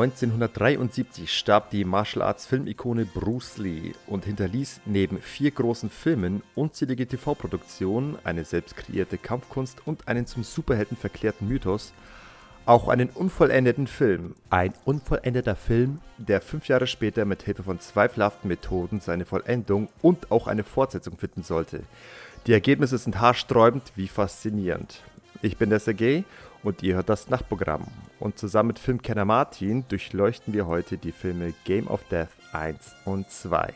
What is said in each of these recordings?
1973 starb die Martial Arts Filmikone Bruce Lee und hinterließ neben vier großen Filmen unzählige TV-Produktionen, eine selbst kreierte Kampfkunst und einen zum Superhelden verklärten Mythos auch einen unvollendeten Film. Ein unvollendeter Film, der fünf Jahre später mit Hilfe von zweifelhaften Methoden seine Vollendung und auch eine Fortsetzung finden sollte. Die Ergebnisse sind haarsträubend wie faszinierend. Ich bin der Sergei und ihr hört das Nachtprogramm. Und zusammen mit Filmkenner Martin durchleuchten wir heute die Filme Game of Death 1 und 2.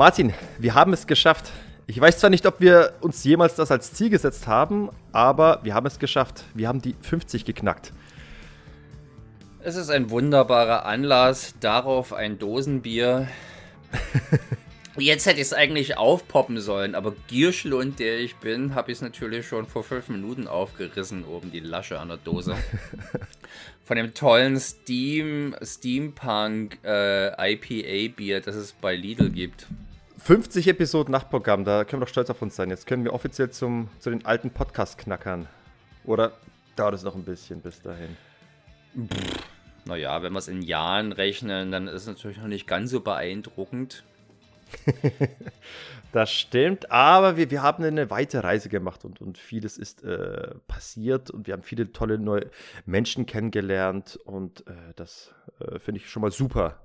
Martin, wir haben es geschafft. Ich weiß zwar nicht, ob wir uns jemals das als Ziel gesetzt haben, aber wir haben es geschafft. Wir haben die 50 geknackt. Es ist ein wunderbarer Anlass, darauf ein Dosenbier. Jetzt hätte ich es eigentlich aufpoppen sollen, aber Gierschlund, der ich bin, habe ich es natürlich schon vor fünf Minuten aufgerissen, oben die Lasche an der Dose. Von dem tollen Steam, Steampunk äh, IPA-Bier, das es bei Lidl gibt. 50 Episoden Nachtprogramm, da können wir doch stolz auf uns sein. Jetzt können wir offiziell zum, zu den alten Podcast-Knackern. Oder dauert es noch ein bisschen bis dahin? Naja, wenn wir es in Jahren rechnen, dann ist es natürlich noch nicht ganz so beeindruckend. das stimmt, aber wir, wir haben eine weite Reise gemacht und, und vieles ist äh, passiert und wir haben viele tolle neue Menschen kennengelernt und äh, das äh, finde ich schon mal super.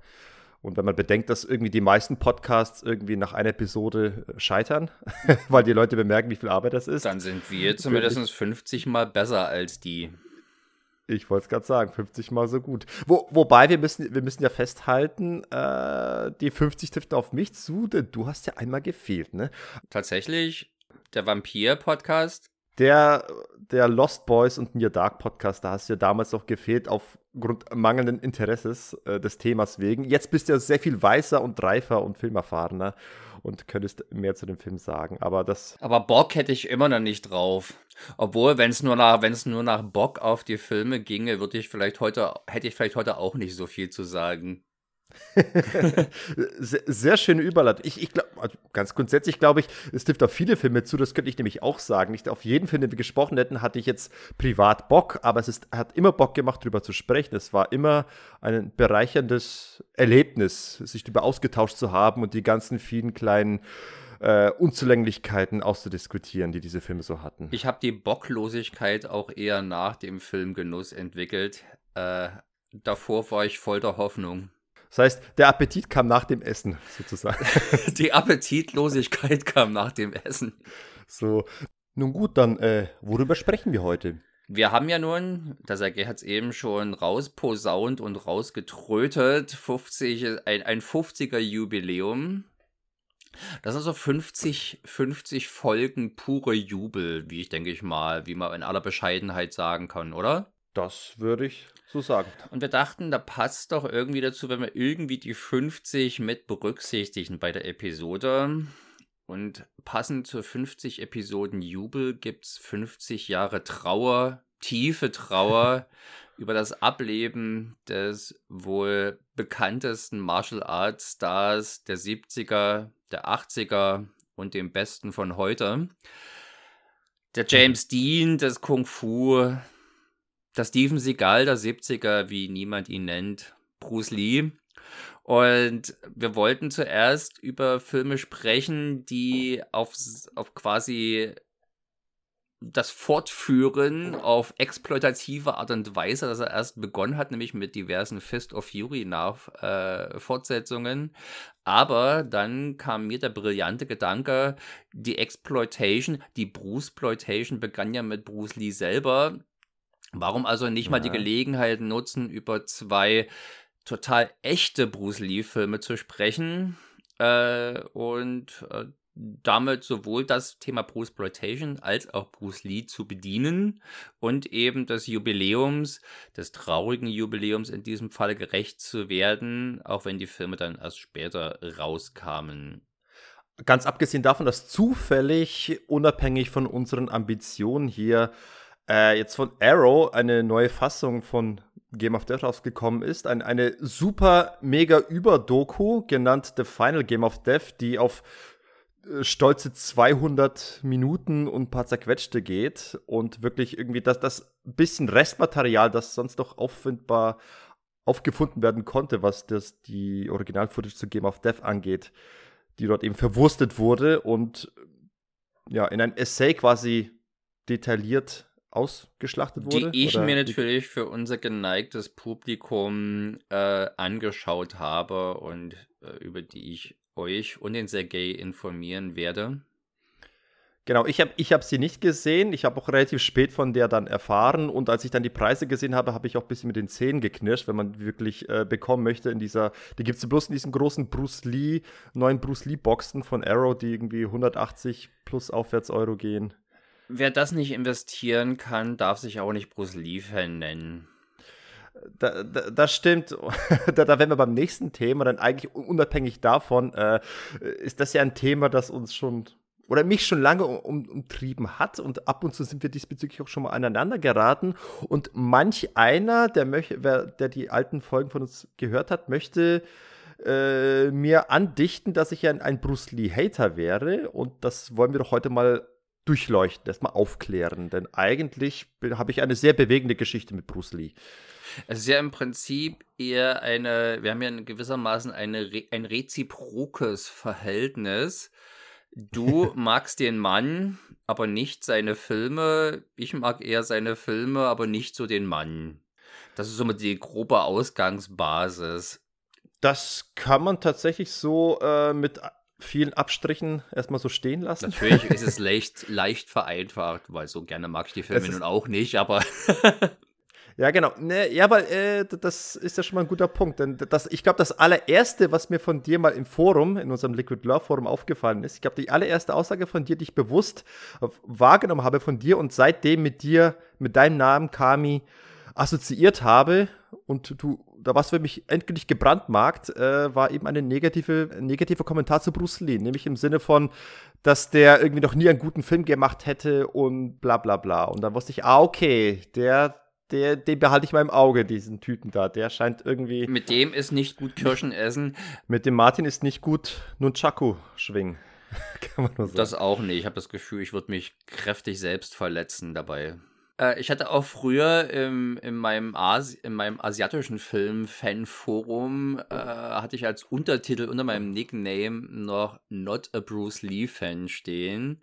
Und wenn man bedenkt, dass irgendwie die meisten Podcasts irgendwie nach einer Episode äh, scheitern, weil die Leute bemerken, wie viel Arbeit das ist. Dann sind wir zumindest 50 Mal besser als die. Ich wollte es gerade sagen, 50 Mal so gut. Wo, wobei, wir müssen, wir müssen ja festhalten, äh, die 50 trifft auf mich zu, denn du hast ja einmal gefehlt, ne? Tatsächlich, der Vampir-Podcast der, der Lost Boys und Near Dark Podcast, da hast du ja damals noch gefehlt aufgrund mangelnden Interesses äh, des Themas wegen. Jetzt bist du ja sehr viel weißer und reifer und filmerfahrener und könntest mehr zu dem Film sagen. Aber das. Aber Bock hätte ich immer noch nicht drauf. Obwohl, wenn es nur nach, nur nach Bock auf die Filme ginge, würde ich vielleicht heute, hätte ich vielleicht heute auch nicht so viel zu sagen. sehr, sehr, schöne Überleitung. Ich, ich glaube, also ganz grundsätzlich glaube ich, es trifft auf viele Filme zu, das könnte ich nämlich auch sagen. Nicht auf jeden Film, den wir gesprochen hätten, hatte ich jetzt privat Bock, aber es ist, hat immer Bock gemacht, darüber zu sprechen. Es war immer ein bereicherndes Erlebnis, sich darüber ausgetauscht zu haben und die ganzen vielen kleinen äh, Unzulänglichkeiten auszudiskutieren, die diese Filme so hatten. Ich habe die Bocklosigkeit auch eher nach dem Filmgenuss entwickelt. Äh, davor war ich voll der Hoffnung. Das heißt, der Appetit kam nach dem Essen, sozusagen. Die Appetitlosigkeit kam nach dem Essen. So. Nun gut, dann, äh, worüber sprechen wir heute? Wir haben ja nun, der Sergei hat es eben schon rausposaunt und rausgetrötet, 50, ein, ein 50er Jubiläum. Das sind so 50, 50 Folgen pure Jubel, wie ich denke ich mal, wie man in aller Bescheidenheit sagen kann, oder? Das würde ich so sagen. Und wir dachten, da passt doch irgendwie dazu, wenn wir irgendwie die 50 mit berücksichtigen bei der Episode. Und passend zu 50 Episoden Jubel gibt es 50 Jahre Trauer, tiefe Trauer über das Ableben des wohl bekanntesten Martial Arts Stars der 70er, der 80er und dem besten von heute. Der James Dean des Kung Fu, der Steven Seagal der 70er, wie niemand ihn nennt, Bruce Lee. Und wir wollten zuerst über Filme sprechen, die auf, auf quasi das Fortführen auf exploitative Art und Weise, dass er erst begonnen hat, nämlich mit diversen Fist of Fury nach äh, Fortsetzungen. Aber dann kam mir der brillante Gedanke, die Exploitation, die Bruce-Ploitation begann ja mit Bruce Lee selber, Warum also nicht ja. mal die Gelegenheit nutzen, über zwei total echte Bruce Lee-Filme zu sprechen? Äh, und äh, damit sowohl das Thema Bruce Exploitation als auch Bruce Lee zu bedienen und eben des Jubiläums, des traurigen Jubiläums in diesem Fall gerecht zu werden, auch wenn die Filme dann erst später rauskamen. Ganz abgesehen davon, dass zufällig, unabhängig von unseren Ambitionen hier, äh, jetzt von Arrow eine neue Fassung von Game of Death rausgekommen ist. Ein, eine super mega Über-Doku, genannt The Final Game of Death, die auf äh, stolze 200 Minuten und ein paar zerquetschte geht und wirklich irgendwie das, das bisschen Restmaterial, das sonst noch auffindbar aufgefunden werden konnte, was das, die Original-Footage zu Game of Death angeht, die dort eben verwurstet wurde und ja, in ein Essay quasi detailliert ausgeschlachtet wurde? Die ich mir natürlich für unser geneigtes Publikum äh, angeschaut habe und äh, über die ich euch und den Sergei informieren werde. Genau, ich habe ich hab sie nicht gesehen. Ich habe auch relativ spät von der dann erfahren. Und als ich dann die Preise gesehen habe, habe ich auch ein bisschen mit den Zähnen geknirscht, wenn man wirklich äh, bekommen möchte in dieser. Die gibt es bloß in diesen großen Bruce Lee, neuen Bruce Lee-Boxen von Arrow, die irgendwie 180 plus aufwärts Euro gehen. Wer das nicht investieren kann, darf sich auch nicht Bruce Lee-Fan nennen. Da, da, das stimmt. da, da wären wir beim nächsten Thema, dann eigentlich unabhängig davon, äh, ist das ja ein Thema, das uns schon oder mich schon lange um, umtrieben hat und ab und zu sind wir diesbezüglich auch schon mal aneinander geraten und manch einer, der, wer, der die alten Folgen von uns gehört hat, möchte äh, mir andichten, dass ich ein, ein Bruce Lee-Hater wäre und das wollen wir doch heute mal durchleuchten, erstmal aufklären, denn eigentlich habe ich eine sehr bewegende Geschichte mit Bruce Lee. Es ist ja im Prinzip eher eine, wir haben ja gewissermaßen eine, ein reziprokes Verhältnis. Du magst den Mann, aber nicht seine Filme. Ich mag eher seine Filme, aber nicht so den Mann. Das ist so die grobe Ausgangsbasis. Das kann man tatsächlich so äh, mit vielen Abstrichen erstmal so stehen lassen. Natürlich ist es leicht, leicht vereinfacht, weil so gerne mag ich die Filme nun auch nicht, aber. Ja, genau. Ne, ja, weil äh, das ist ja schon mal ein guter Punkt. Denn das, ich glaube, das allererste, was mir von dir mal im Forum, in unserem Liquid Love Forum aufgefallen ist, ich glaube, die allererste Aussage von dir, die ich bewusst wahrgenommen habe von dir und seitdem mit dir, mit deinem Namen Kami assoziiert habe und du was für mich endgültig gebrandmarkt, äh, war eben eine negative, negativer Kommentar zu Bruce Lee, nämlich im Sinne von, dass der irgendwie noch nie einen guten Film gemacht hätte und bla bla bla. Und dann wusste ich, ah, okay, der, der, den behalte ich mal im Auge, diesen Typen da. Der scheint irgendwie. Mit dem ist nicht gut Kirschen essen. Mit dem Martin ist nicht gut Nunchaku schwingen. Kann man nur sagen. Das auch nicht. Ich habe das Gefühl, ich würde mich kräftig selbst verletzen dabei. Äh, ich hatte auch früher im, in, meinem Asi in meinem asiatischen Film-Fan-Forum äh, hatte ich als Untertitel unter meinem Nickname noch Not a Bruce Lee-Fan stehen.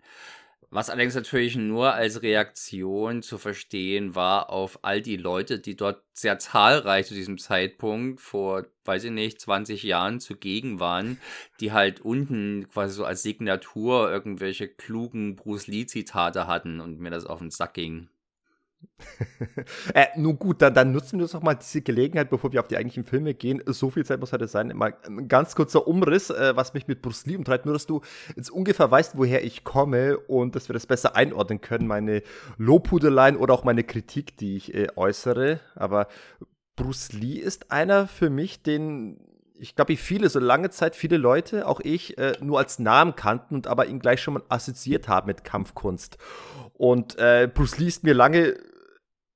Was allerdings natürlich nur als Reaktion zu verstehen war auf all die Leute, die dort sehr zahlreich zu diesem Zeitpunkt vor, weiß ich nicht, 20 Jahren zugegen waren, die halt unten quasi so als Signatur irgendwelche klugen Bruce Lee-Zitate hatten und mir das auf den Sack ging. äh, nun gut, dann, dann nutzen wir doch mal diese Gelegenheit, bevor wir auf die eigentlichen Filme gehen. So viel Zeit muss heute sein. Mal ein ganz kurzer Umriss, äh, was mich mit Bruce Lee umtreibt. Nur, dass du jetzt ungefähr weißt, woher ich komme und dass wir das besser einordnen können. Meine Lobhudeleien oder auch meine Kritik, die ich äh, äußere. Aber Bruce Lee ist einer für mich, den ich glaube, viele, so lange Zeit viele Leute, auch ich, äh, nur als Namen kannten und aber ihn gleich schon mal assoziiert haben mit Kampfkunst. Und äh, Bruce Lee ist mir lange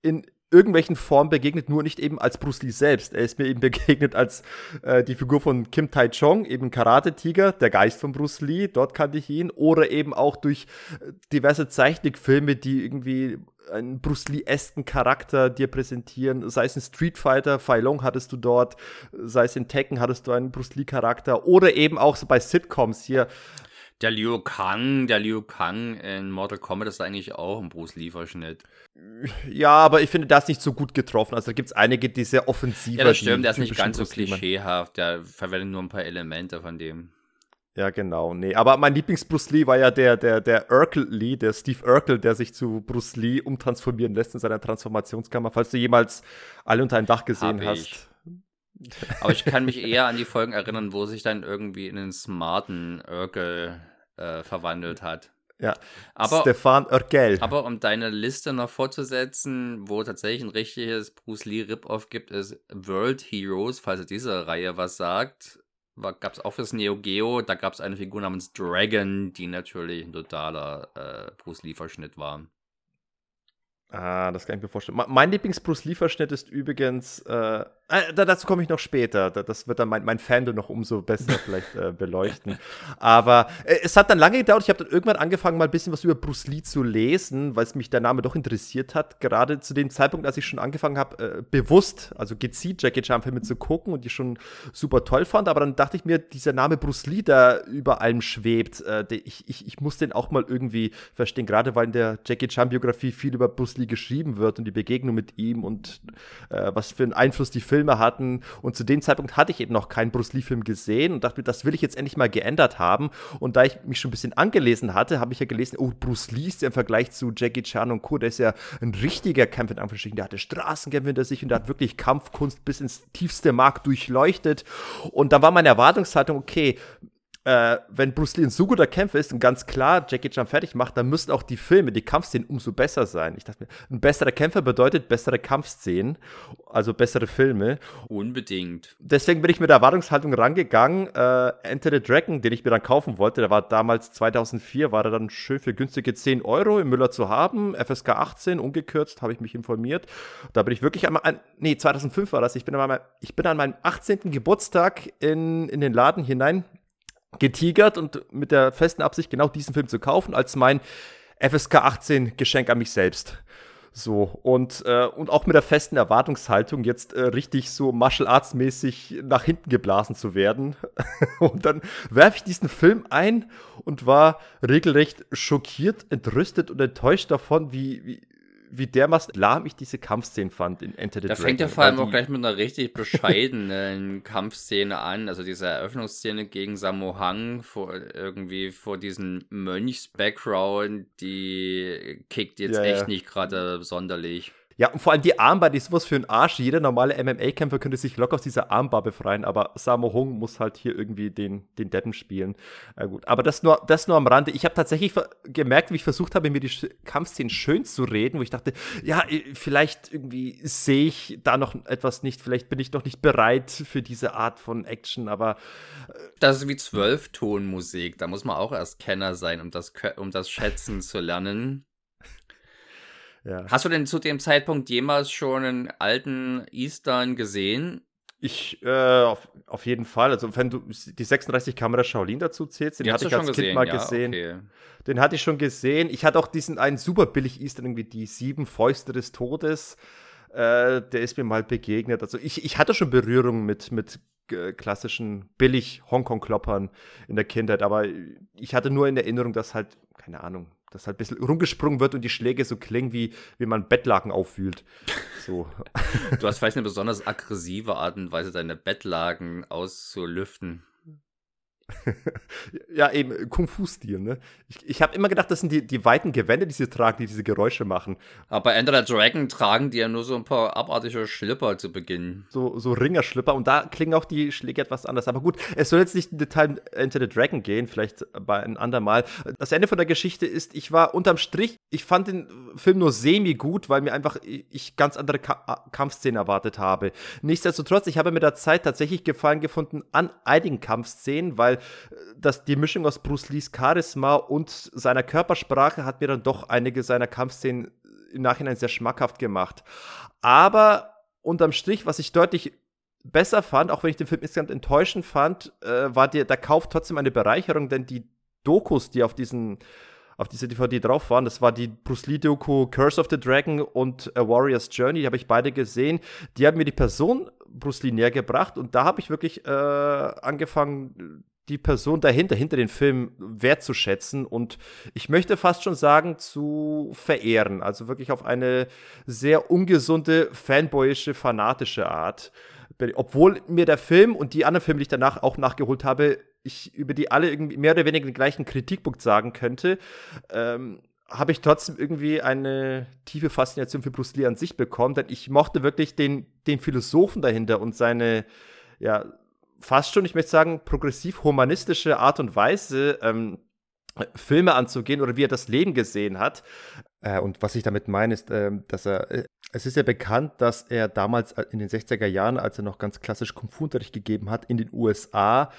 in irgendwelchen Formen begegnet, nur nicht eben als Bruce Lee selbst. Er ist mir eben begegnet als äh, die Figur von Kim Tai Chong, eben Karate-Tiger, der Geist von Bruce Lee, dort kannte ich ihn, oder eben auch durch äh, diverse Zeichentrickfilme, die irgendwie einen Bruce Lee-esken Charakter dir präsentieren, sei es in Street Fighter, Fai Long hattest du dort, sei es in Tekken hattest du einen Bruce Lee-Charakter, oder eben auch so bei Sitcoms hier der Liu Kang, der Liu Kang in Mortal Kombat ist eigentlich auch ein Bruce Lee-Verschnitt. Ja, aber ich finde das nicht so gut getroffen. Also da gibt es einige, die sehr offensiv sind. Ja, das stimmt, der ist nicht ganz so klischeehaft. Der verwendet nur ein paar Elemente von dem. Ja, genau. Nee, aber mein Lieblings-Bruce Lee war ja der, der, der Urkel Lee, der Steve Urkel, der sich zu Bruce Lee umtransformieren lässt in seiner Transformationskammer, falls du jemals alle unter ein Dach gesehen Hab hast. Ich. Aber ich kann mich eher an die Folgen erinnern, wo sich dann irgendwie in einen smarten Urkel äh, verwandelt hat. Ja, aber, Stefan Urkel. Aber um deine Liste noch fortzusetzen, wo tatsächlich ein richtiges Bruce Lee Rip-Off gibt, ist World Heroes, falls ihr diese Reihe was sagt. Gab es auch fürs Neo Geo, da gab es eine Figur namens Dragon, die natürlich ein totaler äh, Bruce Lee-Verschnitt war. Ah, das kann ich mir vorstellen. Mein Lieblings-Bruce Lee-Verschnitt ist übrigens, äh, äh, dazu komme ich noch später. Das wird dann mein, mein Fandom noch umso besser vielleicht äh, beleuchten. Aber äh, es hat dann lange gedauert. Ich habe dann irgendwann angefangen, mal ein bisschen was über Bruce Lee zu lesen, weil es mich der Name doch interessiert hat. Gerade zu dem Zeitpunkt, als ich schon angefangen habe, äh, bewusst, also gezielt Jackie Chan-Filme zu gucken und die schon super toll fand. Aber dann dachte ich mir, dieser Name Bruce Lee, der über allem schwebt, äh, ich, ich, ich muss den auch mal irgendwie verstehen. Gerade weil in der Jackie Chan-Biografie viel über Bruce Lee geschrieben wird und die Begegnung mit ihm und äh, was für einen Einfluss die Filme Filme hatten. Und zu dem Zeitpunkt hatte ich eben noch keinen Bruce Lee-Film gesehen und dachte mir, das will ich jetzt endlich mal geändert haben. Und da ich mich schon ein bisschen angelesen hatte, habe ich ja gelesen, oh, Bruce Lee ist ja im Vergleich zu Jackie Chan und Co., der ist ja ein richtiger Kämpfer in Anführungsstrichen. Der hatte Straßenkämpfe hinter sich und der hat wirklich Kampfkunst bis ins tiefste Mark durchleuchtet. Und da war meine Erwartungshaltung, okay, äh, wenn Bruce Lee ein so guter Kämpfer ist und ganz klar Jackie Chan fertig macht, dann müssen auch die Filme, die Kampfszenen umso besser sein. Ich dachte mir, ein besserer Kämpfer bedeutet bessere Kampfszenen, also bessere Filme. Unbedingt. Deswegen bin ich mit der Erwartungshaltung rangegangen. Äh, Enter the Dragon, den ich mir dann kaufen wollte, der war damals 2004, war er dann schön für günstige 10 Euro im Müller zu haben. FSK 18, ungekürzt, habe ich mich informiert. Da bin ich wirklich einmal, an, nee, 2005 war das. Ich bin, einmal, ich bin an meinem 18. Geburtstag in, in den Laden hinein getigert und mit der festen Absicht, genau diesen Film zu kaufen, als mein FSK 18 Geschenk an mich selbst. So, und, äh, und auch mit der festen Erwartungshaltung, jetzt äh, richtig so Martial Arts mäßig nach hinten geblasen zu werden. und dann werfe ich diesen Film ein und war regelrecht schockiert, entrüstet und enttäuscht davon, wie, wie, wie dermaßen lahm ich diese Kampfszene fand in Enter the da Dragon. Da fängt er vor allem auch gleich mit einer richtig bescheidenen Kampfszene an. Also diese Eröffnungsszene gegen Sammo Hang vor, irgendwie vor diesem Mönchs-Background, die kickt jetzt ja, echt ja. nicht gerade sonderlich. Ja, und vor allem die Armbar, die ist sowas für ein Arsch. Jeder normale MMA-Kämpfer könnte sich locker aus dieser Armbar befreien, aber Samo Hung muss halt hier irgendwie den, den Deppen spielen. Na gut, aber das nur, das nur am Rande. Ich habe tatsächlich gemerkt, wie ich versucht habe, mir die Kampfszenen schön zu reden, wo ich dachte, ja, vielleicht irgendwie sehe ich da noch etwas nicht, vielleicht bin ich noch nicht bereit für diese Art von Action, aber. Äh, das ist wie Zwölftonmusik, da muss man auch erst Kenner sein, um das, um das schätzen zu lernen. Ja. Hast du denn zu dem Zeitpunkt jemals schon einen alten Eastern gesehen? Ich, äh, auf, auf jeden Fall. Also, wenn du die 36 Kamera Shaolin dazu zählst, den die hatte ich als Kind gesehen? mal ja, gesehen. Okay. Den hatte ich schon gesehen. Ich hatte auch diesen einen super billig Eastern, irgendwie die sieben Fäuste des Todes. Äh, der ist mir mal begegnet. Also, ich, ich hatte schon Berührungen mit, mit äh, klassischen billig Hongkong-Kloppern in der Kindheit, aber ich hatte nur in Erinnerung, dass halt, keine Ahnung, dass halt ein bisschen rumgesprungen wird und die Schläge so klingen, wie, wie man Bettlaken auffühlt. So. Du hast vielleicht eine besonders aggressive Art und Weise, deine Bettlaken auszulüften. ja, eben Kung-Fu-Stil, ne? Ich, ich habe immer gedacht, das sind die, die weiten Gewände, die sie tragen, die diese Geräusche machen. Aber bei Ender the Dragon tragen die ja nur so ein paar abartige Schlipper zu Beginn. So, so Ringerschlipper und da klingen auch die Schläge etwas anders. Aber gut, es soll jetzt nicht im Detail Enter the Dragon gehen, vielleicht bei einem andermal. Das Ende von der Geschichte ist, ich war unterm Strich, ich fand den Film nur semi gut, weil mir einfach ich ganz andere Ka Kampfszenen erwartet habe. Nichtsdestotrotz, ich habe mit der Zeit tatsächlich Gefallen gefunden an einigen Kampfszenen, weil dass die Mischung aus Bruce Lees Charisma und seiner Körpersprache hat mir dann doch einige seiner Kampfszenen im Nachhinein sehr schmackhaft gemacht. Aber unterm Strich, was ich deutlich besser fand, auch wenn ich den Film insgesamt enttäuschend fand, äh, war der, der Kauf trotzdem eine Bereicherung, denn die Dokus, die auf diesen auf diese DVD drauf waren. Das war die Bruce Lee Doku Curse of the Dragon und A Warrior's Journey. Die habe ich beide gesehen. Die haben mir die Person Bruce Lee näher gebracht und da habe ich wirklich äh, angefangen, die Person dahinter, hinter den Film wertzuschätzen und ich möchte fast schon sagen, zu verehren. Also wirklich auf eine sehr ungesunde, fanboyische, fanatische Art. Obwohl mir der Film und die anderen Filme, die ich danach auch nachgeholt habe, ich über die alle irgendwie mehr oder weniger den gleichen Kritikpunkt sagen könnte, ähm, habe ich trotzdem irgendwie eine tiefe Faszination für Bruce Lee an sich bekommen, denn ich mochte wirklich den, den Philosophen dahinter und seine, ja, fast schon, ich möchte sagen, progressiv-humanistische Art und Weise, ähm, Filme anzugehen oder wie er das Leben gesehen hat. Äh, und was ich damit meine, ist, äh, dass er, äh, es ist ja bekannt, dass er damals äh, in den 60er Jahren, als er noch ganz klassisch Kung-Fu-Unterricht gegeben hat, in den USA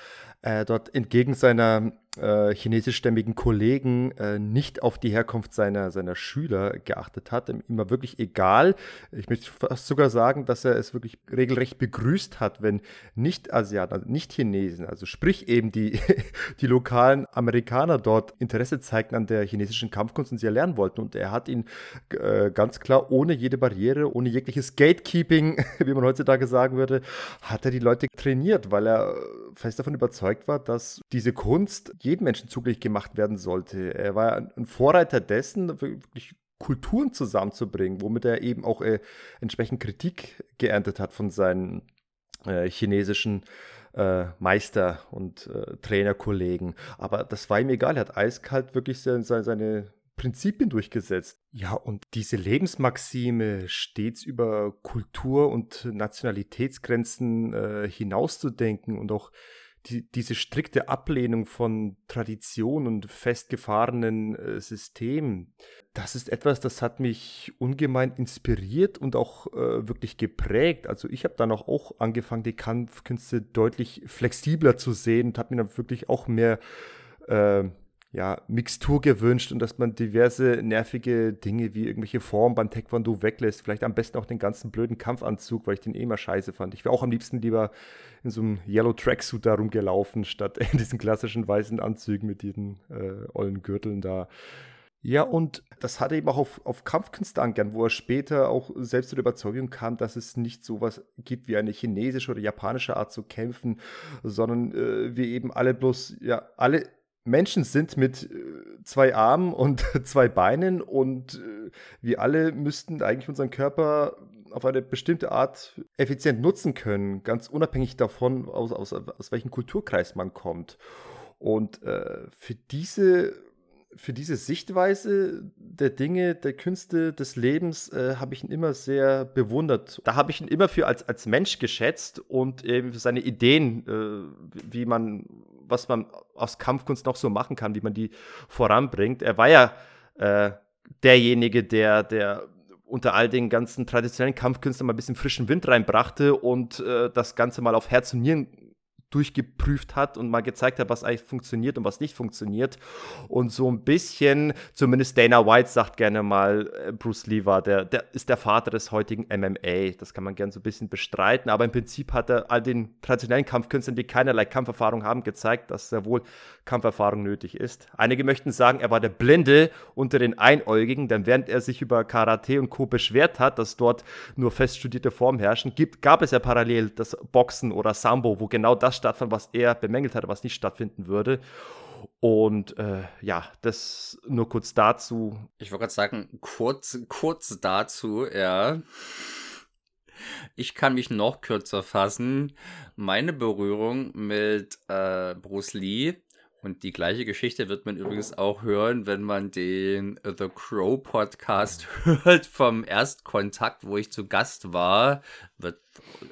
äh, dort entgegen seiner äh, chinesischstämmigen Kollegen äh, nicht auf die Herkunft seiner, seiner Schüler geachtet hat. Ihm war wirklich egal. Ich möchte fast sogar sagen, dass er es wirklich regelrecht begrüßt hat, wenn Nicht-Asiaten, also Nicht-Chinesen, also sprich eben die, die lokalen Amerikaner dort Interesse zeigten an der chinesischen Kampfkunst und sie erlernen wollten. Und er hat ihn äh, ganz klar ohne jede Barriere, ohne jegliches Gatekeeping, wie man heutzutage sagen würde, hat er die Leute trainiert, weil er fest davon überzeugt war, dass diese Kunst jedem Menschen zugänglich gemacht werden sollte. Er war ein Vorreiter dessen, wirklich Kulturen zusammenzubringen, womit er eben auch äh, entsprechend Kritik geerntet hat von seinen äh, chinesischen äh, Meister- und äh, Trainerkollegen. Aber das war ihm egal. Er hat eiskalt wirklich seine, seine Prinzipien durchgesetzt. Ja, und diese Lebensmaxime, stets über Kultur- und Nationalitätsgrenzen äh, hinauszudenken und auch die, diese strikte Ablehnung von Tradition und festgefahrenen äh, Systemen, das ist etwas, das hat mich ungemein inspiriert und auch äh, wirklich geprägt. Also ich habe dann auch, angefangen, die Kampfkünste deutlich flexibler zu sehen und habe mir dann wirklich auch mehr äh, ja, Mixtur gewünscht und dass man diverse nervige Dinge wie irgendwelche Formen beim Taekwondo weglässt. Vielleicht am besten auch den ganzen blöden Kampfanzug, weil ich den eh immer scheiße fand. Ich wäre auch am liebsten lieber in so einem Yellow Tracksuit da rumgelaufen, statt in diesen klassischen weißen Anzügen mit diesen äh, ollen Gürteln da. Ja, und das hatte eben auch auf, auf Kampfkünste angern, wo er später auch selbst zur Überzeugung kam, dass es nicht so was gibt wie eine chinesische oder japanische Art zu kämpfen, sondern äh, wir eben alle bloß, ja, alle Menschen sind mit äh, zwei Armen und zwei Beinen und äh, wir alle müssten eigentlich unseren Körper auf eine bestimmte Art effizient nutzen können, ganz unabhängig davon, aus, aus, aus welchem Kulturkreis man kommt. Und äh, für diese für diese Sichtweise der Dinge, der Künste, des Lebens äh, habe ich ihn immer sehr bewundert. Da habe ich ihn immer für als, als Mensch geschätzt und eben für seine Ideen, äh, wie man, was man aus Kampfkunst noch so machen kann, wie man die voranbringt. Er war ja äh, derjenige, der, der unter all den ganzen traditionellen Kampfkünstlern mal ein bisschen frischen Wind reinbrachte und äh, das Ganze mal auf Herz und Nieren durchgeprüft hat und mal gezeigt hat, was eigentlich funktioniert und was nicht funktioniert. Und so ein bisschen, zumindest Dana White sagt gerne mal, äh, Bruce Lee war der, der ist der Vater des heutigen MMA. Das kann man gerne so ein bisschen bestreiten, aber im Prinzip hat er all den traditionellen Kampfkünstlern, die keinerlei Kampferfahrung haben, gezeigt, dass sehr wohl Kampferfahrung nötig ist. Einige möchten sagen, er war der Blinde unter den Einäugigen, denn während er sich über Karate und Co. beschwert hat, dass dort nur fest studierte Formen herrschen, gibt, gab es ja parallel das Boxen oder Sambo, wo genau das stattfand, was er bemängelt hatte, was nicht stattfinden würde. Und äh, ja, das nur kurz dazu. Ich wollte gerade sagen, kurz, kurz dazu, ja. Ich kann mich noch kürzer fassen. Meine Berührung mit äh, Bruce Lee und die gleiche Geschichte wird man übrigens auch hören, wenn man den The Crow Podcast hört vom Erstkontakt, wo ich zu Gast war. Wird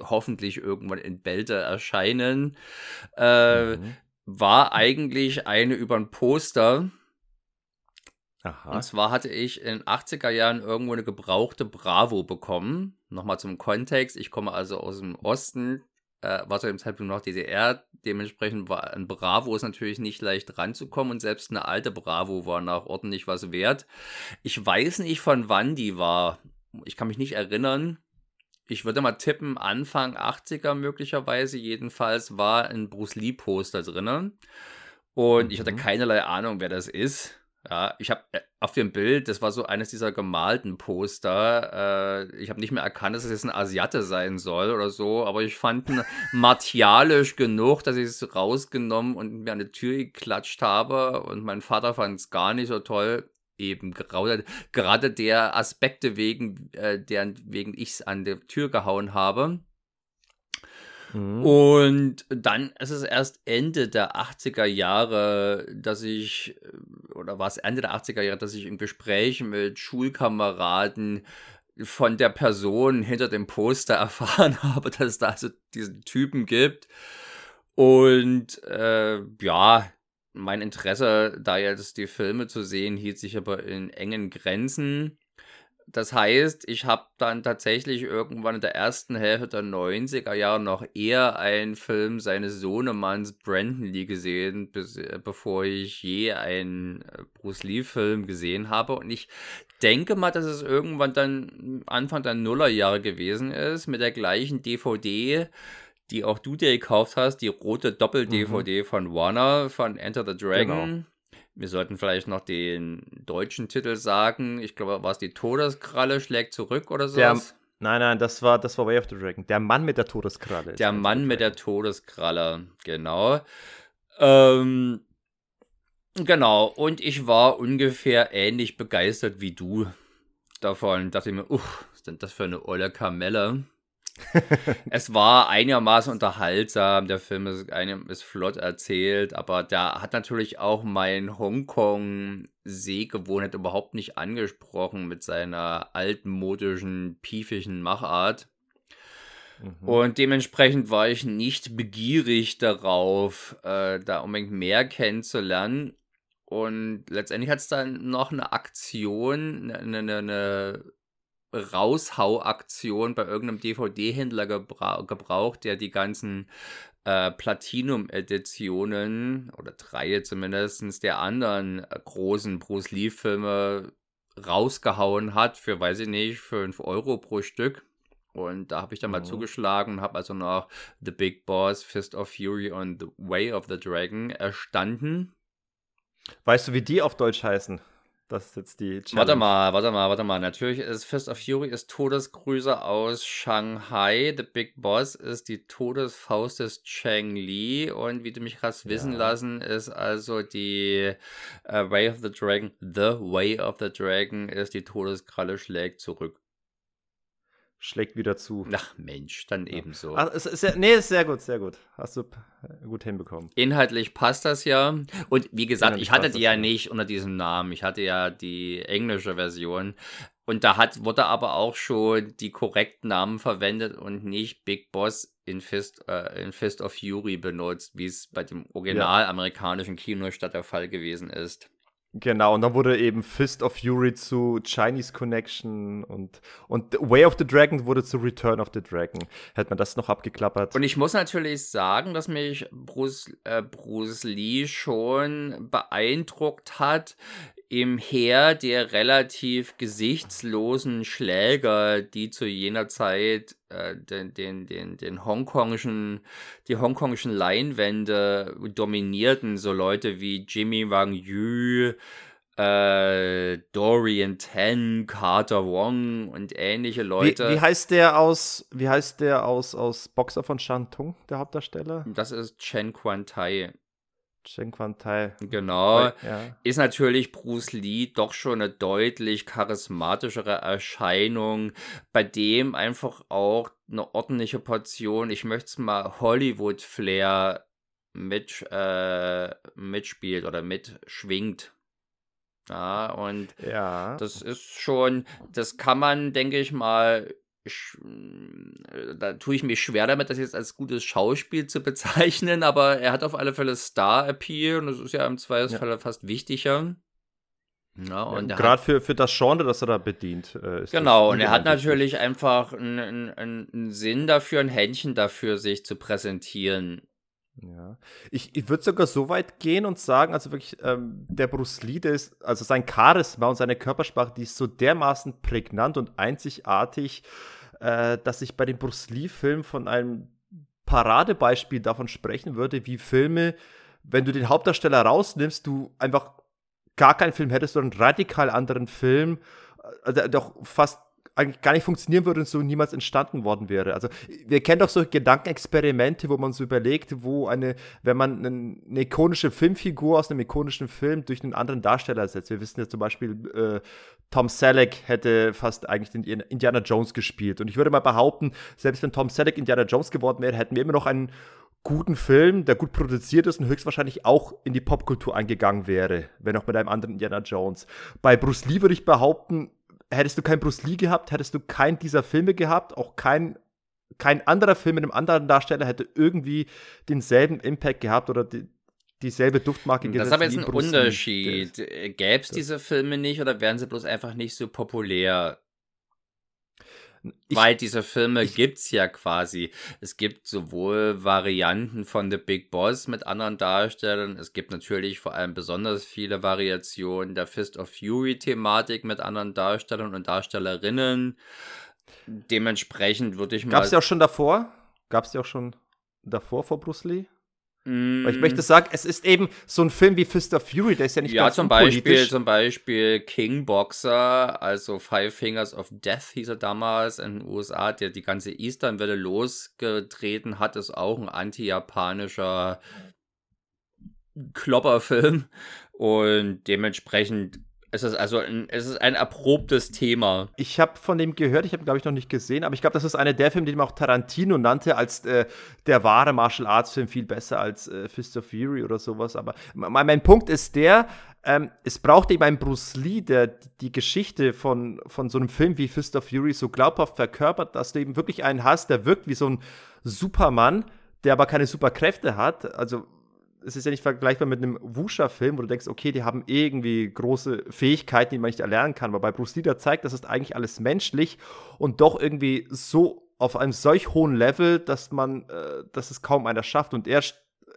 hoffentlich irgendwann in Bälde erscheinen. Äh, mhm. War eigentlich eine über ein Poster. Aha. Und zwar hatte ich in den 80er Jahren irgendwo eine gebrauchte Bravo bekommen. Nochmal zum Kontext. Ich komme also aus dem Osten äh, war zu dem Zeitpunkt noch DDR. Dementsprechend war ein Bravo ist natürlich nicht leicht ranzukommen und selbst eine alte Bravo war nach ordentlich was wert. Ich weiß nicht, von wann die war. Ich kann mich nicht erinnern. Ich würde mal tippen, Anfang 80er möglicherweise. Jedenfalls war ein Bruce Lee Poster drinnen. Und mhm. ich hatte mhm. keinerlei Ahnung, wer das ist. Ja, ich habe äh, auf dem Bild, das war so eines dieser gemalten Poster. Äh, ich habe nicht mehr erkannt, dass es jetzt ein Asiate sein soll oder so, aber ich fand ihn martialisch genug, dass ich es rausgenommen und mir an die Tür geklatscht habe. Und mein Vater fand es gar nicht so toll. Eben gerade, gerade der Aspekte wegen, äh, deren wegen ich es an der Tür gehauen habe. Mhm. Und dann ist es erst Ende der 80er Jahre, dass ich, oder war es Ende der 80er Jahre, dass ich im Gespräch mit Schulkameraden von der Person hinter dem Poster erfahren habe, dass es da also diesen Typen gibt. Und äh, ja, mein Interesse, da jetzt die Filme zu sehen, hielt sich aber in engen Grenzen. Das heißt, ich habe dann tatsächlich irgendwann in der ersten Hälfte der 90er Jahre noch eher einen Film seines Sohnemanns Brandon Lee gesehen, bis, äh, bevor ich je einen äh, Bruce Lee-Film gesehen habe. Und ich denke mal, dass es irgendwann dann Anfang der Nullerjahre gewesen ist, mit der gleichen DVD, die auch du dir gekauft hast, die rote Doppel-DVD mhm. von Warner von Enter the Dragon. Genau wir sollten vielleicht noch den deutschen Titel sagen. Ich glaube, war es die Todeskralle schlägt zurück oder so? nein, nein, das war, das war Way of the Dragon. Der Mann mit der Todeskralle. Der Mann mit der Todeskralle, genau. Ähm, genau, und ich war ungefähr ähnlich begeistert wie du davon. Dachte ich mir, uff, was ist denn das für eine olle Kamelle? es war einigermaßen unterhaltsam. Der Film ist, einem, ist flott erzählt, aber da hat natürlich auch mein Hongkong-Sehgewohnheit überhaupt nicht angesprochen mit seiner altmodischen, piefischen Machart. Mhm. Und dementsprechend war ich nicht begierig darauf, äh, da unbedingt mehr kennenzulernen. Und letztendlich hat es dann noch eine Aktion, eine, eine, eine Raushauaktion bei irgendeinem DVD-Händler gebra gebraucht, der die ganzen äh, Platinum-Editionen oder drei zumindest der anderen äh, großen Bruce Lee-Filme rausgehauen hat für, weiß ich nicht, 5 Euro pro Stück. Und da habe ich dann mal oh. zugeschlagen und habe also noch The Big Boss, Fist of Fury und The Way of the Dragon erstanden. Weißt du, wie die auf Deutsch heißen? Das ist jetzt die Challenge. Warte mal, warte mal, warte mal. Natürlich ist Fist of Fury ist Todesgrüße aus Shanghai. The Big Boss ist die Todesfaust des Cheng Li. Und wie du mich hast ja. wissen lassen, ist also die uh, Way of the Dragon. The Way of the Dragon ist die Todeskralle schlägt zurück schlägt wieder zu. Ach Mensch, dann ja. ebenso. Ach, ist, ist, nee, ist sehr gut, sehr gut. Hast du gut hinbekommen. Inhaltlich passt das ja. Und wie gesagt, Inhaltlich ich hatte die ja nicht unter diesem Namen. Ich hatte ja die englische Version. Und da hat, wurde aber auch schon die korrekten Namen verwendet und nicht Big Boss in Fist, äh, in Fist of Fury benutzt, wie es bei dem original ja. amerikanischen Kinostart der Fall gewesen ist. Genau, und dann wurde eben Fist of Fury zu Chinese Connection und, und Way of the Dragon wurde zu Return of the Dragon. Hätte man das noch abgeklappert. Und ich muss natürlich sagen, dass mich Bruce, äh, Bruce Lee schon beeindruckt hat, im Heer der relativ gesichtslosen Schläger, die zu jener Zeit äh, den, den, den, den hongkongischen, die hongkongischen Leinwände dominierten, so Leute wie Jimmy Wang Yu, äh, Dorian Ten, Carter Wong und ähnliche Leute. Wie, wie, heißt der aus, wie heißt der aus, aus Boxer von Shantung, der Hauptdarsteller? Das ist Chen Quan Tai. Chen Quan Tai. Genau. Ja. Ist natürlich Bruce Lee doch schon eine deutlich charismatischere Erscheinung, bei dem einfach auch eine ordentliche Portion, ich möchte es mal Hollywood-Flair mit, äh, mitspielt oder mitschwingt. Ja, und ja. das ist schon, das kann man, denke ich mal, da tue ich mich schwer damit, das jetzt als gutes Schauspiel zu bezeichnen, aber er hat auf alle Fälle Star-Appeal und das ist ja im Zweifelsfall ja. fast wichtiger. Ja, und ja, Gerade für, für das Genre, das er da bedient. Äh, genau, und er hat natürlich wichtig. einfach einen, einen, einen Sinn dafür, ein Händchen dafür, sich zu präsentieren. Ja, ich, ich würde sogar so weit gehen und sagen, also wirklich, ähm, der Bruce Lee, der ist, also sein Charisma und seine Körpersprache, die ist so dermaßen prägnant und einzigartig, äh, dass ich bei dem Bruce Lee-Film von einem Paradebeispiel davon sprechen würde, wie Filme, wenn du den Hauptdarsteller rausnimmst, du einfach gar keinen Film hättest, sondern einen radikal anderen Film, äh, der doch fast eigentlich gar nicht funktionieren würde und so niemals entstanden worden wäre. Also wir kennen doch solche Gedankenexperimente, wo man so überlegt, wo eine, wenn man eine, ikonische Filmfigur aus einem ikonischen Film durch einen anderen Darsteller ersetzt. Wir wissen ja zum Beispiel, äh, Tom Selleck hätte fast eigentlich den Indiana Jones gespielt. Und ich würde mal behaupten, selbst wenn Tom Selleck Indiana Jones geworden wäre, hätten wir immer noch einen guten Film, der gut produziert ist und höchstwahrscheinlich auch in die Popkultur eingegangen wäre, wenn auch mit einem anderen Indiana Jones. Bei Bruce Lee würde ich behaupten, hättest du keinen Bruce Lee gehabt, hättest du keinen dieser Filme gehabt, auch kein, kein anderer Film mit einem anderen Darsteller hätte irgendwie denselben Impact gehabt oder die, dieselbe Duftmarke gesetzt. Das ist aber jetzt ein Unterschied. Gäbe es diese Filme nicht oder wären sie bloß einfach nicht so populär? Ich, Weil diese Filme gibt es ja quasi. Es gibt sowohl Varianten von The Big Boss mit anderen Darstellern. Es gibt natürlich vor allem besonders viele Variationen der Fist of Fury-Thematik mit anderen Darstellern und Darstellerinnen. Dementsprechend würde ich mal. Gab es ja auch schon davor? Gab es ja auch schon davor vor Bruce Lee? Weil ich möchte sagen, es ist eben so ein Film wie Fist of Fury, der ist ja nicht ja, ganz zum Beispiel, zum Beispiel King Boxer, also Five Fingers of Death hieß er damals in den USA, der die ganze Eastern-Welle losgetreten hat, ist auch ein anti-japanischer Klopperfilm. Und dementsprechend es ist also ein, es ist ein erprobtes Thema. Ich habe von dem gehört, ich habe glaube ich noch nicht gesehen, aber ich glaube, das ist einer der Filme, den man auch Tarantino nannte als äh, der wahre Martial Arts Film, viel besser als äh, Fist of Fury oder sowas. Aber mein, mein Punkt ist der, ähm, es braucht eben einen Bruce Lee, der die Geschichte von, von so einem Film wie Fist of Fury so glaubhaft verkörpert, dass du eben wirklich einen hast, der wirkt wie so ein Supermann, der aber keine Superkräfte hat. Also es ist ja nicht vergleichbar mit einem Wusha-Film, wo du denkst, okay, die haben irgendwie große Fähigkeiten, die man nicht erlernen kann. Aber bei Bruce Lee, der zeigt, das ist eigentlich alles menschlich und doch irgendwie so auf einem solch hohen Level, dass man, äh, dass es kaum einer schafft. Und er,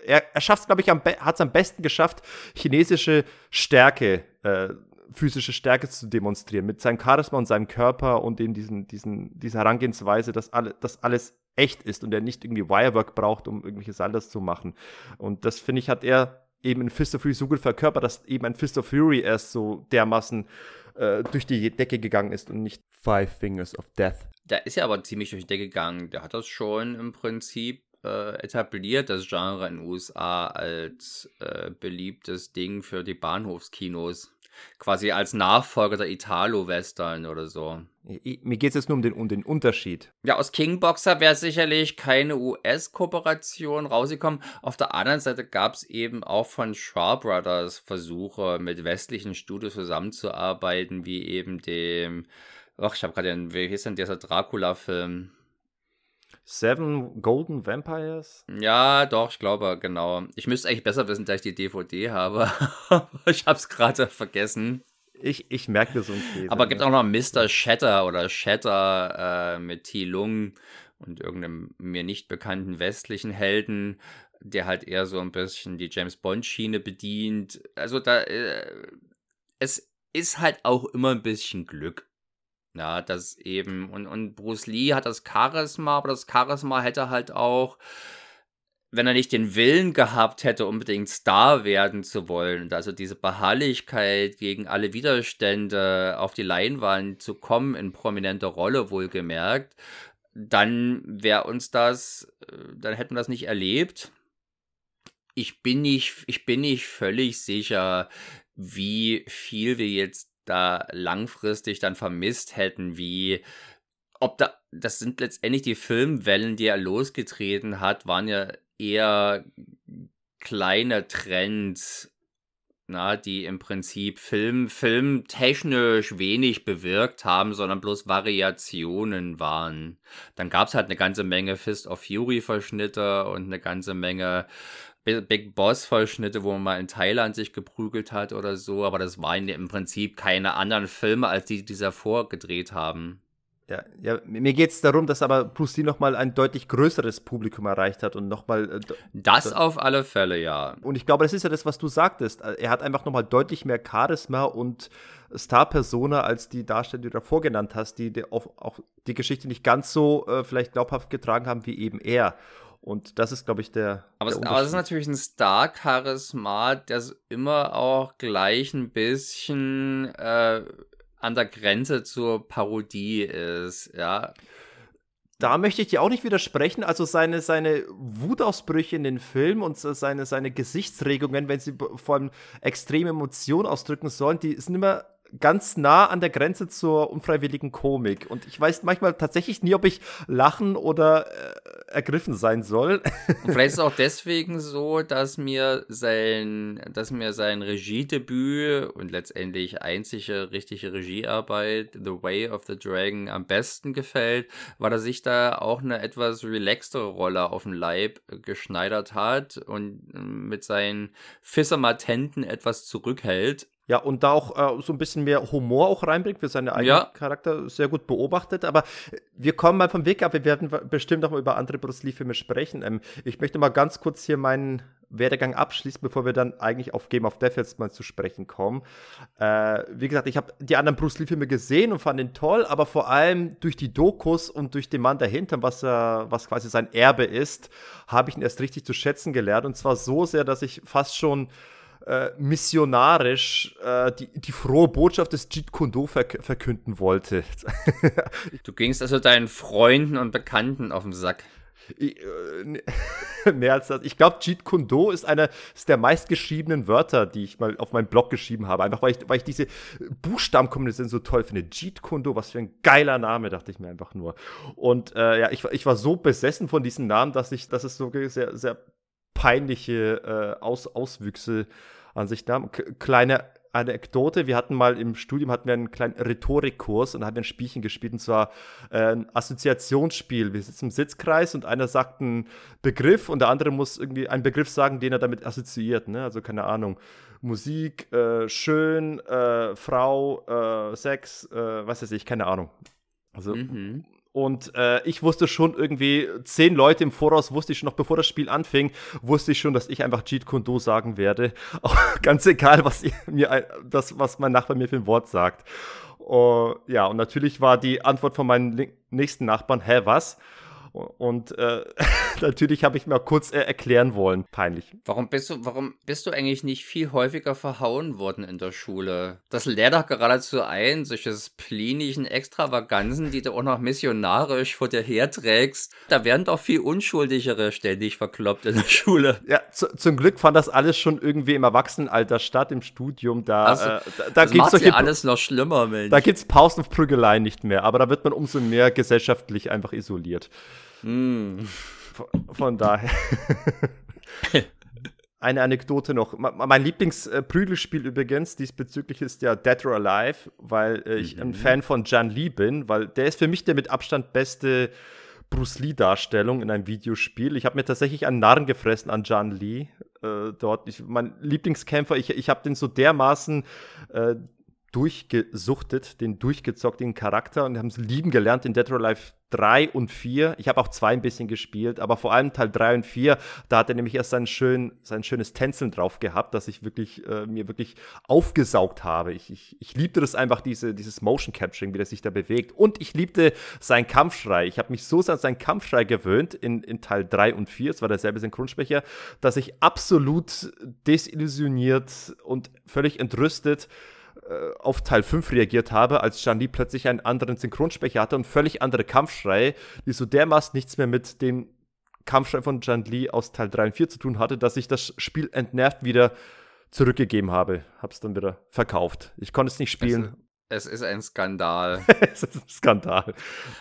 er, er schafft es, glaube ich, hat es am besten geschafft, chinesische Stärke, äh, physische Stärke zu demonstrieren, mit seinem Charisma und seinem Körper und eben diesen, diesen, diese Herangehensweise, dass, alle, dass alles echt ist und er nicht irgendwie Wirework braucht, um irgendwelche Saldas zu machen. Und das, finde ich, hat er eben in Fist of Fury so gut verkörpert, dass eben ein Fist of Fury erst so dermaßen äh, durch die Decke gegangen ist und nicht Five Fingers of Death. Der ist ja aber ziemlich durch die Decke gegangen. Der hat das schon im Prinzip äh, etabliert, das Genre in den USA als äh, beliebtes Ding für die Bahnhofskinos. Quasi als Nachfolger der Italo-Western oder so. Mir geht es jetzt nur um den, um den Unterschied. Ja, aus Kingboxer wäre sicherlich keine US-Kooperation rausgekommen. Auf der anderen Seite gab es eben auch von Shaw Brothers Versuche, mit westlichen Studios zusammenzuarbeiten, wie eben dem. Ach, ich habe gerade den. Wie hieß denn dieser Dracula-Film? Seven Golden Vampires? Ja, doch, ich glaube, genau. Ich müsste eigentlich besser wissen, da ich die DVD habe. ich habe es gerade vergessen. Ich, ich merke so ein Käse. Aber gibt ne? auch noch Mr. Shatter oder Shatter äh, mit T. Lung und irgendeinem mir nicht bekannten westlichen Helden, der halt eher so ein bisschen die James Bond-Schiene bedient. Also da, äh, es ist halt auch immer ein bisschen Glück. Ja, das eben, und, und Bruce Lee hat das Charisma, aber das Charisma hätte halt auch, wenn er nicht den Willen gehabt hätte, unbedingt Star werden zu wollen, also diese Beharrlichkeit gegen alle Widerstände auf die Leinwand zu kommen, in prominenter Rolle wohlgemerkt, dann wäre uns das, äh, dann hätten wir das nicht erlebt. Ich bin nicht, ich bin nicht völlig sicher, wie viel wir jetzt da langfristig dann vermisst hätten, wie ob da, das sind letztendlich die Filmwellen, die er losgetreten hat, waren ja eher kleine Trends, na, die im Prinzip Film, filmtechnisch wenig bewirkt haben, sondern bloß Variationen waren. Dann gab es halt eine ganze Menge Fist of Fury Verschnitte und eine ganze Menge Big Boss Vollschnitte, wo man mal in Thailand sich geprügelt hat oder so, aber das waren ja im Prinzip keine anderen Filme, als die, die davor gedreht haben. Ja, ja mir geht es darum, dass aber Bruce Lee nochmal ein deutlich größeres Publikum erreicht hat und nochmal. Äh, das auf alle Fälle, ja. Und ich glaube, das ist ja das, was du sagtest. Er hat einfach nochmal deutlich mehr Charisma und Star-Persona als die Darsteller, die du davor genannt hast, die, die auch, auch, die Geschichte nicht ganz so äh, vielleicht glaubhaft getragen haben wie eben er. Und das ist, glaube ich, der. Aber, der es, aber es ist natürlich ein Star-Charisma, der immer auch gleich ein bisschen äh, an der Grenze zur Parodie ist, ja. Da möchte ich dir auch nicht widersprechen. Also seine, seine Wutausbrüche in den Film und seine, seine Gesichtsregungen, wenn sie vor allem extreme Emotionen ausdrücken sollen, die sind immer ganz nah an der Grenze zur unfreiwilligen Komik. Und ich weiß manchmal tatsächlich nie, ob ich lachen oder äh, ergriffen sein soll. Und vielleicht ist es auch deswegen so, dass mir sein, dass mir sein Regiedebüt und letztendlich einzige richtige Regiearbeit, The Way of the Dragon, am besten gefällt, weil er sich da auch eine etwas relaxtere Rolle auf den Leib geschneidert hat und mit seinen Fissermatenten etwas zurückhält. Ja, und da auch äh, so ein bisschen mehr Humor auch reinbringt für seinen eigenen ja. Charakter, sehr gut beobachtet. Aber wir kommen mal vom Weg ab, wir werden bestimmt noch mal über andere Bruce Lee-Filme sprechen. Ähm, ich möchte mal ganz kurz hier meinen Werdegang abschließen, bevor wir dann eigentlich auf Game of Death jetzt mal zu sprechen kommen. Äh, wie gesagt, ich habe die anderen Bruce Lee-Filme gesehen und fand ihn toll, aber vor allem durch die Dokus und durch den Mann dahinter, was, er, was quasi sein Erbe ist, habe ich ihn erst richtig zu schätzen gelernt. Und zwar so sehr, dass ich fast schon äh, missionarisch äh, die, die frohe Botschaft des Jeet Kune Do verk verkünden wollte. du gingst also deinen Freunden und Bekannten auf den Sack. Ich, äh, mehr als das. Ich glaube, Jeet Kune Do ist einer der meistgeschriebenen Wörter, die ich mal auf meinem Blog geschrieben habe. Einfach weil ich, weil ich diese Buchstabenkombination so toll finde. Jeet Kune Do, was für ein geiler Name, dachte ich mir einfach nur. Und äh, ja, ich, ich war so besessen von diesem Namen, dass ich, dass es so sehr, sehr peinliche äh, Aus Auswüchse an sich. K kleine Anekdote, wir hatten mal im Studium hatten wir einen kleinen Rhetorikkurs und haben ein Spielchen gespielt und zwar äh, ein Assoziationsspiel. Wir sitzen im Sitzkreis und einer sagt einen Begriff und der andere muss irgendwie einen Begriff sagen, den er damit assoziiert. Ne? Also keine Ahnung. Musik, äh, schön, äh, Frau, äh, Sex, äh, was weiß ich, keine Ahnung. Also mhm. Und äh, ich wusste schon irgendwie, zehn Leute im Voraus wusste ich schon, noch bevor das Spiel anfing, wusste ich schon, dass ich einfach Jeet Kune Do sagen werde. Auch ganz egal, was mir das, was mein Nachbar mir für ein Wort sagt. Uh, ja, und natürlich war die Antwort von meinen nächsten Nachbarn, hä, was? Und äh, natürlich habe ich mir kurz äh, erklären wollen. Peinlich. Warum bist du, warum bist du eigentlich nicht viel häufiger verhauen worden in der Schule? Das lehrt doch geradezu ein, solche splinischen Extravaganzen, die du auch noch missionarisch vor dir herträgst. Da werden doch viel Unschuldigere ständig verkloppt in der Schule. Ja, zu, zum Glück fand das alles schon irgendwie im Erwachsenenalter statt, im Studium. Da, also, äh, da, da gibt es alles noch schlimmer, Mensch. Da gibt es Pausen auf Prügelei nicht mehr, aber da wird man umso mehr gesellschaftlich einfach isoliert. Mm. Von, von daher. Eine Anekdote noch. Mein Lieblingsprügelspiel übrigens diesbezüglich ist ja Dead or Alive, weil äh, ich mhm. ein Fan von Jan Lee bin, weil der ist für mich der mit Abstand beste Bruce Lee-Darstellung in einem Videospiel. Ich habe mir tatsächlich einen Narren gefressen an Jan Lee äh, dort. Ich, mein Lieblingskämpfer, ich, ich habe den so dermaßen äh, durchgesuchtet, den durchgezockt, den Charakter und haben es lieben gelernt in Dead or Alive 3 und 4. Ich habe auch 2 ein bisschen gespielt, aber vor allem Teil 3 und 4, da hat er nämlich erst sein, schön, sein schönes Tänzeln drauf gehabt, dass ich wirklich, äh, mir wirklich aufgesaugt habe. Ich, ich, ich liebte das einfach, diese, dieses Motion Capturing, wie der sich da bewegt. Und ich liebte seinen Kampfschrei. Ich habe mich so an seinen Kampfschrei gewöhnt in, in Teil 3 und 4, es war derselbe Synchronsprecher, dass ich absolut desillusioniert und völlig entrüstet auf Teil 5 reagiert habe, als Li plötzlich einen anderen Synchronsprecher hatte und völlig andere Kampfschreie, die so dermaßen nichts mehr mit dem Kampfschrei von Jean Li aus Teil 3 und 4 zu tun hatte, dass ich das Spiel entnervt wieder zurückgegeben habe. Hab's dann wieder verkauft. Ich konnte es nicht spielen. Es, es ist ein Skandal. es ist ein Skandal.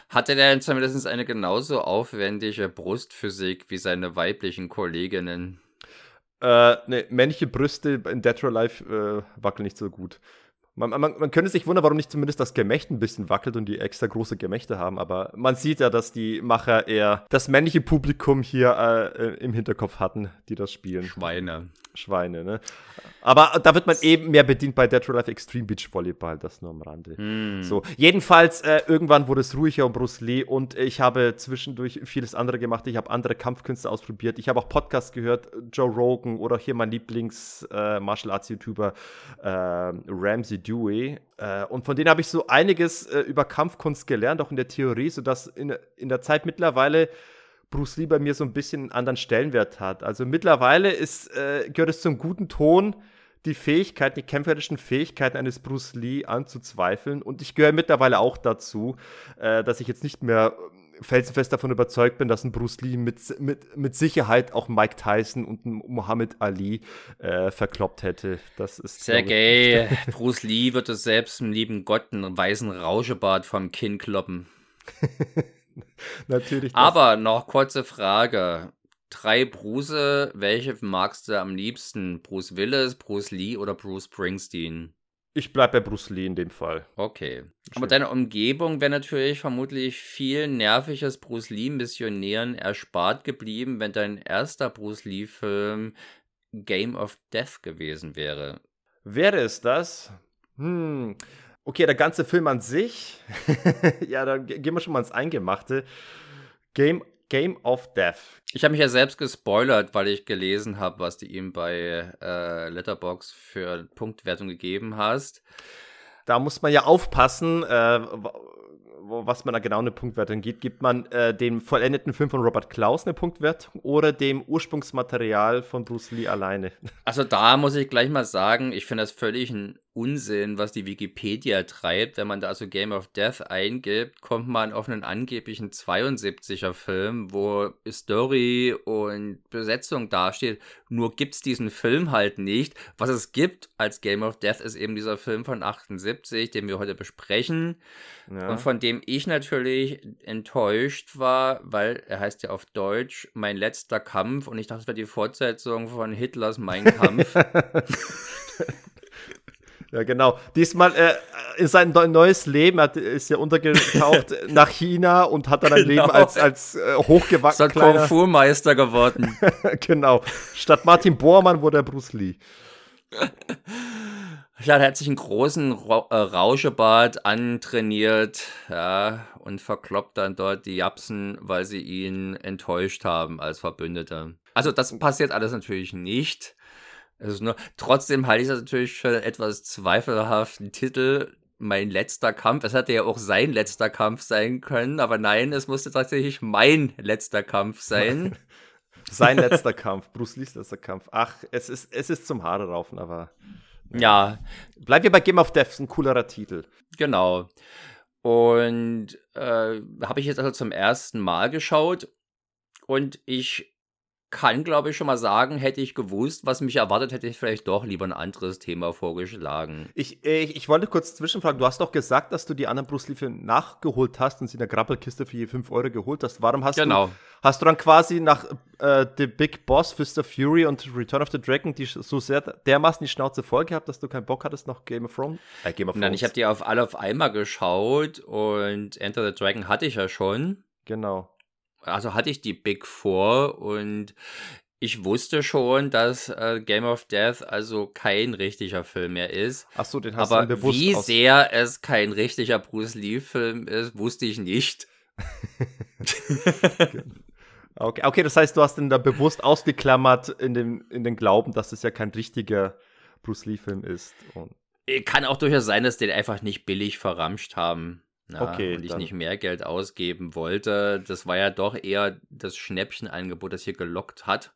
Hatte der denn zumindest eine genauso aufwendige Brustphysik wie seine weiblichen Kolleginnen? Äh, ne, männliche Brüste in Dead or Alive äh, wackeln nicht so gut. Man, man, man, könnte sich wundern, warum nicht zumindest das Gemächt ein bisschen wackelt und die extra große Gemächte haben, aber man sieht ja, dass die Macher eher das männliche Publikum hier äh, im Hinterkopf hatten, die das spielen. Schweine. Schweine, ne? Aber da wird man eben mehr bedient bei Dead or Life Extreme Beach Volleyball, das nur am Rande. Mm. So, jedenfalls, äh, irgendwann wurde es ruhiger um Bruce Lee und ich habe zwischendurch vieles andere gemacht. Ich habe andere Kampfkünste ausprobiert. Ich habe auch Podcasts gehört, Joe Rogan oder hier mein Lieblings-Martial äh, Arts YouTuber äh, Ramsey Dewey. Äh, und von denen habe ich so einiges äh, über Kampfkunst gelernt, auch in der Theorie, sodass in, in der Zeit mittlerweile Bruce Lee bei mir so ein bisschen einen anderen Stellenwert hat. Also mittlerweile ist, äh, gehört es zum guten Ton, die Fähigkeiten, die kämpferischen Fähigkeiten eines Bruce Lee anzuzweifeln. Und ich gehöre mittlerweile auch dazu, äh, dass ich jetzt nicht mehr felsenfest davon überzeugt bin, dass ein Bruce Lee mit, mit, mit Sicherheit auch Mike Tyson und ein Muhammad Ali äh, verkloppt hätte. Das ist Sergei, Bruce Lee wird es selbst im lieben Gott einen weißen Rauschebart vom Kinn kloppen. Natürlich. Aber noch kurze Frage. Drei Bruce, welche magst du am liebsten? Bruce Willis, Bruce Lee oder Bruce Springsteen? Ich bleibe bei Bruce Lee in dem Fall. Okay. Aber deine Umgebung wäre natürlich vermutlich viel nerviges Bruce Lee-Missionären erspart geblieben, wenn dein erster Bruce Lee-Film Game of Death gewesen wäre. Wäre es das? Hm. Okay, der ganze Film an sich. ja, dann gehen wir schon mal ins Eingemachte. Game Game of Death. Ich habe mich ja selbst gespoilert, weil ich gelesen habe, was du ihm bei äh, Letterbox für Punktwertung gegeben hast. Da muss man ja aufpassen, äh, was man da genau eine Punktwertung gibt. Gibt man äh, dem vollendeten Film von Robert Klaus eine Punktwertung oder dem Ursprungsmaterial von Bruce Lee alleine? Also da muss ich gleich mal sagen, ich finde das völlig ein Unsinn, was die Wikipedia treibt. Wenn man da also Game of Death eingibt, kommt man auf einen angeblichen 72er Film, wo Story und Besetzung dasteht. Nur gibt es diesen Film halt nicht. Was es gibt als Game of Death ist eben dieser Film von 78, den wir heute besprechen. Ja. Und von dem ich natürlich enttäuscht war, weil er heißt ja auf Deutsch Mein letzter Kampf und ich dachte, es wäre die Fortsetzung von Hitlers Mein Kampf. Ja, genau. Diesmal äh, in sein neues Leben hat, ist er untergetaucht nach China und hat dann ein genau. Leben als, als äh, hochgewachsener Kung Fu-Meister geworden. genau. Statt Martin Bormann wurde er Bruce Lee. Ja, er hat sich einen großen Ra äh, Rauschebart antrainiert ja, und verkloppt dann dort die Japsen, weil sie ihn enttäuscht haben als Verbündeter. Also das passiert alles natürlich nicht. Also nur, trotzdem halte ich das natürlich für einen etwas zweifelhaften Titel. Mein letzter Kampf. Es hätte ja auch sein letzter Kampf sein können, aber nein, es musste tatsächlich mein letzter Kampf sein. sein letzter Kampf, Bruce Lees letzter Kampf. Ach, es ist, es ist zum Haare raufen, aber. Ja. Bleiben wir bei Game of Death, ein coolerer Titel. Genau. Und äh, habe ich jetzt also zum ersten Mal geschaut und ich kann, glaube ich, schon mal sagen, hätte ich gewusst, was mich erwartet, hätte ich vielleicht doch lieber ein anderes Thema vorgeschlagen. Ich, ich, ich wollte kurz zwischenfragen, du hast doch gesagt, dass du die anderen Bruce Lee-Filme nachgeholt hast und sie in der Grappelkiste für je 5 Euro geholt hast. Warum hast genau. du hast du dann quasi nach äh, The Big Boss, Fist of Fury und Return of the Dragon die so sehr dermaßen die Schnauze voll gehabt, dass du keinen Bock hattest noch Game of Thrones? Äh, Game of Thrones. Nein, ich habe die auf alle auf einmal geschaut und Enter the Dragon hatte ich ja schon. Genau also hatte ich die Big Four und ich wusste schon, dass äh, Game of Death also kein richtiger Film mehr ist. Ach so, den hast Aber du bewusst wie sehr es kein richtiger Bruce Lee Film ist, wusste ich nicht. okay, okay, das heißt, du hast den da bewusst ausgeklammert in den, in den Glauben, dass es ja kein richtiger Bruce Lee Film ist. Und Kann auch durchaus sein, dass den einfach nicht billig verramscht haben. Ja, okay. Und ich nicht mehr Geld ausgeben wollte. Das war ja doch eher das Schnäppchenangebot, das hier gelockt hat.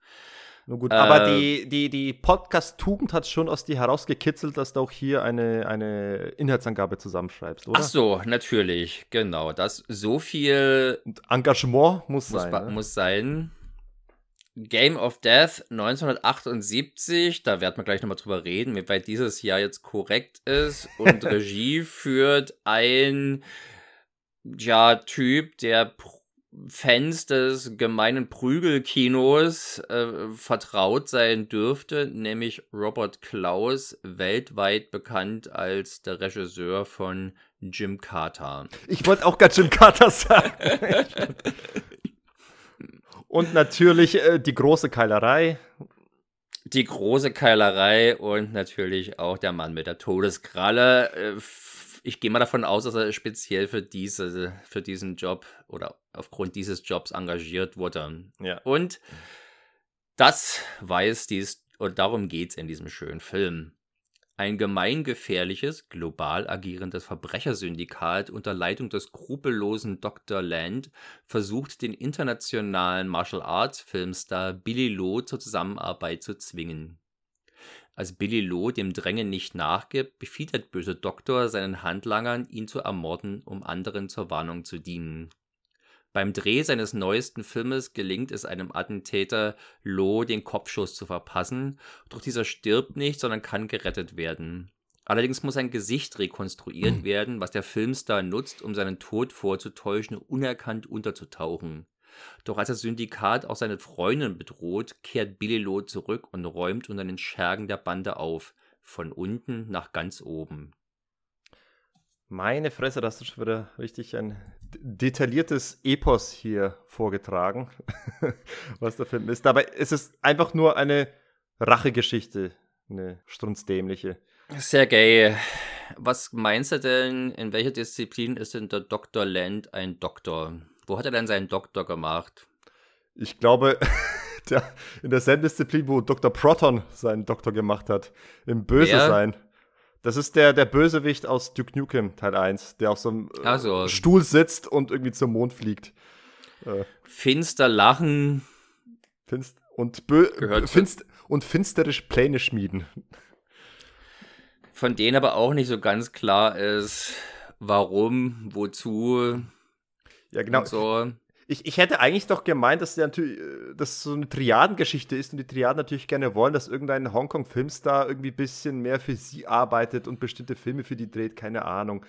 Nun gut, äh, aber die, die, die Podcast-Tugend hat schon aus dir herausgekitzelt, dass du auch hier eine, eine Inhaltsangabe zusammenschreibst, oder? Ach so, natürlich, genau. Das so viel Engagement muss, muss sein. Ne? Muss sein. Game of Death 1978, da werden wir gleich nochmal drüber reden, wie weit dieses Jahr jetzt korrekt ist. Und Regie führt ein ja, Typ, der Fans des gemeinen Prügelkinos äh, vertraut sein dürfte, nämlich Robert Klaus, weltweit bekannt als der Regisseur von Jim Carter. Ich wollte auch gerade Jim Carter sagen. Und natürlich äh, die große Keilerei. Die große Keilerei und natürlich auch der Mann mit der Todeskralle. Äh, ich gehe mal davon aus, dass er speziell für, diese, für diesen Job oder aufgrund dieses Jobs engagiert wurde. Ja. Und das weiß dies, und darum geht es in diesem schönen Film. Ein gemeingefährliches, global agierendes Verbrechersyndikat unter Leitung des skrupellosen Dr. Land versucht den internationalen Martial Arts Filmstar Billy Loh zur Zusammenarbeit zu zwingen. Als Billy Loh dem Drängen nicht nachgibt, befiehlt der böse Doktor seinen Handlangern, ihn zu ermorden, um anderen zur Warnung zu dienen. Beim Dreh seines neuesten Filmes gelingt es einem Attentäter, Lo den Kopfschuss zu verpassen, doch dieser stirbt nicht, sondern kann gerettet werden. Allerdings muss sein Gesicht rekonstruiert werden, was der Filmstar nutzt, um seinen Tod vorzutäuschen und unerkannt unterzutauchen. Doch als das Syndikat auch seine Freundin bedroht, kehrt Bililo zurück und räumt unter den Schergen der Bande auf, von unten nach ganz oben. Meine Fresse, da hast du schon wieder richtig ein detailliertes Epos hier vorgetragen, was der Film ist. Dabei ist es einfach nur eine Rachegeschichte, eine strunzdämliche. Sehr gay. Was meinst du denn, in welcher Disziplin ist denn der Dr. Land ein Doktor? Wo hat er denn seinen Doktor gemacht? Ich glaube, der, in derselben Disziplin, wo Dr. Proton seinen Doktor gemacht hat. Im Böse sein. Das ist der, der Bösewicht aus Duke Nukem Teil 1, der auf so einem äh, so. Stuhl sitzt und irgendwie zum Mond fliegt. Äh, Finster lachen. Finst und, bö finst und finsterisch Pläne schmieden. Von denen aber auch nicht so ganz klar ist, warum, wozu. Ja, genau. So. Ich, ich hätte eigentlich doch gemeint, dass natürlich, äh, dass so eine Triadengeschichte ist und die Triaden natürlich gerne wollen, dass irgendein Hongkong-Filmstar irgendwie ein bisschen mehr für sie arbeitet und bestimmte Filme für die dreht, keine Ahnung.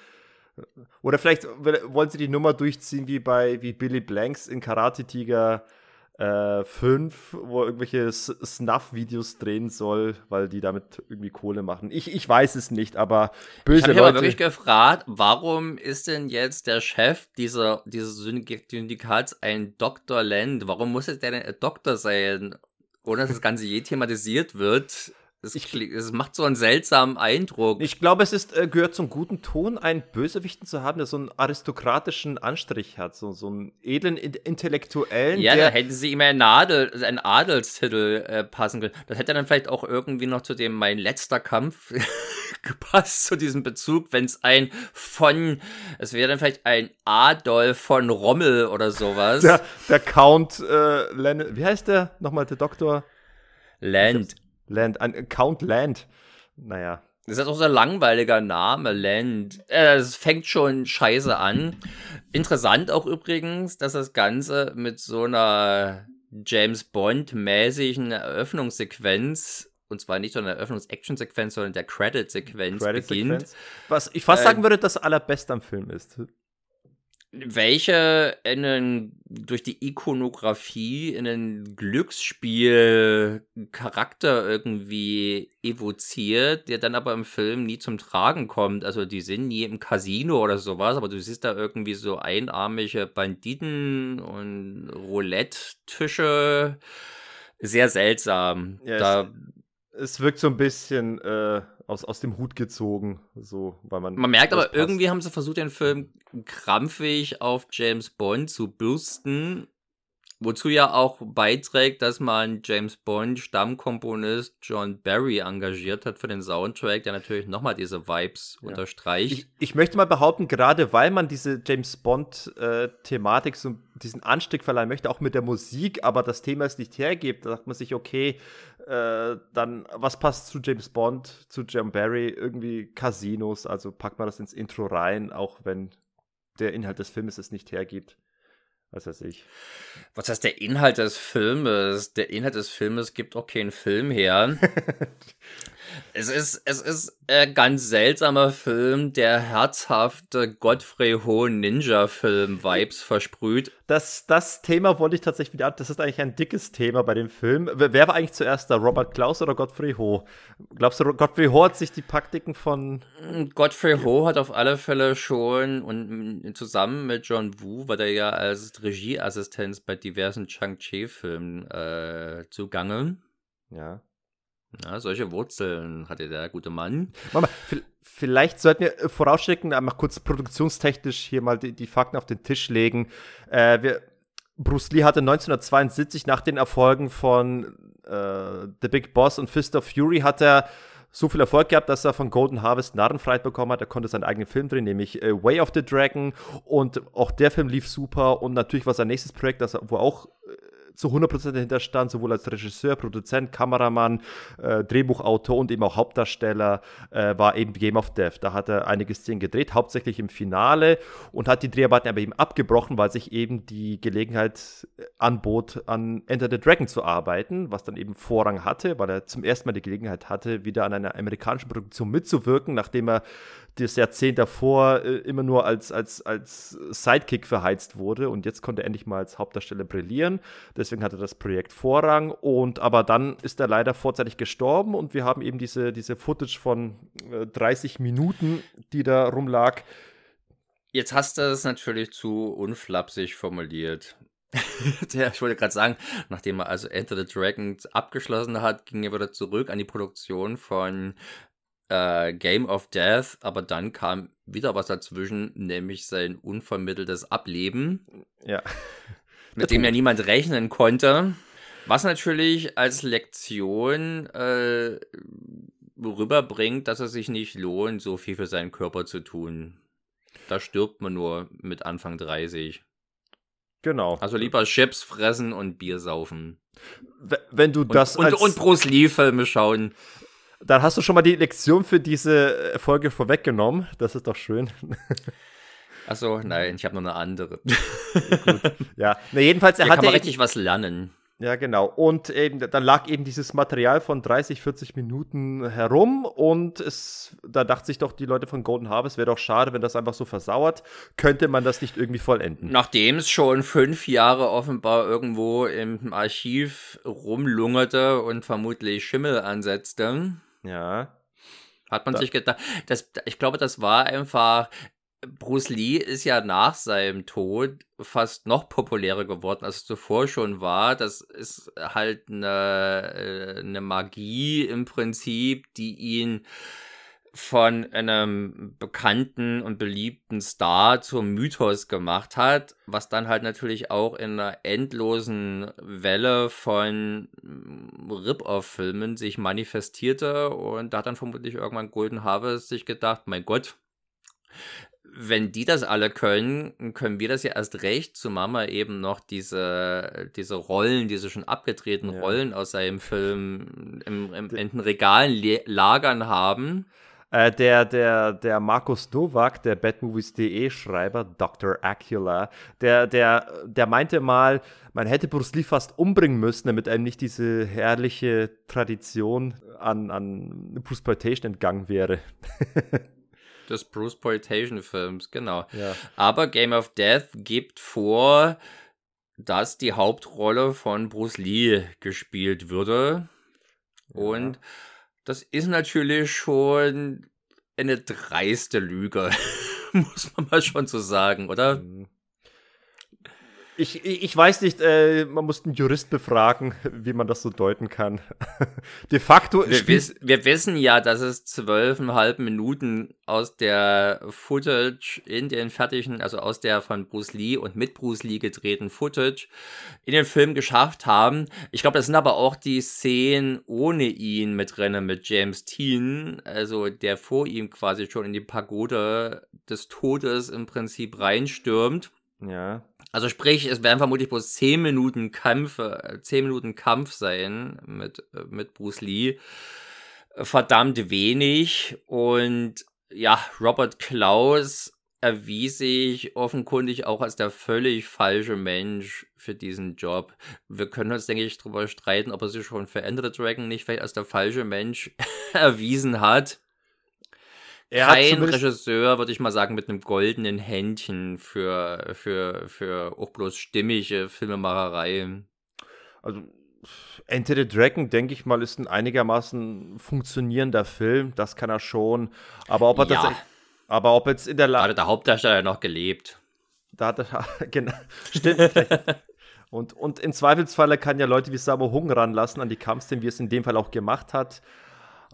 Oder vielleicht wollen sie die Nummer durchziehen wie bei wie Billy Blanks in Karate Tiger äh, 5, wo er irgendwelche Snuff-Videos drehen soll, weil die damit irgendwie Kohle machen. Ich, ich weiß es nicht, aber böse ich Leute. Ich habe wirklich gefragt, warum ist denn jetzt der Chef dieser, dieses Syndikats ein Dr. Land? Warum muss es denn ein Doktor sein? Ohne dass das Ganze je thematisiert wird. Es, ich, es macht so einen seltsamen Eindruck. Ich glaube, es ist, äh, gehört zum guten Ton, einen Bösewichten zu haben, der so einen aristokratischen Anstrich hat, so, so einen edlen Intellektuellen. Ja, da hätten sie ihm einen, Adel, einen Adelstitel äh, passen können. Das hätte dann vielleicht auch irgendwie noch zu dem Mein letzter Kampf gepasst, zu diesem Bezug, wenn es ein von, es wäre dann vielleicht ein Adolf von Rommel oder sowas. Der, der Count, äh, Len wie heißt der nochmal, der Doktor? Land. Land, ein Count Land. Naja. Das ist auch so ein langweiliger Name, Land. Äh, es fängt schon scheiße an. Interessant auch übrigens, dass das Ganze mit so einer James Bond-mäßigen Eröffnungssequenz und zwar nicht so eine Eröffnungs-Action-Sequenz, sondern der Credit-Sequenz Credit beginnt. Was ich fast äh, sagen würde, das allerbeste am Film ist welche in einen, durch die Ikonografie in einen Glücksspiel-Charakter irgendwie evoziert, der dann aber im Film nie zum Tragen kommt. Also die sind nie im Casino oder sowas, aber du siehst da irgendwie so einarmige Banditen und Roulette-Tische. Sehr seltsam. Ja, da, es, wirkt so ein bisschen äh, aus, aus dem Hut gezogen, so, weil man. Man merkt aber, passt. irgendwie haben sie versucht, den Film krampfig auf James Bond zu bürsten, wozu ja auch beiträgt, dass man James Bond Stammkomponist John Barry engagiert hat für den Soundtrack, der natürlich nochmal diese Vibes ja. unterstreicht. Ich, ich, möchte mal behaupten, gerade weil man diese James Bond-Thematik, äh, so diesen Anstieg verleihen möchte, auch mit der Musik, aber das Thema es nicht hergibt, da sagt man sich, okay, äh, dann, was passt zu James Bond, zu John Barry? Irgendwie Casinos, also packt man das ins Intro rein, auch wenn der Inhalt des Filmes es nicht hergibt. Was weiß ich. Was heißt der Inhalt des Filmes? Der Inhalt des Filmes gibt auch keinen Film her. es ist, es ist ein ganz seltsamer Film, der herzhafte Godfrey Ho Ninja-Film-Vibes versprüht. Das, das Thema wollte ich tatsächlich wieder Das ist eigentlich ein dickes Thema bei dem Film. Wer war eigentlich zuerst da? Robert Klaus oder Godfrey Ho? Glaubst du, Godfrey Ho hat sich die Praktiken von. Godfrey Ho hat auf alle Fälle schon und zusammen mit John Woo war der ja als Regieassistenz bei diversen Chang-Chi-Filmen äh, zugange. Ja. Ja, solche Wurzeln hatte der gute Mann. Mama, vielleicht sollten wir äh, vorausschicken, einmal kurz produktionstechnisch hier mal die, die Fakten auf den Tisch legen. Äh, wir, Bruce Lee hatte 1972 nach den Erfolgen von äh, The Big Boss und Fist of Fury hat er so viel Erfolg gehabt, dass er von Golden Harvest Narrenfreiheit bekommen hat. Er konnte seinen eigenen Film drehen, nämlich äh, Way of the Dragon. Und auch der Film lief super. Und natürlich war sein nächstes Projekt, das, wo er auch äh, zu 100% dahinter stand, sowohl als Regisseur, Produzent, Kameramann, äh, Drehbuchautor und eben auch Hauptdarsteller, äh, war eben Game of Death. Da hat er einige Szenen gedreht, hauptsächlich im Finale und hat die Dreharbeiten aber eben abgebrochen, weil sich eben die Gelegenheit äh, anbot, an Enter the Dragon zu arbeiten, was dann eben Vorrang hatte, weil er zum ersten Mal die Gelegenheit hatte, wieder an einer amerikanischen Produktion mitzuwirken, nachdem er das Jahrzehnt davor äh, immer nur als, als, als Sidekick verheizt wurde und jetzt konnte er endlich mal als Hauptdarsteller brillieren. Deswegen hatte das Projekt Vorrang und aber dann ist er leider vorzeitig gestorben und wir haben eben diese, diese Footage von äh, 30 Minuten, die da rumlag. Jetzt hast du es natürlich zu unflapsig formuliert. ich wollte gerade sagen, nachdem er also Enter the Dragon abgeschlossen hat, ging er wieder zurück an die Produktion von äh, Game of Death, aber dann kam wieder was dazwischen, nämlich sein unvermitteltes Ableben. Ja. Mit dem ja niemand rechnen konnte. Was natürlich als Lektion äh, rüberbringt, dass es sich nicht lohnt, so viel für seinen Körper zu tun. Da stirbt man nur mit Anfang 30. Genau. Also lieber Chips fressen und Bier saufen. Wenn du das und, und, und Bruce Lee-Filme schauen. Dann hast du schon mal die Lektion für diese Folge vorweggenommen. Das ist doch schön. Achso, nein, ich habe noch eine andere. Gut. Ja, na, jedenfalls, er kann man richtig was lernen. Ja, genau. Und eben, dann lag eben dieses Material von 30, 40 Minuten herum und es, da dachte sich doch die Leute von Golden Harvest, wäre doch schade, wenn das einfach so versauert. Könnte man das nicht irgendwie vollenden? Nachdem es schon fünf Jahre offenbar irgendwo im Archiv rumlungerte und vermutlich Schimmel ansetzte. Ja. Hat man da. sich gedacht, das, ich glaube, das war einfach, Bruce Lee ist ja nach seinem Tod fast noch populärer geworden, als es zuvor schon war. Das ist halt eine, eine Magie im Prinzip, die ihn von einem bekannten und beliebten Star zum Mythos gemacht hat, was dann halt natürlich auch in einer endlosen Welle von Rip-Off-Filmen sich manifestierte und da hat dann vermutlich irgendwann Golden Harvest sich gedacht, mein Gott, wenn die das alle können, können wir das ja erst recht, zumal wir eben noch diese, diese Rollen, diese schon abgedrehten ja. Rollen aus seinem Film im, im, in den Regalen lagern haben. Äh, der, der, der Markus Nowak, der Badmovies.de Schreiber, Dr. Acula, der, der, der meinte mal, man hätte Bruce Lee fast umbringen müssen, damit einem nicht diese herrliche Tradition an, an Bruce Plantation entgangen wäre. des Bruce Poitation Films, genau. Ja. Aber Game of Death gibt vor, dass die Hauptrolle von Bruce Lee gespielt würde. Ja. Und das ist natürlich schon eine dreiste Lüge, muss man mal schon so sagen, oder? Mhm. Ich, ich weiß nicht, äh, man muss einen Jurist befragen, wie man das so deuten kann. De facto. Wir, wiss, wir, wissen ja, dass es zwölfeinhalb Minuten aus der Footage in den fertigen, also aus der von Bruce Lee und mit Bruce Lee gedrehten Footage in den Film geschafft haben. Ich glaube, das sind aber auch die Szenen ohne ihn mit drin, mit James Teen, also der vor ihm quasi schon in die Pagode des Todes im Prinzip reinstürmt. Ja. Also sprich, es werden vermutlich bloß 10 Minuten Kämpfe, 10 Minuten Kampf sein mit, mit Bruce Lee. Verdammt wenig. Und ja, Robert Klaus erwies sich offenkundig auch als der völlig falsche Mensch für diesen Job. Wir können uns, denke ich, darüber streiten, ob er sich schon für Ender Dragon nicht vielleicht als der falsche Mensch erwiesen hat. Er Kein Regisseur, würde ich mal sagen, mit einem goldenen Händchen für, für, für auch bloß stimmige Filmemacherei. Also, Enter the Dragon, denke ich mal, ist ein einigermaßen funktionierender Film. Das kann er schon. Aber ob er ja. das. Aber ob jetzt in der Lage. Da hat der Hauptdarsteller noch gelebt. Da hat er. genau. Stimmt. und, und im Zweifelsfalle kann ja Leute wie Sabo Hung ranlassen an die Kampfszenen, wie es in dem Fall auch gemacht hat.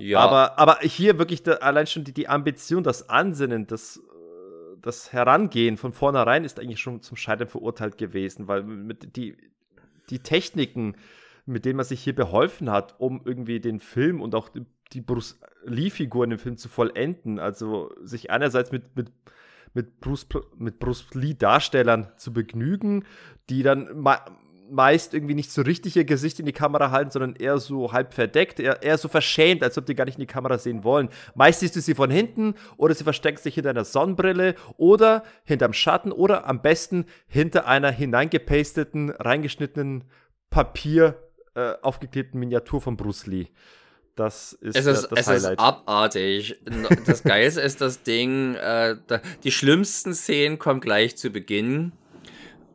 Ja. Aber, aber hier wirklich da, allein schon die, die Ambition, das Ansinnen, das, das Herangehen von vornherein ist eigentlich schon zum Scheitern verurteilt gewesen, weil mit die, die Techniken, mit denen man sich hier beholfen hat, um irgendwie den Film und auch die, die Bruce Lee-Figuren im Film zu vollenden, also sich einerseits mit, mit, mit, Bruce, mit Bruce Lee-Darstellern zu begnügen, die dann meist irgendwie nicht so richtig ihr Gesicht in die Kamera halten, sondern eher so halb verdeckt, eher, eher so verschämt, als ob die gar nicht in die Kamera sehen wollen. Meist siehst du sie von hinten oder sie versteckt sich hinter einer Sonnenbrille oder hinterm Schatten oder am besten hinter einer hineingepasteten, reingeschnittenen Papier äh, aufgeklebten Miniatur von Bruce Lee. Das ist es ist, das es Highlight. ist abartig. Das Geilste ist das Ding, äh, die schlimmsten Szenen kommen gleich zu Beginn.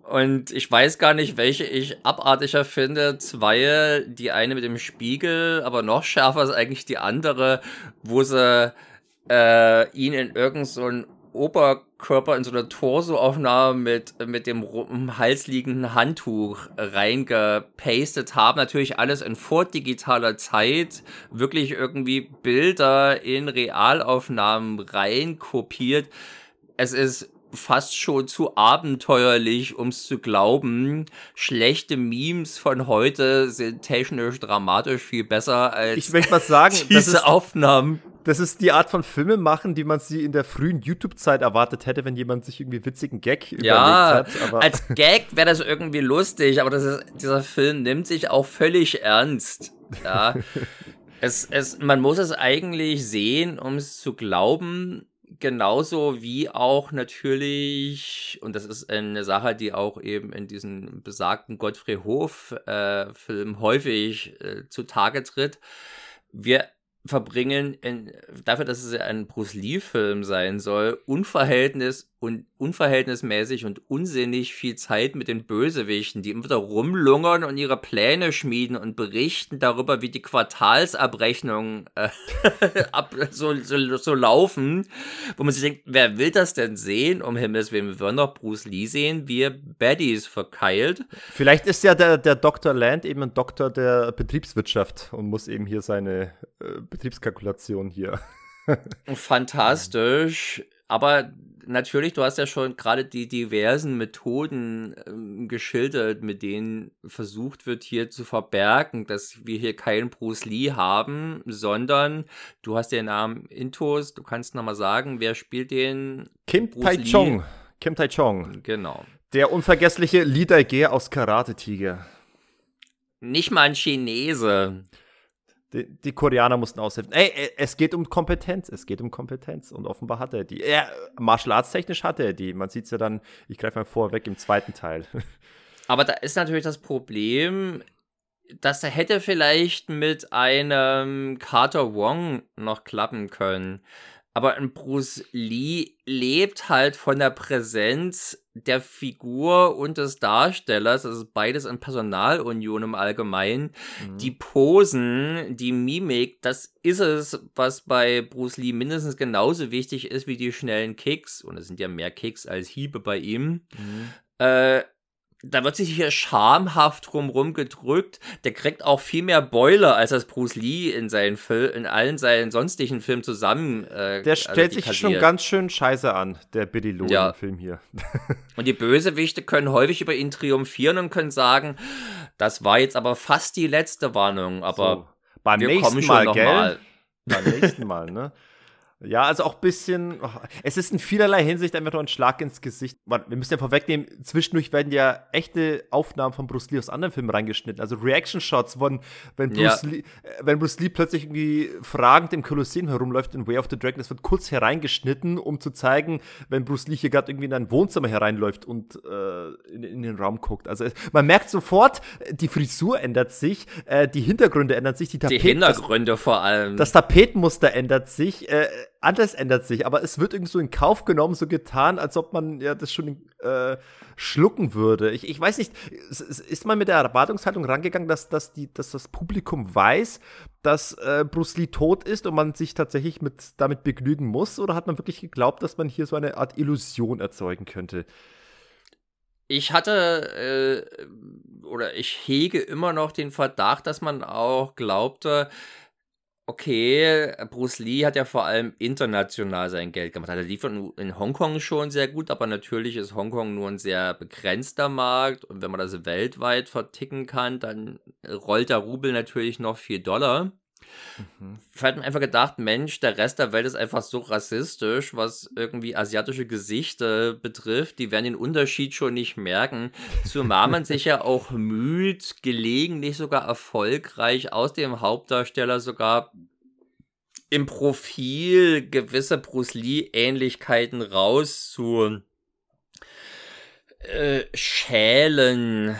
Und ich weiß gar nicht, welche ich abartiger finde. Zwei, die eine mit dem Spiegel, aber noch schärfer ist eigentlich die andere, wo sie äh, ihn in irgendein so Oberkörper in so einer Torsoaufnahme mit, mit dem um Hals liegenden Handtuch reingepastet haben. Natürlich alles in vordigitaler Zeit. Wirklich irgendwie Bilder in Realaufnahmen reinkopiert. Es ist fast schon zu abenteuerlich, um es zu glauben. Schlechte Memes von heute sind technisch dramatisch viel besser als ich möchte was sagen, diese ist, Aufnahmen. Das ist die Art von Filme machen, die man sie in der frühen YouTube-Zeit erwartet hätte, wenn jemand sich irgendwie witzigen Gag ja, überlegt hat. Ja, als Gag wäre das irgendwie lustig, aber das ist, dieser Film nimmt sich auch völlig ernst. Ja. es, es, man muss es eigentlich sehen, um es zu glauben genauso wie auch natürlich, und das ist eine Sache, die auch eben in diesem besagten Gottfried Hof-Film äh, häufig äh, zutage tritt, wir verbringen in, dafür, dass es ein Bruce Lee-Film sein soll, unverhältnis und unverhältnismäßig und unsinnig viel Zeit mit den Bösewichten, die immer wieder rumlungern und ihre Pläne schmieden und berichten darüber, wie die Quartalsabrechnungen äh, ab, so, so, so laufen, wo man sich denkt, wer will das denn sehen? Um Himmels Willen, wir wollen doch Bruce Lee sehen, wie er Baddies verkeilt. Vielleicht ist ja der, der Dr. Land eben ein Doktor der Betriebswirtschaft und muss eben hier seine äh, Betriebskalkulation hier. Fantastisch. Aber natürlich, du hast ja schon gerade die diversen Methoden ähm, geschildert, mit denen versucht wird, hier zu verbergen, dass wir hier keinen Bruce Lee haben, sondern du hast den Namen Intos, du kannst nochmal sagen, wer spielt den? Kim Bruce Tai Lee? Chong. Kim Tai Chong. Genau. Der unvergessliche Lee Dae aus Karate Tiger. Nicht mal ein Chinese. Die, die, Koreaner mussten aushelfen. Ey, es geht um Kompetenz. Es geht um Kompetenz. Und offenbar hat er die. Er, Martial Arts technisch hatte er die. Man sieht es ja dann, ich greife mal vorweg im zweiten Teil. Aber da ist natürlich das Problem, dass er hätte vielleicht mit einem Carter Wong noch klappen können. Aber ein Bruce Lee lebt halt von der Präsenz der Figur und des Darstellers, also beides in Personalunion im Allgemeinen. Mhm. Die Posen, die Mimik, das ist es, was bei Bruce Lee mindestens genauso wichtig ist wie die schnellen Kicks. Und es sind ja mehr Kicks als Hiebe bei ihm. Mhm. Äh, da wird sich hier schamhaft drumrum gedrückt. Der kriegt auch viel mehr Boiler, als das Bruce Lee in seinen Fil in allen seinen sonstigen Filmen zusammen. Äh, der also stellt sich schon ganz schön scheiße an, der Billy Lowe ja. Film hier. und die Bösewichte können häufig über ihn triumphieren und können sagen, das war jetzt aber fast die letzte Warnung, aber so. beim wir nächsten kommen schon Mal, gell? mal. Beim nächsten Mal, ne? Ja, also auch ein bisschen. Oh, es ist in vielerlei Hinsicht einfach nur ein Schlag ins Gesicht. Wir müssen ja vorwegnehmen, zwischendurch werden ja echte Aufnahmen von Bruce Lee aus anderen Filmen reingeschnitten. Also Reaction-Shots, wenn, Bruce ja. Lee, äh, wenn Bruce Lee plötzlich irgendwie fragend im Kolosseum herumläuft in Way of the Dragon, das wird kurz hereingeschnitten, um zu zeigen, wenn Bruce Lee hier gerade irgendwie in ein Wohnzimmer hereinläuft und äh, in, in, den Raum guckt. Also man merkt sofort, die Frisur ändert sich, äh, die Hintergründe ändern sich, die Tapeten. Die Hintergründe das, vor allem. Das Tapetenmuster ändert sich. Äh, alles ändert sich, aber es wird irgendwie so in Kauf genommen, so getan, als ob man ja das schon äh, schlucken würde. Ich, ich weiß nicht, ist man mit der Erwartungshaltung rangegangen, dass, dass, die, dass das Publikum weiß, dass äh, Bruce Lee tot ist und man sich tatsächlich mit, damit begnügen muss? Oder hat man wirklich geglaubt, dass man hier so eine Art Illusion erzeugen könnte? Ich hatte äh, oder ich hege immer noch den Verdacht, dass man auch glaubte, okay, Bruce Lee hat ja vor allem international sein Geld gemacht. Er lief in Hongkong schon sehr gut, aber natürlich ist Hongkong nur ein sehr begrenzter Markt und wenn man das weltweit verticken kann, dann rollt der Rubel natürlich noch viel Dollar. Mhm. Ich hatte mir einfach gedacht, Mensch, der Rest der Welt ist einfach so rassistisch, was irgendwie asiatische Gesichter betrifft. Die werden den Unterschied schon nicht merken. Zumal man sich ja auch müht, gelegentlich sogar erfolgreich aus dem Hauptdarsteller sogar im Profil gewisse Bruce Lee-Ähnlichkeiten rauszu äh, schälen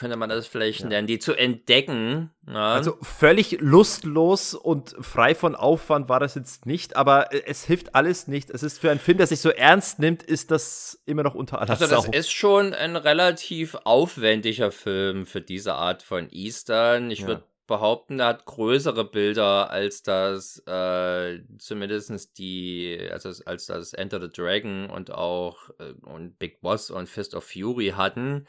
könnte man das vielleicht ja. nennen, die zu entdecken. Ja. Also völlig lustlos und frei von Aufwand war das jetzt nicht, aber äh, es hilft alles nicht. Es ist für einen Film, der sich so ernst nimmt, ist das immer noch unter aller Also das Sau. ist schon ein relativ aufwendiger Film für diese Art von Eastern. Ich ja. würde behaupten, er hat größere Bilder als das, äh, zumindest die, also als das Enter the Dragon und auch äh, und Big Boss und Fist of Fury hatten.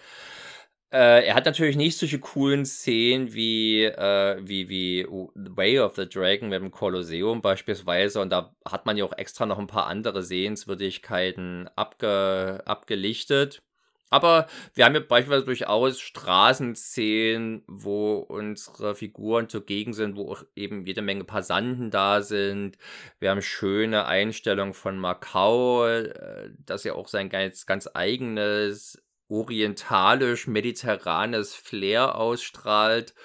Äh, er hat natürlich nicht solche coolen Szenen wie, äh, wie, wie Way of the Dragon mit dem Kolosseum beispielsweise. Und da hat man ja auch extra noch ein paar andere Sehenswürdigkeiten abge, abgelichtet. Aber wir haben ja beispielsweise durchaus Straßenszenen, wo unsere Figuren zugegen sind, wo auch eben jede Menge Passanten da sind. Wir haben schöne Einstellungen von Macau, äh, das ja auch sein ganz, ganz eigenes orientalisch-mediterranes Flair ausstrahlt.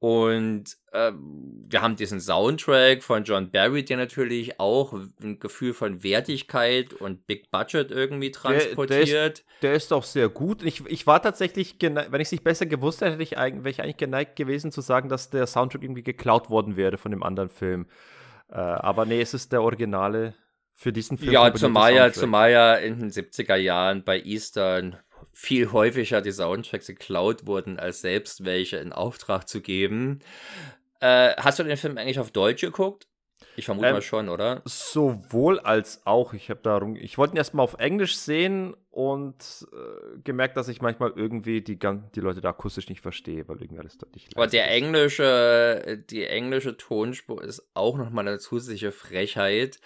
Und äh, wir haben diesen Soundtrack von John Barry, der natürlich auch ein Gefühl von Wertigkeit und Big Budget irgendwie transportiert. Der, der, ist, der ist, auch sehr gut. Ich, ich war tatsächlich, wenn ich es nicht besser gewusst hätte, hätte ich eigentlich, wäre ich eigentlich geneigt gewesen zu sagen, dass der Soundtrack irgendwie geklaut worden wäre von dem anderen Film. Äh, aber nee, es ist der originale für diesen Film. Ja, zumal ja, zumal ja in den 70er Jahren bei Eastern viel häufiger die Soundtracks geklaut wurden, als selbst welche in Auftrag zu geben. Äh, hast du den Film eigentlich auf Deutsch geguckt? Ich vermute ähm, mal schon, oder? Sowohl als auch. Ich habe darum, ich wollte ihn erstmal auf Englisch sehen und äh, gemerkt, dass ich manchmal irgendwie die, die Leute da akustisch nicht verstehe, weil irgendwie alles deutlich Aber der ist. englische, die englische Tonspur ist auch nochmal eine zusätzliche Frechheit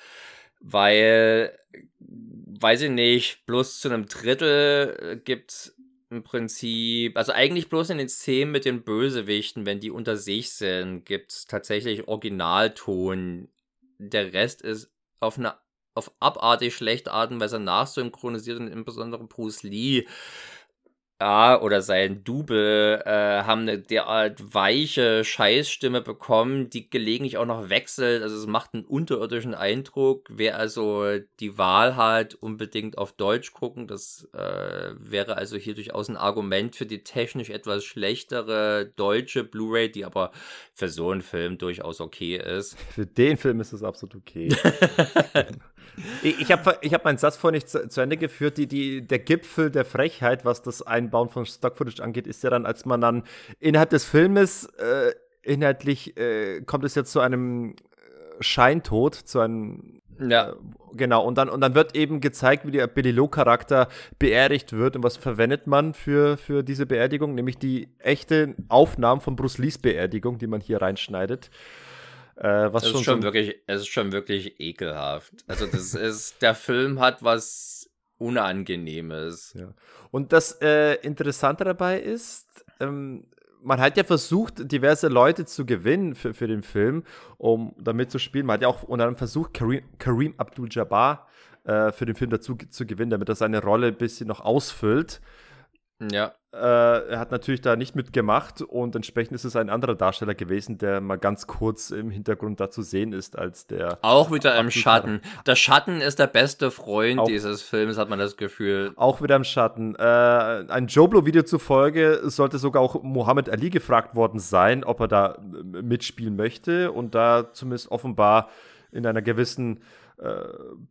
weil, weiß ich nicht, bloß zu einem Drittel äh, gibt im Prinzip, also eigentlich bloß in den Szenen mit den Bösewichten, wenn die unter sich sind, gibt es tatsächlich Originalton. Der Rest ist auf eine auf abartig schlechte Art und Weise nachsynchronisiert und insbesondere Bruce Lee ja, oder sein Double äh, haben eine derart weiche Scheißstimme bekommen, die gelegentlich auch noch wechselt. Also es macht einen unterirdischen Eindruck. Wer also die Wahl hat, unbedingt auf Deutsch gucken, das äh, wäre also hier durchaus ein Argument für die technisch etwas schlechtere deutsche Blu-ray, die aber für so einen Film durchaus okay ist. Für den Film ist es absolut okay. Ich, habe ich hab meinen Satz vorhin nicht zu, zu, Ende geführt. Die, die, der Gipfel der Frechheit, was das Einbauen von Stock-Footage angeht, ist ja dann, als man dann innerhalb des Filmes äh, inhaltlich äh, kommt es jetzt zu einem äh, Scheintod, zu einem ja. Äh, genau, und dann, und dann wird eben gezeigt, wie der Billy Low-Charakter beerdigt wird. Und was verwendet man für, für diese Beerdigung? Nämlich die echte Aufnahmen von Bruce Lees Beerdigung, die man hier reinschneidet. Äh, was es, schon ist schon so wirklich, es ist schon wirklich ekelhaft. Also, das ist, der Film hat was Unangenehmes. Ja. Und das äh, Interessante dabei ist, ähm, man hat ja versucht, diverse Leute zu gewinnen für, für den Film, um damit zu spielen. Man hat ja auch unter anderem versucht, Kareem, Kareem Abdul-Jabbar äh, für den Film dazu zu gewinnen, damit er seine Rolle ein bisschen noch ausfüllt. Ja. Äh, er hat natürlich da nicht mitgemacht und entsprechend ist es ein anderer Darsteller gewesen, der mal ganz kurz im Hintergrund da zu sehen ist, als der. Auch wieder im Schatten. Der Schatten ist der beste Freund auch, dieses Films, hat man das Gefühl. Auch wieder im Schatten. Äh, ein Joblo-Video zufolge sollte sogar auch Muhammad Ali gefragt worden sein, ob er da mitspielen möchte und da zumindest offenbar in einer gewissen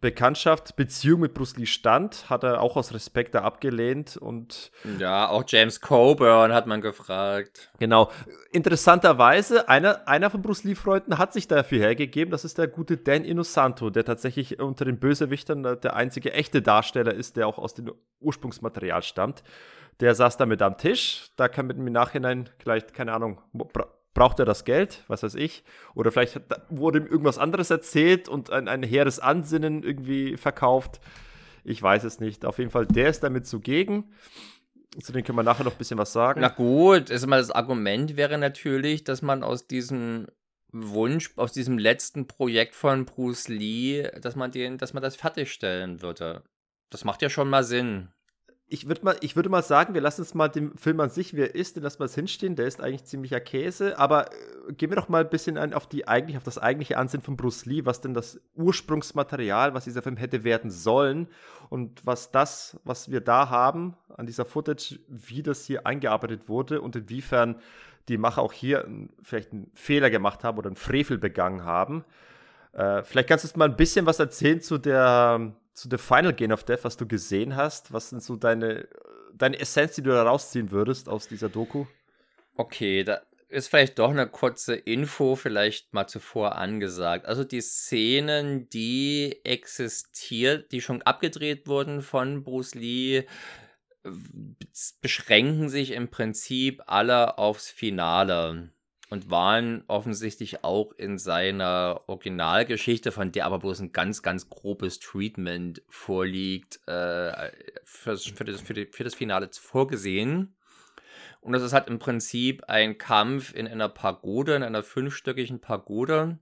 Bekanntschaft, Beziehung mit Bruce Lee stand, hat er auch aus Respekt da abgelehnt und ja, auch James Coburn hat man gefragt. Genau. Interessanterweise, einer, einer von Bruce Lee-Freunden hat sich dafür hergegeben, das ist der gute Dan Inosanto, der tatsächlich unter den Bösewichtern der einzige echte Darsteller ist, der auch aus dem Ursprungsmaterial stammt. Der saß da mit am Tisch, da kann mit im Nachhinein vielleicht, keine Ahnung, braucht er das Geld, was weiß ich, oder vielleicht wurde ihm irgendwas anderes erzählt und ein, ein hehres Ansinnen irgendwie verkauft. Ich weiß es nicht. Auf jeden Fall, der ist damit zugegen. Zu denen können wir nachher noch ein bisschen was sagen. Na gut, ist mal das Argument wäre natürlich, dass man aus diesem Wunsch aus diesem letzten Projekt von Bruce Lee, dass man den, dass man das fertigstellen würde. Das macht ja schon mal Sinn ich würde mal, ich mal sagen, wir lassen uns mal den Film an sich, wie er ist, den lassen wir es hinstehen. Der ist eigentlich ziemlicher Käse. Aber äh, gehen wir doch mal ein bisschen ein auf die eigentlich, auf das eigentliche Ansehen von Bruce Lee, was denn das Ursprungsmaterial, was dieser Film hätte werden sollen und was das, was wir da haben an dieser Footage, wie das hier eingearbeitet wurde und inwiefern die Macher auch hier vielleicht einen Fehler gemacht haben oder einen Frevel begangen haben. Äh, vielleicht kannst du uns mal ein bisschen was erzählen zu der zu The Final Game of Death, was du gesehen hast? Was sind so deine, deine Essenz, die du da rausziehen würdest aus dieser Doku? Okay, da ist vielleicht doch eine kurze Info vielleicht mal zuvor angesagt. Also die Szenen, die existiert, die schon abgedreht wurden von Bruce Lee, beschränken sich im Prinzip alle aufs Finale und waren offensichtlich auch in seiner Originalgeschichte, von der aber bloß ein ganz, ganz grobes Treatment vorliegt, äh, für, für, das, für, die, für das Finale vorgesehen. Und das ist halt im Prinzip ein Kampf in einer Pagode, in einer fünfstöckigen Pagode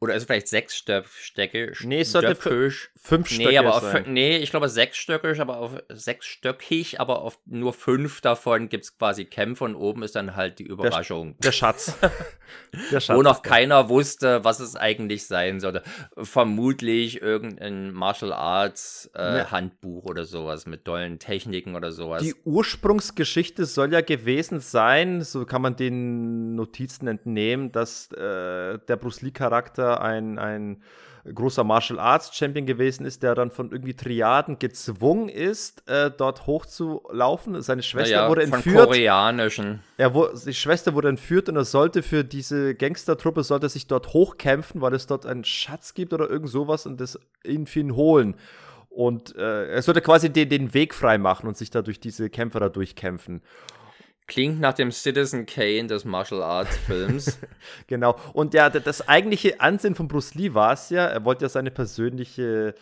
oder ist es vielleicht sechsstöckig? Nee, es sollte fünfstöckig nee, aber sein. nee, ich glaube sechsstöckig, aber auf sechsstöckig, aber auf nur fünf davon gibt es quasi Kämpfe und oben ist dann halt die Überraschung. Der, der Schatz. der Schatz Wo noch keiner wusste, was es eigentlich sein sollte. Vermutlich irgendein Martial Arts äh, nee. Handbuch oder sowas mit tollen Techniken oder sowas. Die Ursprungsgeschichte soll ja gewesen sein, so kann man den Notizen entnehmen, dass äh, der Bruce Lee Charakter ein, ein großer Martial Arts Champion gewesen ist, der dann von irgendwie Triaden gezwungen ist, äh, dort hochzulaufen. Seine Schwester ja, wurde entführt. Von koreanischen. Er wurde, die Schwester wurde entführt und er sollte für diese Gangstertruppe sollte sich dort hochkämpfen, weil es dort einen Schatz gibt oder irgend sowas und das ihn für ihn holen. Und äh, er sollte quasi den, den Weg frei machen und sich da durch diese Kämpfer da durchkämpfen. Klingt nach dem Citizen Kane des Martial Arts Films. genau. Und ja, das eigentliche Ansehen von Bruce Lee war es ja, er wollte ja seine persönliche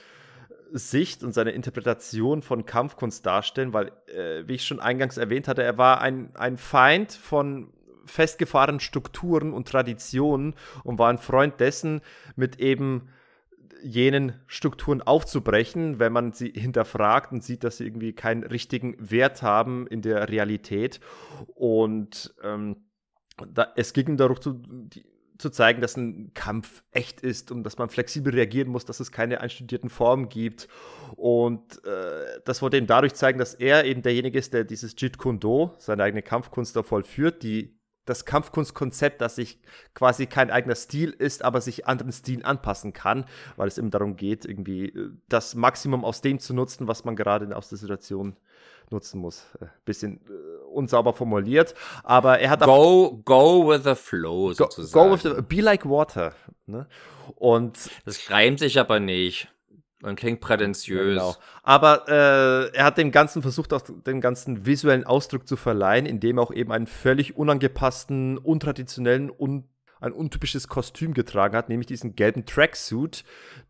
Sicht und seine Interpretation von Kampfkunst darstellen, weil, äh, wie ich schon eingangs erwähnt hatte, er war ein, ein Feind von festgefahrenen Strukturen und Traditionen und war ein Freund dessen, mit eben jenen Strukturen aufzubrechen, wenn man sie hinterfragt und sieht, dass sie irgendwie keinen richtigen Wert haben in der Realität. Und ähm, da, es ging darum zu, die, zu zeigen, dass ein Kampf echt ist und dass man flexibel reagieren muss, dass es keine einstudierten Formen gibt. Und äh, das wollte eben dadurch zeigen, dass er eben derjenige ist, der dieses Jeet Kune Do, seine eigene Kampfkunst da vollführt, die das Kampfkunstkonzept, dass sich quasi kein eigener Stil ist, aber sich anderen Stilen anpassen kann, weil es eben darum geht, irgendwie äh, das Maximum aus dem zu nutzen, was man gerade aus der Situation nutzen muss. Äh, bisschen äh, unsauber formuliert, aber er hat go go with the flow sozusagen. Go, with the, be like water. Ne? Und das reimt sich aber nicht. Man klingt prätentiös. Genau. Aber äh, er hat dem Ganzen versucht, auch den ganzen visuellen Ausdruck zu verleihen, indem er auch eben einen völlig unangepassten, untraditionellen, un ein untypisches Kostüm getragen hat, nämlich diesen gelben Tracksuit,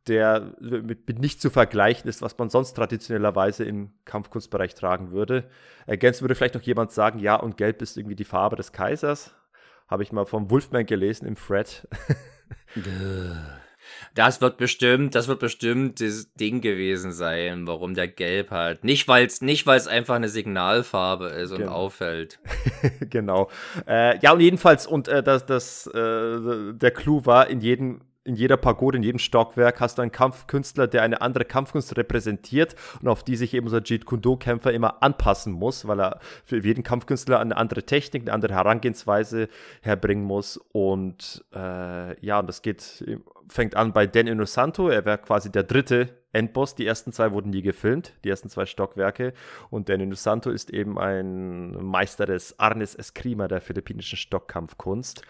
der mit, nicht zu vergleichen ist, was man sonst traditionellerweise im Kampfkunstbereich tragen würde. Ergänzt würde vielleicht noch jemand sagen, ja, und gelb ist irgendwie die Farbe des Kaisers. Habe ich mal vom Wolfman gelesen im Thread. Das wird bestimmt, das wird bestimmt das Ding gewesen sein, warum der gelb hat. Nicht, weil es nicht weil's einfach eine Signalfarbe ist und genau. auffällt. genau. Äh, ja, und jedenfalls, und äh, das, das, äh, der Clou war, in jedem in jeder Pagode, in jedem Stockwerk hast du einen Kampfkünstler, der eine andere Kampfkunst repräsentiert und auf die sich eben unser Jeet Kune Do-Kämpfer immer anpassen muss, weil er für jeden Kampfkünstler eine andere Technik, eine andere Herangehensweise herbringen muss. Und äh, ja, und das geht, fängt an bei Dan Inosanto, er wäre quasi der dritte Endboss. Die ersten zwei wurden nie gefilmt, die ersten zwei Stockwerke. Und Dan Inosanto ist eben ein Meister des Arnes Eskrima, der philippinischen Stockkampfkunst.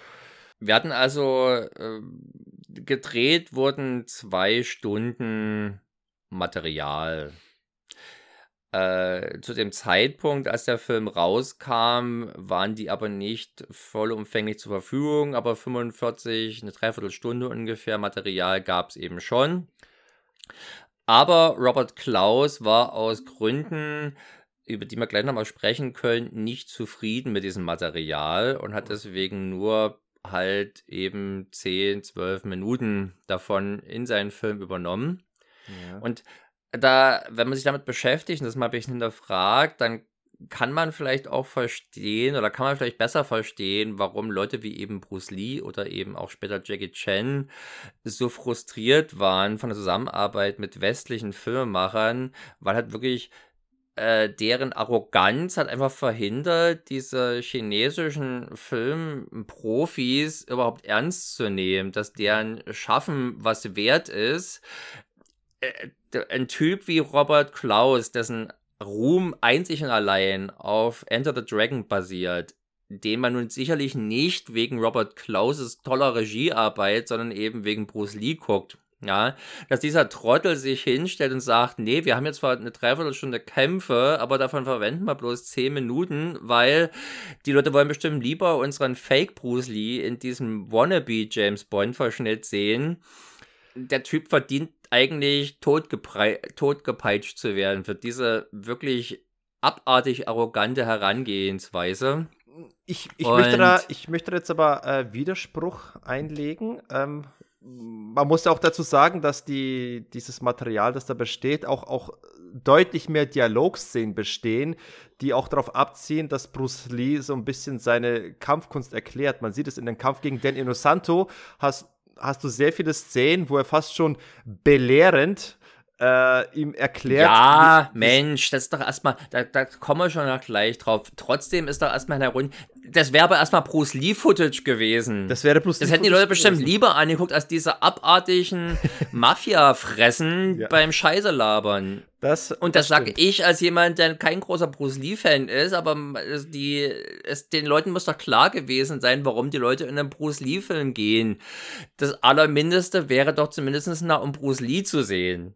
Wir hatten also äh, gedreht wurden zwei Stunden Material. Äh, zu dem Zeitpunkt, als der Film rauskam, waren die aber nicht vollumfänglich zur Verfügung, aber 45, eine Dreiviertelstunde ungefähr Material gab es eben schon. Aber Robert Klaus war aus Gründen, über die wir gleich nochmal sprechen können, nicht zufrieden mit diesem Material und hat deswegen nur halt eben 10, 12 Minuten davon in seinen Film übernommen. Ja. Und da, wenn man sich damit beschäftigt und das mal ein bisschen hinterfragt, dann kann man vielleicht auch verstehen oder kann man vielleicht besser verstehen, warum Leute wie eben Bruce Lee oder eben auch später Jackie Chan so frustriert waren von der Zusammenarbeit mit westlichen Filmemachern, weil halt wirklich äh, deren Arroganz hat einfach verhindert, diese chinesischen Filmprofis überhaupt ernst zu nehmen, dass deren Schaffen was wert ist. Äh, ein Typ wie Robert Klaus, dessen Ruhm einzig und allein auf Enter the Dragon basiert, den man nun sicherlich nicht wegen Robert Klauses toller Regiearbeit, sondern eben wegen Bruce Lee guckt. Ja, dass dieser Trottel sich hinstellt und sagt, nee, wir haben jetzt zwar eine Dreiviertelstunde Kämpfe, aber davon verwenden wir bloß zehn Minuten, weil die Leute wollen bestimmt lieber unseren Fake Bruce Lee in diesem Wannabe James Bond Verschnitt sehen. Der Typ verdient eigentlich totgepeitscht zu werden für diese wirklich abartig arrogante Herangehensweise. Ich, ich, möchte, da, ich möchte jetzt aber äh, Widerspruch einlegen. Ähm, man muss auch dazu sagen, dass die, dieses Material, das da besteht, auch, auch deutlich mehr Dialogszenen bestehen, die auch darauf abziehen, dass Bruce Lee so ein bisschen seine Kampfkunst erklärt. Man sieht es in dem Kampf gegen Dan Inosanto, hast, hast du sehr viele Szenen, wo er fast schon belehrend äh, ihm erklärt. Ja, Mensch, das ist doch erstmal, da, da kommen wir schon gleich drauf. Trotzdem ist doch erstmal eine Runde. Das wäre aber erstmal Bruce Lee-Footage gewesen. Das wäre Bruce Das hätten die Leute bestimmt gewesen. lieber angeguckt, als diese abartigen Mafia-Fressen ja. beim Scheiße labern. Das, und das, das sage ich als jemand, der kein großer Bruce Lee-Fan ist, aber die, es, den Leuten muss doch klar gewesen sein, warum die Leute in einen Bruce Lee-Film gehen. Das Allermindeste wäre doch zumindest nah, um Bruce Lee zu sehen.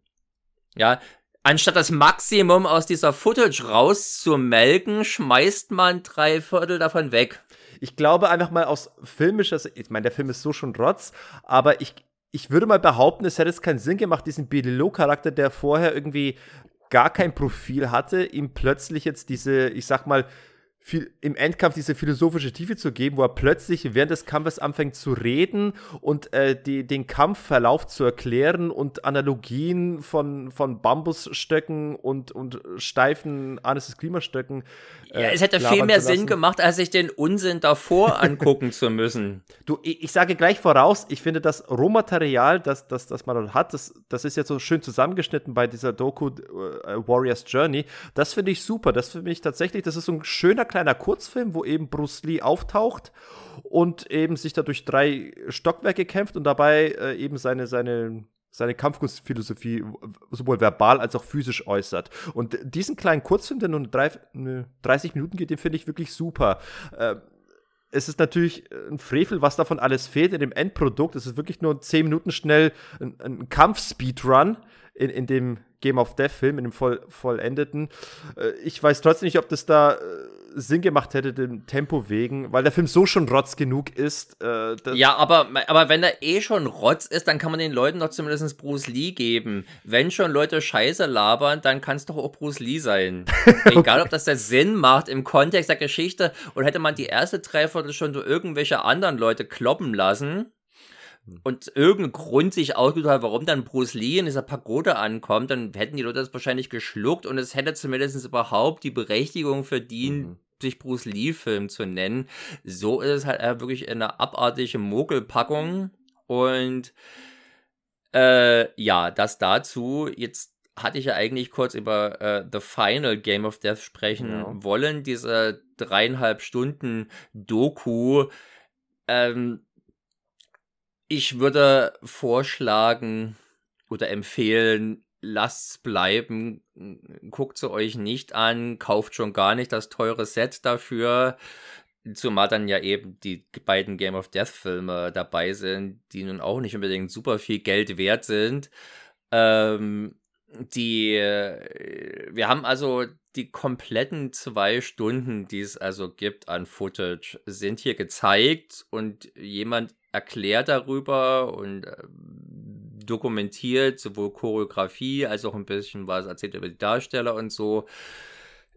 Ja, anstatt das Maximum aus dieser Footage rauszumelken, schmeißt man drei Viertel davon weg. Ich glaube einfach mal aus filmischer, ich meine, der Film ist so schon Rotz, aber ich, ich würde mal behaupten, es hätte es keinen Sinn gemacht, diesen Bililo-Charakter, der vorher irgendwie gar kein Profil hatte, ihm plötzlich jetzt diese, ich sag mal, viel, im Endkampf diese philosophische Tiefe zu geben, wo er plötzlich während des Kampfes anfängt zu reden und äh, die, den Kampfverlauf zu erklären und Analogien von, von Bambusstöcken und, und steifen Anis Klimastöcken. Äh, ja, es hätte viel mehr Sinn gemacht, als sich den Unsinn davor angucken zu müssen. Du, ich, ich, sage gleich voraus, ich finde das Rohmaterial, das, das, das man dort hat, das, das ist ja so schön zusammengeschnitten bei dieser Doku äh, Warriors Journey. Das finde ich super. Das finde ich tatsächlich, das ist so ein schöner kleiner Kurzfilm, wo eben Bruce Lee auftaucht und eben sich da durch drei Stockwerke kämpft und dabei äh, eben seine, seine, seine Kampfkunstphilosophie sowohl verbal als auch physisch äußert. Und diesen kleinen Kurzfilm, der nur drei, 30 Minuten geht, den finde ich wirklich super. Äh, es ist natürlich ein Frevel, was davon alles fehlt in dem Endprodukt. Es ist wirklich nur 10 Minuten schnell ein, ein Kampf-Speedrun in, in dem Game of Death Film, in dem voll, vollendeten. Äh, ich weiß trotzdem nicht, ob das da äh, Sinn gemacht hätte, dem Tempo wegen, weil der Film so schon Rotz genug ist. Äh, ja, aber, aber wenn er eh schon Rotz ist, dann kann man den Leuten doch zumindest Bruce Lee geben. Wenn schon Leute Scheiße labern, dann kann es doch auch Bruce Lee sein. okay. Egal, ob das der Sinn macht im Kontext der Geschichte und hätte man die erste Dreiviertel schon durch irgendwelche anderen Leute kloppen lassen, und irgendein Grund sich ausgesucht hat, warum dann Bruce Lee in dieser Pagode ankommt, dann hätten die Leute das wahrscheinlich geschluckt und es hätte zumindest überhaupt die Berechtigung verdient, mhm. sich Bruce Lee-Film zu nennen. So ist es halt wirklich eine abartige Mogelpackung und äh, ja, das dazu. Jetzt hatte ich ja eigentlich kurz über äh, The Final Game of Death sprechen ja. wollen, diese dreieinhalb Stunden Doku. Ähm, ich würde vorschlagen oder empfehlen, lasst's bleiben, guckt sie euch nicht an, kauft schon gar nicht das teure Set dafür. Zumal dann ja eben die beiden Game of Death Filme dabei sind, die nun auch nicht unbedingt super viel Geld wert sind. Ähm, die, wir haben also die kompletten zwei Stunden, die es also gibt an Footage, sind hier gezeigt und jemand erklärt darüber und äh, dokumentiert sowohl Choreografie als auch ein bisschen was erzählt über die Darsteller und so.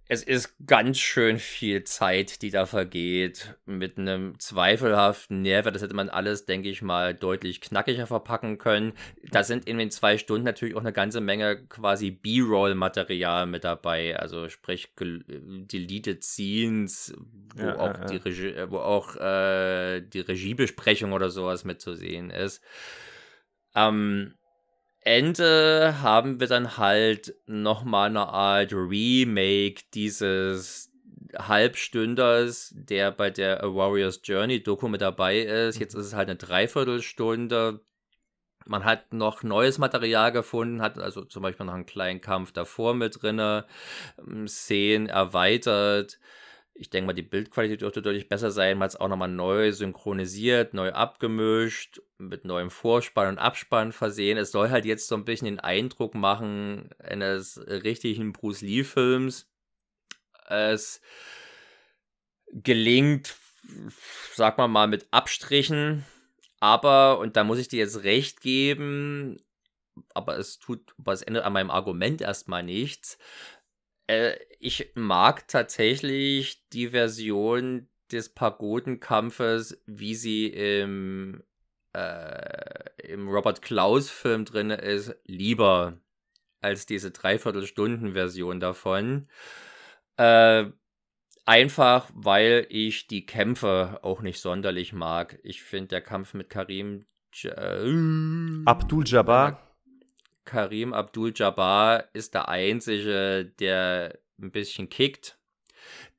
Es ist ganz schön viel Zeit, die da vergeht. Mit einem zweifelhaften Nährwert. Das hätte man alles, denke ich mal, deutlich knackiger verpacken können. Da sind in den zwei Stunden natürlich auch eine ganze Menge quasi B-Roll-Material mit dabei. Also sprich Deleted Scenes, wo ja, auch, ja. Die, Regie, wo auch äh, die Regiebesprechung oder sowas mitzusehen ist. Ähm, Ende haben wir dann halt nochmal eine Art Remake dieses Halbstünders, der bei der A Warrior's Journey Doku mit dabei ist. Jetzt mhm. ist es halt eine Dreiviertelstunde. Man hat noch neues Material gefunden, hat also zum Beispiel noch einen kleinen Kampf davor mit drin, ähm, Szenen erweitert. Ich denke mal, die Bildqualität dürfte deutlich besser sein. Man hat es auch nochmal neu synchronisiert, neu abgemischt, mit neuem Vorspann und Abspann versehen. Es soll halt jetzt so ein bisschen den Eindruck machen eines richtigen Bruce Lee-Films. Es gelingt, sag mal mal, mit Abstrichen. Aber, und da muss ich dir jetzt recht geben, aber es tut, aber ändert an meinem Argument erstmal nichts. Äh, ich mag tatsächlich die Version des Pagodenkampfes, wie sie im, äh, im Robert Klaus-Film drin ist, lieber als diese Dreiviertelstunden-Version davon. Äh, einfach, weil ich die Kämpfe auch nicht sonderlich mag. Ich finde, der Kampf mit Karim Abdul Jabbar Karim Abdul-Jabbar ist der einzige, der ein bisschen kickt.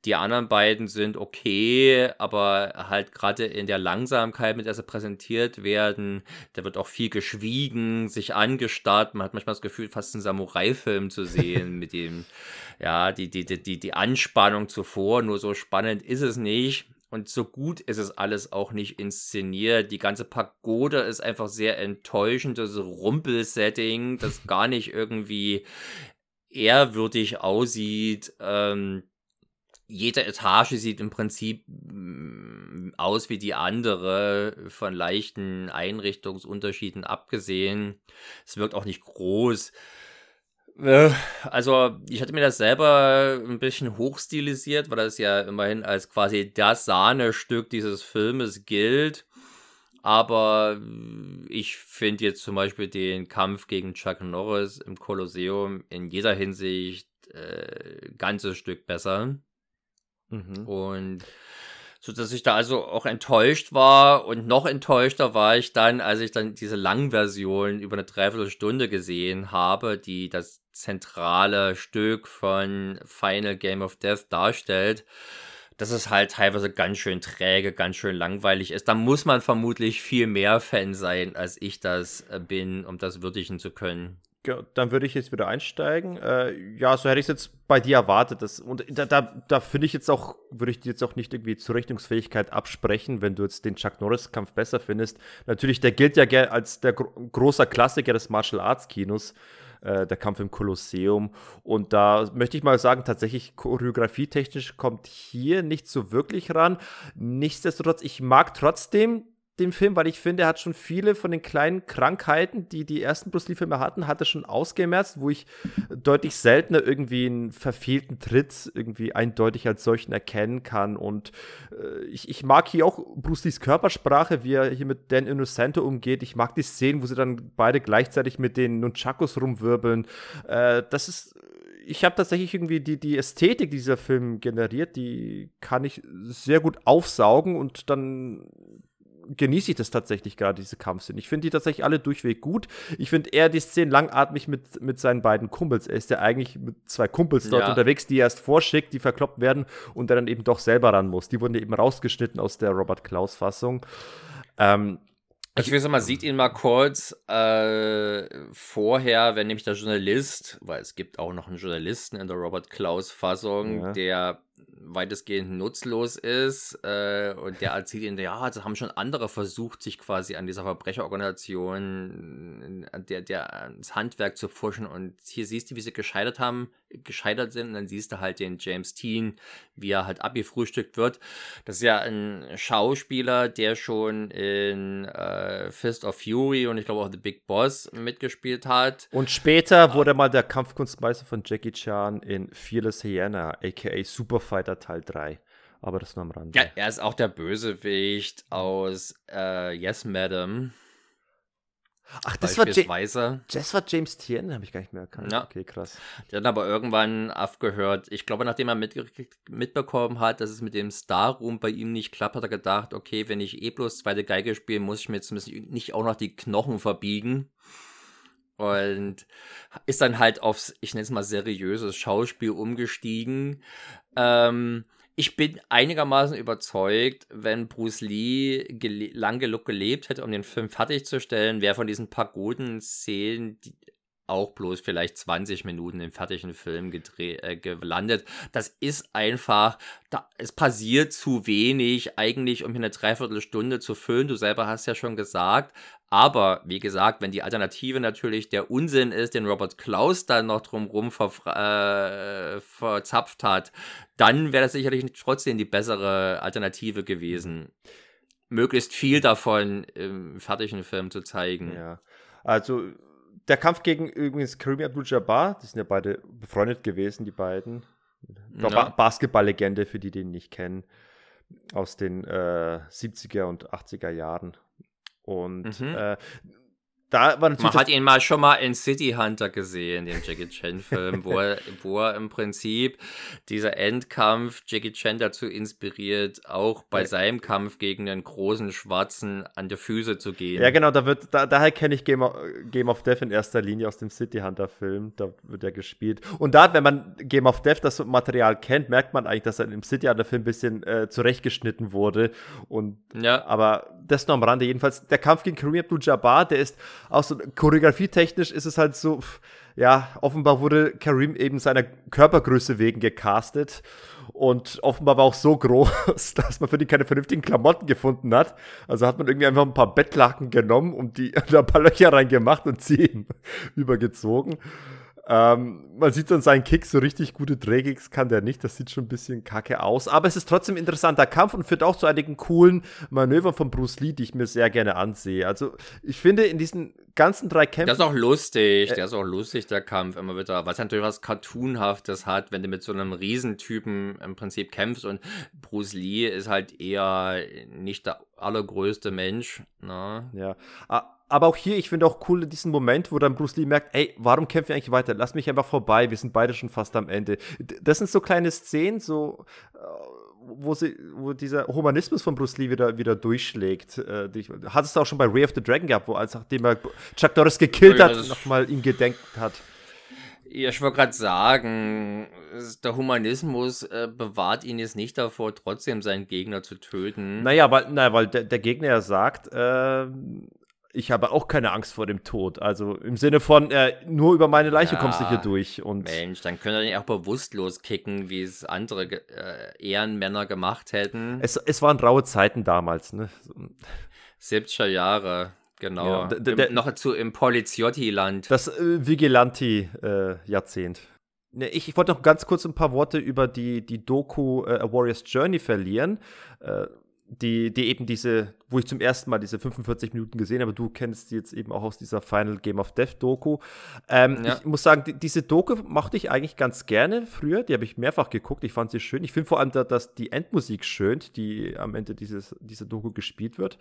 Die anderen beiden sind okay, aber halt gerade in der Langsamkeit, mit der sie präsentiert werden, da wird auch viel geschwiegen, sich angestarrt. Man hat manchmal das Gefühl, fast einen Samurai-Film zu sehen mit dem, ja, die, die, die, die Anspannung zuvor. Nur so spannend ist es nicht. Und so gut ist es alles auch nicht inszeniert. Die ganze Pagode ist einfach sehr enttäuschend, das Rumpelsetting, das gar nicht irgendwie ehrwürdig aussieht. Ähm, jede Etage sieht im Prinzip mm, aus wie die andere, von leichten Einrichtungsunterschieden abgesehen. Es wirkt auch nicht groß. Äh, also, ich hatte mir das selber ein bisschen hochstilisiert, weil das ja immerhin als quasi das Sahnestück dieses Filmes gilt. Aber ich finde jetzt zum Beispiel den Kampf gegen Chuck Norris im Kolosseum in jeder Hinsicht äh, ganzes Stück besser. Mhm. Und so dass ich da also auch enttäuscht war und noch enttäuschter war ich dann, als ich dann diese Langversion über eine Dreiviertelstunde gesehen habe, die das zentrale Stück von Final Game of Death darstellt, dass es halt teilweise ganz schön träge, ganz schön langweilig ist. Da muss man vermutlich viel mehr Fan sein, als ich das äh, bin, um das würdigen zu können. Dann würde ich jetzt wieder einsteigen. Äh, ja, so hätte ich es jetzt bei dir erwartet. Dass, und da, da, da finde ich jetzt auch, würde ich dir jetzt auch nicht irgendwie Zurechnungsfähigkeit absprechen, wenn du jetzt den Chuck Norris-Kampf besser findest. Natürlich, der gilt ja als der gro großer Klassiker des Martial Arts Kinos. Äh, der Kampf im Kolosseum. Und da möchte ich mal sagen, tatsächlich choreografietechnisch kommt hier nicht so wirklich ran. Nichtsdestotrotz, ich mag trotzdem den Film, weil ich finde, er hat schon viele von den kleinen Krankheiten, die die ersten Bruce Lee-Filme hatten, hat er schon ausgemerzt, wo ich deutlich seltener irgendwie einen verfehlten Tritt irgendwie eindeutig als solchen erkennen kann. Und äh, ich, ich mag hier auch Bruce Lees Körpersprache, wie er hier mit Dan Innocento umgeht. Ich mag die Szenen, wo sie dann beide gleichzeitig mit den Nunchakos rumwirbeln. Äh, das ist ich habe tatsächlich irgendwie die, die Ästhetik, die dieser Film generiert, die kann ich sehr gut aufsaugen und dann genieße ich das tatsächlich gerade, diese Kampfszenen. Ich finde die tatsächlich alle durchweg gut. Ich finde eher die Szenen langatmig mit, mit seinen beiden Kumpels. Er ist ja eigentlich mit zwei Kumpels dort ja. unterwegs, die er erst vorschickt, die verkloppt werden und der dann eben doch selber ran muss. Die wurden ja eben rausgeschnitten aus der Robert Klaus-Fassung. Ähm, ich will sagen, man sieht ihn mal kurz äh, vorher, wenn nämlich der Journalist, weil es gibt auch noch einen Journalisten in der Robert Klaus-Fassung, ja. der weitestgehend nutzlos ist. Äh, und der erzählt ihnen, ja, das haben schon andere versucht, sich quasi an dieser Verbrecherorganisation, an der, der ans Handwerk zu pfuschen. Und hier siehst du, wie sie gescheitert haben, gescheitert sind. Und dann siehst du halt den James Teen, wie er halt abgefrühstückt wird. Das ist ja ein Schauspieler, der schon in äh, Fist of Fury und ich glaube auch The Big Boss mitgespielt hat. Und später wurde er mal der Kampfkunstmeister von Jackie Chan in Fearless Hyena, aka Superfighter Teil 3. Aber das nur am Rande. Ja, er ist auch der Bösewicht aus äh, Yes, Madam. Ach, das war, ja das war James Tien, habe ich gar nicht mehr erkannt. Ja. Okay, krass. Der hat aber irgendwann aufgehört. Ich glaube, nachdem er mit, mitbekommen hat, dass es mit dem Star Room bei ihm nicht klappt, hat er gedacht, okay, wenn ich eh bloß zweite Geige spiele, muss ich mir zumindest nicht auch noch die Knochen verbiegen. Und ist dann halt aufs, ich nenne es mal seriöses Schauspiel umgestiegen. Ähm, ich bin einigermaßen überzeugt, wenn Bruce Lee lang genug gelebt hätte, um den Film fertigzustellen, wäre von diesen Pagoden-Szenen auch bloß vielleicht 20 Minuten im fertigen Film äh, gelandet. Das ist einfach, da, es passiert zu wenig eigentlich, um hier eine Dreiviertelstunde zu füllen. Du selber hast ja schon gesagt, aber wie gesagt, wenn die Alternative natürlich der Unsinn ist, den Robert Klaus dann noch drumherum äh, verzapft hat, dann wäre das sicherlich trotzdem die bessere Alternative gewesen. Möglichst viel davon im fertigen Film zu zeigen. Ja, also der Kampf gegen übrigens Kareem Abdul-Jabbar, die sind ja beide befreundet gewesen, die beiden. Ja. Ba Basketball-Legende, für die, die ihn nicht kennen, aus den äh, 70er und 80er Jahren. Und mhm. äh, da war. Man hat ihn mal schon mal in City Hunter gesehen, den Jackie Chan-Film, wo, er, wo er im Prinzip dieser Endkampf Jackie Chan dazu inspiriert, auch bei ja. seinem Kampf gegen den großen Schwarzen an die Füße zu gehen. Ja, genau, da wird, da, daher kenne ich Game of, Game of Death in erster Linie aus dem City Hunter-Film. Da wird er gespielt. Und da, wenn man Game of Death, das Material kennt, merkt man eigentlich, dass er im City Hunter-Film ein bisschen äh, zurechtgeschnitten wurde. Und ja. aber das noch am Rande. Jedenfalls, der Kampf gegen Kareem Abdul-Jabbar, der ist auch so choreografietechnisch ist es halt so, ja, offenbar wurde Kareem eben seiner Körpergröße wegen gecastet und offenbar war auch so groß, dass man für die keine vernünftigen Klamotten gefunden hat. Also hat man irgendwie einfach ein paar Bettlaken genommen und die da ein paar Löcher reingemacht und sie eben übergezogen. Ähm, man sieht dann seinen Kick, so richtig gute Drehkicks kann der nicht. Das sieht schon ein bisschen kacke aus. Aber es ist trotzdem ein interessanter Kampf und führt auch zu einigen coolen Manövern von Bruce Lee, die ich mir sehr gerne ansehe. Also ich finde in diesen ganzen drei Kämpfen. Der ist auch lustig, der ist auch lustig, der Kampf immer wieder. Was natürlich was Cartoonhaftes hat, wenn du mit so einem Riesentypen im Prinzip kämpfst und Bruce Lee ist halt eher nicht der allergrößte Mensch. Ne? Ja. Aber auch hier, ich finde auch cool diesen Moment, wo dann Bruce Lee merkt, ey, warum kämpfen wir eigentlich weiter? Lass mich einfach vorbei, wir sind beide schon fast am Ende. Das sind so kleine Szenen, so äh, wo, sie, wo dieser Humanismus von Bruce Lee wieder, wieder durchschlägt. Äh, hat es auch schon bei Ray of the Dragon gehabt, wo als nachdem er Chuck Norris gekillt ja, hat, nochmal ihm gedenkt hat. Ja, ich wollte gerade sagen, der Humanismus äh, bewahrt ihn jetzt nicht davor, trotzdem seinen Gegner zu töten. Naja, weil, naja, weil der, der Gegner ja sagt, äh, ich habe auch keine Angst vor dem Tod. Also im Sinne von, äh, nur über meine Leiche ja, kommst du hier durch. Und Mensch, dann können wir ihn auch bewusstlos kicken, wie es andere äh, Ehrenmänner gemacht hätten. Es, es waren raue Zeiten damals, ne? 70er Jahre, genau. Ja, Im, noch zu im Poliziotti-Land. Das äh, Vigilanti-Jahrzehnt. Ne, ich, ich wollte noch ganz kurz ein paar Worte über die, die Doku äh, A Warrior's Journey verlieren. Die, die eben diese, wo ich zum ersten Mal diese 45 Minuten gesehen habe, du kennst die jetzt eben auch aus dieser Final Game of Death Doku. Ähm, ja. Ich muss sagen, die, diese Doku mochte ich eigentlich ganz gerne früher, die habe ich mehrfach geguckt, ich fand sie schön. Ich finde vor allem, da, dass die Endmusik schön, die am Ende dieses, dieser Doku gespielt wird.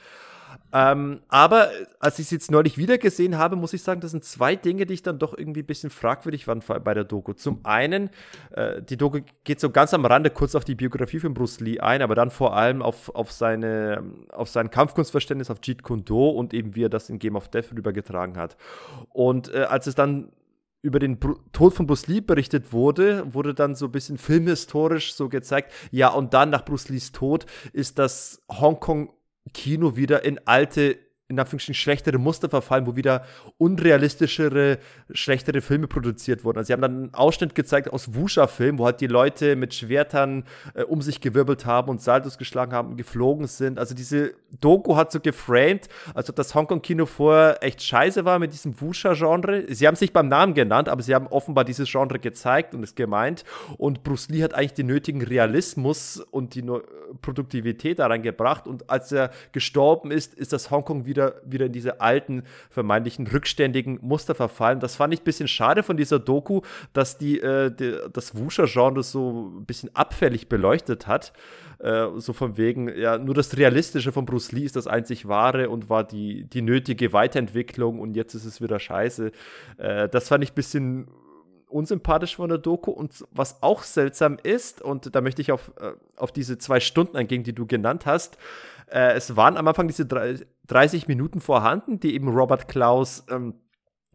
Ähm, aber als ich es jetzt neulich wieder gesehen habe, muss ich sagen, das sind zwei Dinge, die ich dann doch irgendwie ein bisschen fragwürdig fand bei der Doku. Zum einen, äh, die Doku geht so ganz am Rande kurz auf die Biografie von Bruce Lee ein, aber dann vor allem auf, auf, seine, auf sein Kampfkunstverständnis, auf Jeet Kune Do und eben wie er das in Game of Death rübergetragen hat. Und äh, als es dann über den Br Tod von Bruce Lee berichtet wurde, wurde dann so ein bisschen filmhistorisch so gezeigt, ja, und dann nach Bruce Lees Tod ist das Hongkong Kino wieder in alte in Anführungsstrichen schlechtere Muster verfallen, wo wieder unrealistischere, schlechtere Filme produziert wurden. Also sie haben dann einen Ausschnitt gezeigt aus Wusha-Filmen, wo halt die Leute mit Schwertern äh, um sich gewirbelt haben und Saltos geschlagen haben und geflogen sind. Also diese Doku hat so geframed, als ob das Hongkong-Kino vorher echt scheiße war mit diesem Wusha-Genre. Sie haben es nicht beim Namen genannt, aber sie haben offenbar dieses Genre gezeigt und es gemeint. Und Bruce Lee hat eigentlich den nötigen Realismus und die no Produktivität da reingebracht. Und als er gestorben ist, ist das Hongkong wieder wieder, wieder in diese alten, vermeintlichen rückständigen Muster verfallen. Das fand ich ein bisschen schade von dieser Doku, dass die, äh, die das Wuscher-Genre so ein bisschen abfällig beleuchtet hat. Äh, so von wegen, ja, nur das Realistische von Bruce Lee ist das einzig wahre und war die, die nötige Weiterentwicklung und jetzt ist es wieder scheiße. Äh, das fand ich ein bisschen unsympathisch von der Doku. Und was auch seltsam ist, und da möchte ich auf, äh, auf diese zwei Stunden eingehen, die du genannt hast, äh, es waren am Anfang diese 30 Minuten vorhanden, die eben Robert Klaus ähm,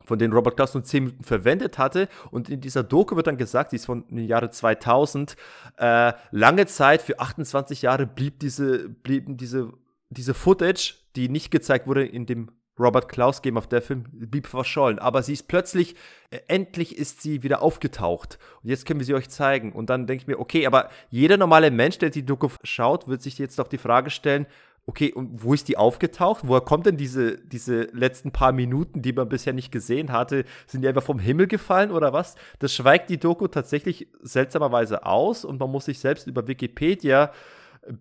von denen Robert Klaus nur 10 Minuten verwendet hatte. Und in dieser Doku wird dann gesagt, die ist von dem Jahre 2000, äh, lange Zeit, für 28 Jahre blieb diese, blieben diese, diese Footage, die nicht gezeigt wurde in dem Robert Klaus Game of Death Film, blieb verschollen. Aber sie ist plötzlich, äh, endlich ist sie wieder aufgetaucht. Und jetzt können wir sie euch zeigen. Und dann denke ich mir, okay, aber jeder normale Mensch, der die Doku schaut, wird sich jetzt doch die Frage stellen, okay, und wo ist die aufgetaucht? Woher kommt denn diese, diese letzten paar Minuten, die man bisher nicht gesehen hatte? Sind die einfach vom Himmel gefallen oder was? Das schweigt die Doku tatsächlich seltsamerweise aus und man muss sich selbst über Wikipedia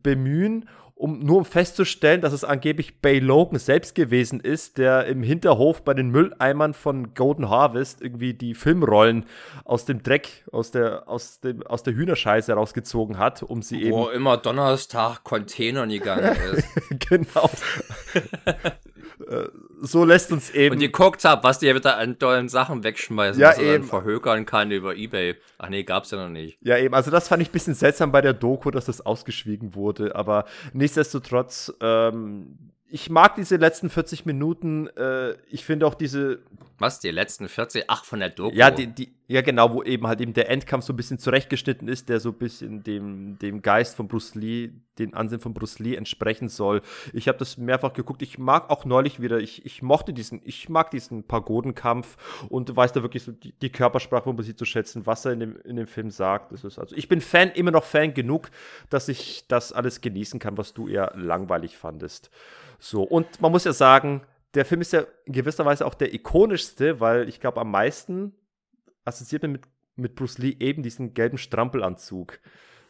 bemühen um nur um festzustellen, dass es angeblich Bay Logan selbst gewesen ist, der im Hinterhof bei den Mülleimern von Golden Harvest irgendwie die Filmrollen aus dem Dreck, aus der, aus dem, aus der Hühnerscheiße rausgezogen hat, um sie Wo eben. Wo immer Donnerstag Containern gegangen ist. genau. Äh, so lässt uns eben. Und geguckt habe, was die wieder an tollen Sachen wegschmeißen, ja, was eben. dann verhökern kann über Ebay. Ach nee, gab's ja noch nicht. Ja, eben. Also das fand ich ein bisschen seltsam bei der Doku, dass das ausgeschwiegen wurde. Aber nichtsdestotrotz, ähm, ich mag diese letzten 40 Minuten. Äh, ich finde auch diese. Was, die letzten 40? Ach, von der Doku? Ja, die, die, ja, genau, wo eben halt eben der Endkampf so ein bisschen zurechtgeschnitten ist, der so ein bisschen dem, dem Geist von Bruce Lee, den Ansinn von Bruce Lee entsprechen soll. Ich habe das mehrfach geguckt. Ich mag auch neulich wieder, ich, ich mochte diesen, ich mag diesen Pagodenkampf und weiß da wirklich so die, die Körpersprache, um sie zu schätzen, was er in dem, in dem Film sagt. Das ist also, ich bin Fan, immer noch Fan genug, dass ich das alles genießen kann, was du eher langweilig fandest. So, und man muss ja sagen, der Film ist ja in gewisser Weise auch der ikonischste, weil ich glaube, am meisten assoziiert man mit, mit Bruce Lee eben diesen gelben Strampelanzug.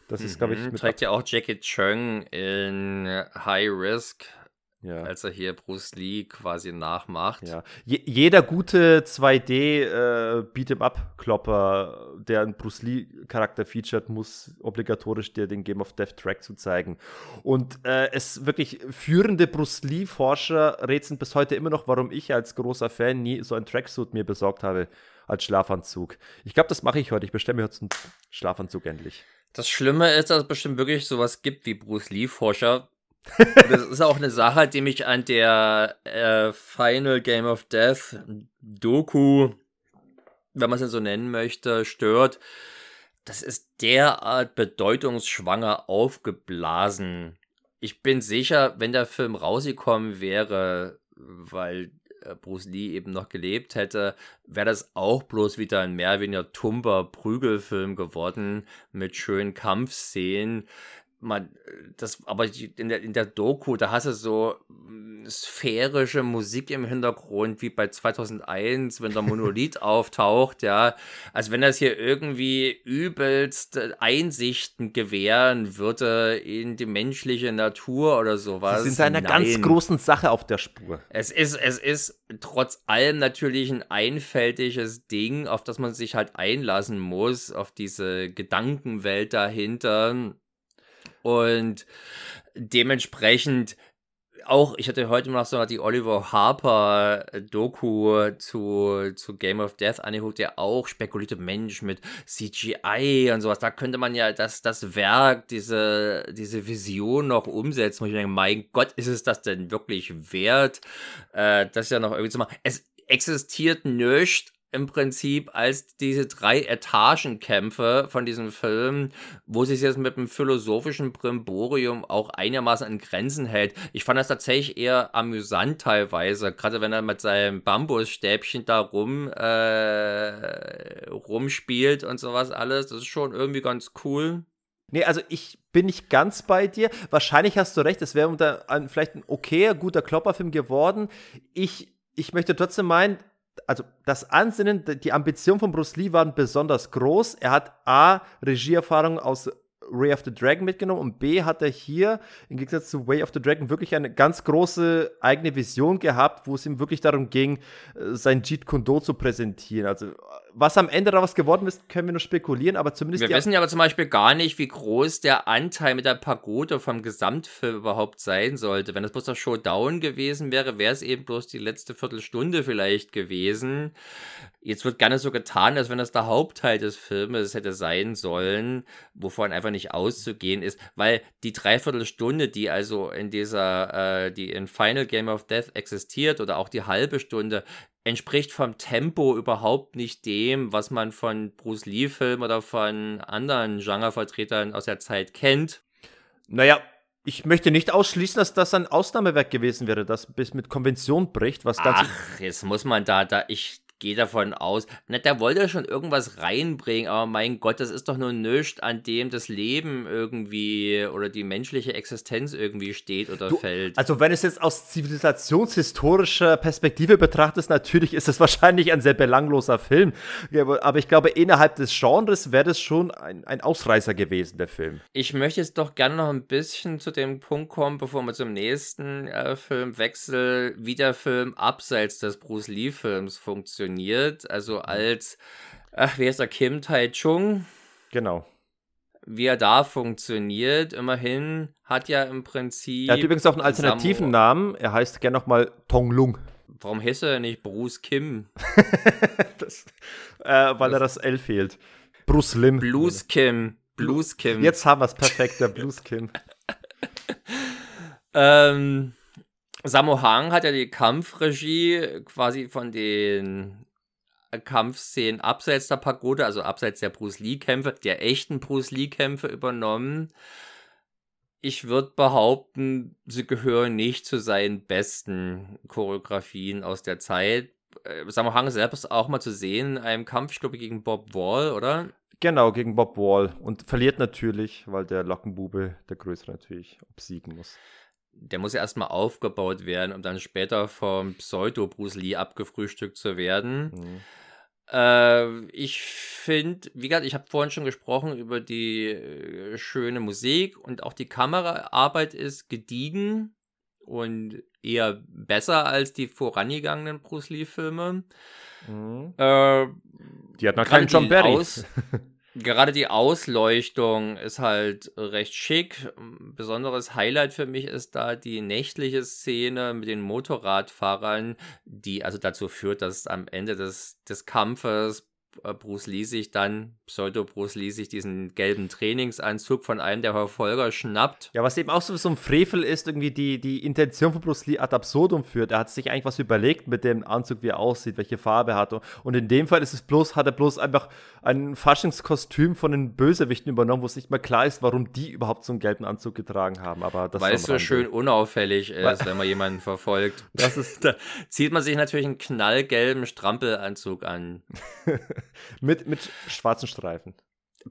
Das ist, glaube ich. Mhm, trägt ja auch Jackie Chung in High Risk ja. als er hier Bruce Lee quasi nachmacht. Ja. Je jeder gute 2D äh, Beat'em-up-Klopper, der einen Bruce Lee-Charakter featured, muss obligatorisch dir den Game of Death Track zu zeigen. Und äh, es wirklich führende Bruce Lee-Forscher rätseln bis heute immer noch, warum ich als großer Fan nie so ein Tracksuit mir besorgt habe als Schlafanzug. Ich glaube, das mache ich heute. Ich bestelle mir heute einen Schlafanzug endlich. Das Schlimme ist, dass es bestimmt wirklich sowas gibt wie Bruce Lee-Forscher, das ist auch eine Sache, die mich an der äh, Final Game of Death Doku, wenn man es so nennen möchte, stört. Das ist derart bedeutungsschwanger aufgeblasen. Ich bin sicher, wenn der Film rausgekommen wäre, weil äh, Bruce Lee eben noch gelebt hätte, wäre das auch bloß wieder ein mehr oder weniger tumber Prügelfilm geworden mit schönen Kampfszenen man, das, aber in der, in der Doku, da hast du so mm, sphärische Musik im Hintergrund, wie bei 2001, wenn der Monolith auftaucht, ja. Also wenn das hier irgendwie übelst Einsichten gewähren würde in die menschliche Natur oder sowas. Sie sind einer Nein. ganz großen Sache auf der Spur. Es ist, es ist trotz allem natürlich ein einfältiges Ding, auf das man sich halt einlassen muss, auf diese Gedankenwelt dahinter und dementsprechend auch, ich hatte heute noch so die Oliver Harper Doku zu, zu Game of Death angeguckt, der auch spekulierte, Mensch, mit CGI und sowas. Da könnte man ja das, das Werk, diese, diese Vision noch umsetzen. Und ich denke, mein Gott, ist es das denn wirklich wert, äh, das ja noch irgendwie zu machen? Es existiert nichts im Prinzip als diese drei Etagenkämpfe von diesem Film, wo sich jetzt mit dem philosophischen Brimborium auch einigermaßen an Grenzen hält. Ich fand das tatsächlich eher amüsant teilweise, gerade wenn er mit seinem Bambusstäbchen da rum äh, rumspielt und sowas alles. Das ist schon irgendwie ganz cool. Nee, also ich bin nicht ganz bei dir. Wahrscheinlich hast du recht, es wäre vielleicht ein okayer, guter Klopperfilm geworden. Ich, ich möchte trotzdem meinen, also das Ansinnen, die Ambition von Bruce Lee waren besonders groß. Er hat A, Regieerfahrung aus Way of the Dragon mitgenommen und B hat er hier im Gegensatz zu Way of the Dragon wirklich eine ganz große eigene Vision gehabt, wo es ihm wirklich darum ging, äh, sein Jeet Kune zu präsentieren. Also was am Ende daraus geworden ist, können wir nur spekulieren, aber zumindest. Wir wissen ja aber zum Beispiel gar nicht, wie groß der Anteil mit der Pagode vom Gesamtfilm überhaupt sein sollte. Wenn das bloß der Showdown gewesen wäre, wäre es eben bloß die letzte Viertelstunde vielleicht gewesen. Jetzt wird gerne so getan, als wenn das der Hauptteil des Filmes hätte sein sollen, wovon einfach nicht auszugehen ist, weil die Dreiviertelstunde, die also in dieser, äh, die in Final Game of Death existiert oder auch die halbe Stunde, entspricht vom Tempo überhaupt nicht dem, was man von Bruce Lee-Filmen oder von anderen Genrevertretern aus der Zeit kennt. Naja, ich möchte nicht ausschließen, dass das ein Ausnahmewerk gewesen wäre, das bis mit Konvention bricht, was ganz. Ach, jetzt muss man da, da, ich, gehe davon aus, na, der wollte schon irgendwas reinbringen, aber mein Gott, das ist doch nur nichts, an dem das Leben irgendwie oder die menschliche Existenz irgendwie steht oder du, fällt. Also wenn es jetzt aus zivilisationshistorischer Perspektive betrachtet, natürlich ist es wahrscheinlich ein sehr belangloser Film, aber ich glaube, innerhalb des Genres wäre das schon ein, ein Ausreißer gewesen, der Film. Ich möchte jetzt doch gerne noch ein bisschen zu dem Punkt kommen, bevor wir zum nächsten äh, Film wechseln, wie der Film abseits des Bruce Lee-Films funktioniert positioniert, also mhm. als, ach, wer ist der Kim Tai Chung? Genau. Wie er da funktioniert, immerhin hat ja im Prinzip. Er hat übrigens auch einen alternativen Samu Namen. Er heißt gerne nochmal Tong Lung. Warum heißt er nicht Bruce Kim? das, äh, weil er das L fehlt. Bruce Lim. Blues Kim. Blues Kim. Jetzt haben wir es perfekt, der Blues Kim. ähm, Sammo Hang hat ja die Kampfregie quasi von den Kampfszenen abseits der Pagode, also abseits der Bruce Lee-Kämpfe, der echten Bruce Lee-Kämpfe übernommen. Ich würde behaupten, sie gehören nicht zu seinen besten Choreografien aus der Zeit. Äh, Sammo Hang selbst auch mal zu sehen in einem Kampf, ich glaube, gegen Bob Wall, oder? Genau, gegen Bob Wall. Und verliert natürlich, weil der Lockenbube, der Größere, natürlich obsiegen muss der muss ja erstmal aufgebaut werden, um dann später vom Pseudo-Bruce Lee abgefrühstückt zu werden. Mhm. Äh, ich finde, wie gesagt, ich habe vorhin schon gesprochen über die äh, schöne Musik und auch die Kameraarbeit ist gediegen und eher besser als die vorangegangenen Bruce Lee-Filme. Mhm. Äh, die hat noch keinen John Barry. Gerade die Ausleuchtung ist halt recht schick. Ein besonderes Highlight für mich ist da die nächtliche Szene mit den Motorradfahrern, die also dazu führt, dass am Ende des, des Kampfes Bruce Lee sich dann, Pseudo-Bruce Lee sich diesen gelben Trainingsanzug von einem der Verfolger schnappt. Ja, was eben auch so, so ein Frevel ist, irgendwie die, die Intention von Bruce Lee ad absurdum führt. Er hat sich eigentlich was überlegt mit dem Anzug, wie er aussieht, welche Farbe er hat. Und in dem Fall ist es bloß, hat er bloß einfach ein Faschingskostüm von den Bösewichten übernommen, wo es nicht mehr klar ist, warum die überhaupt so einen gelben Anzug getragen haben. Aber das Weil es so schön unauffällig ist, wenn man jemanden verfolgt. Das ist, da zieht man sich natürlich einen knallgelben Strampelanzug an. mit, mit schwarzen Streifen.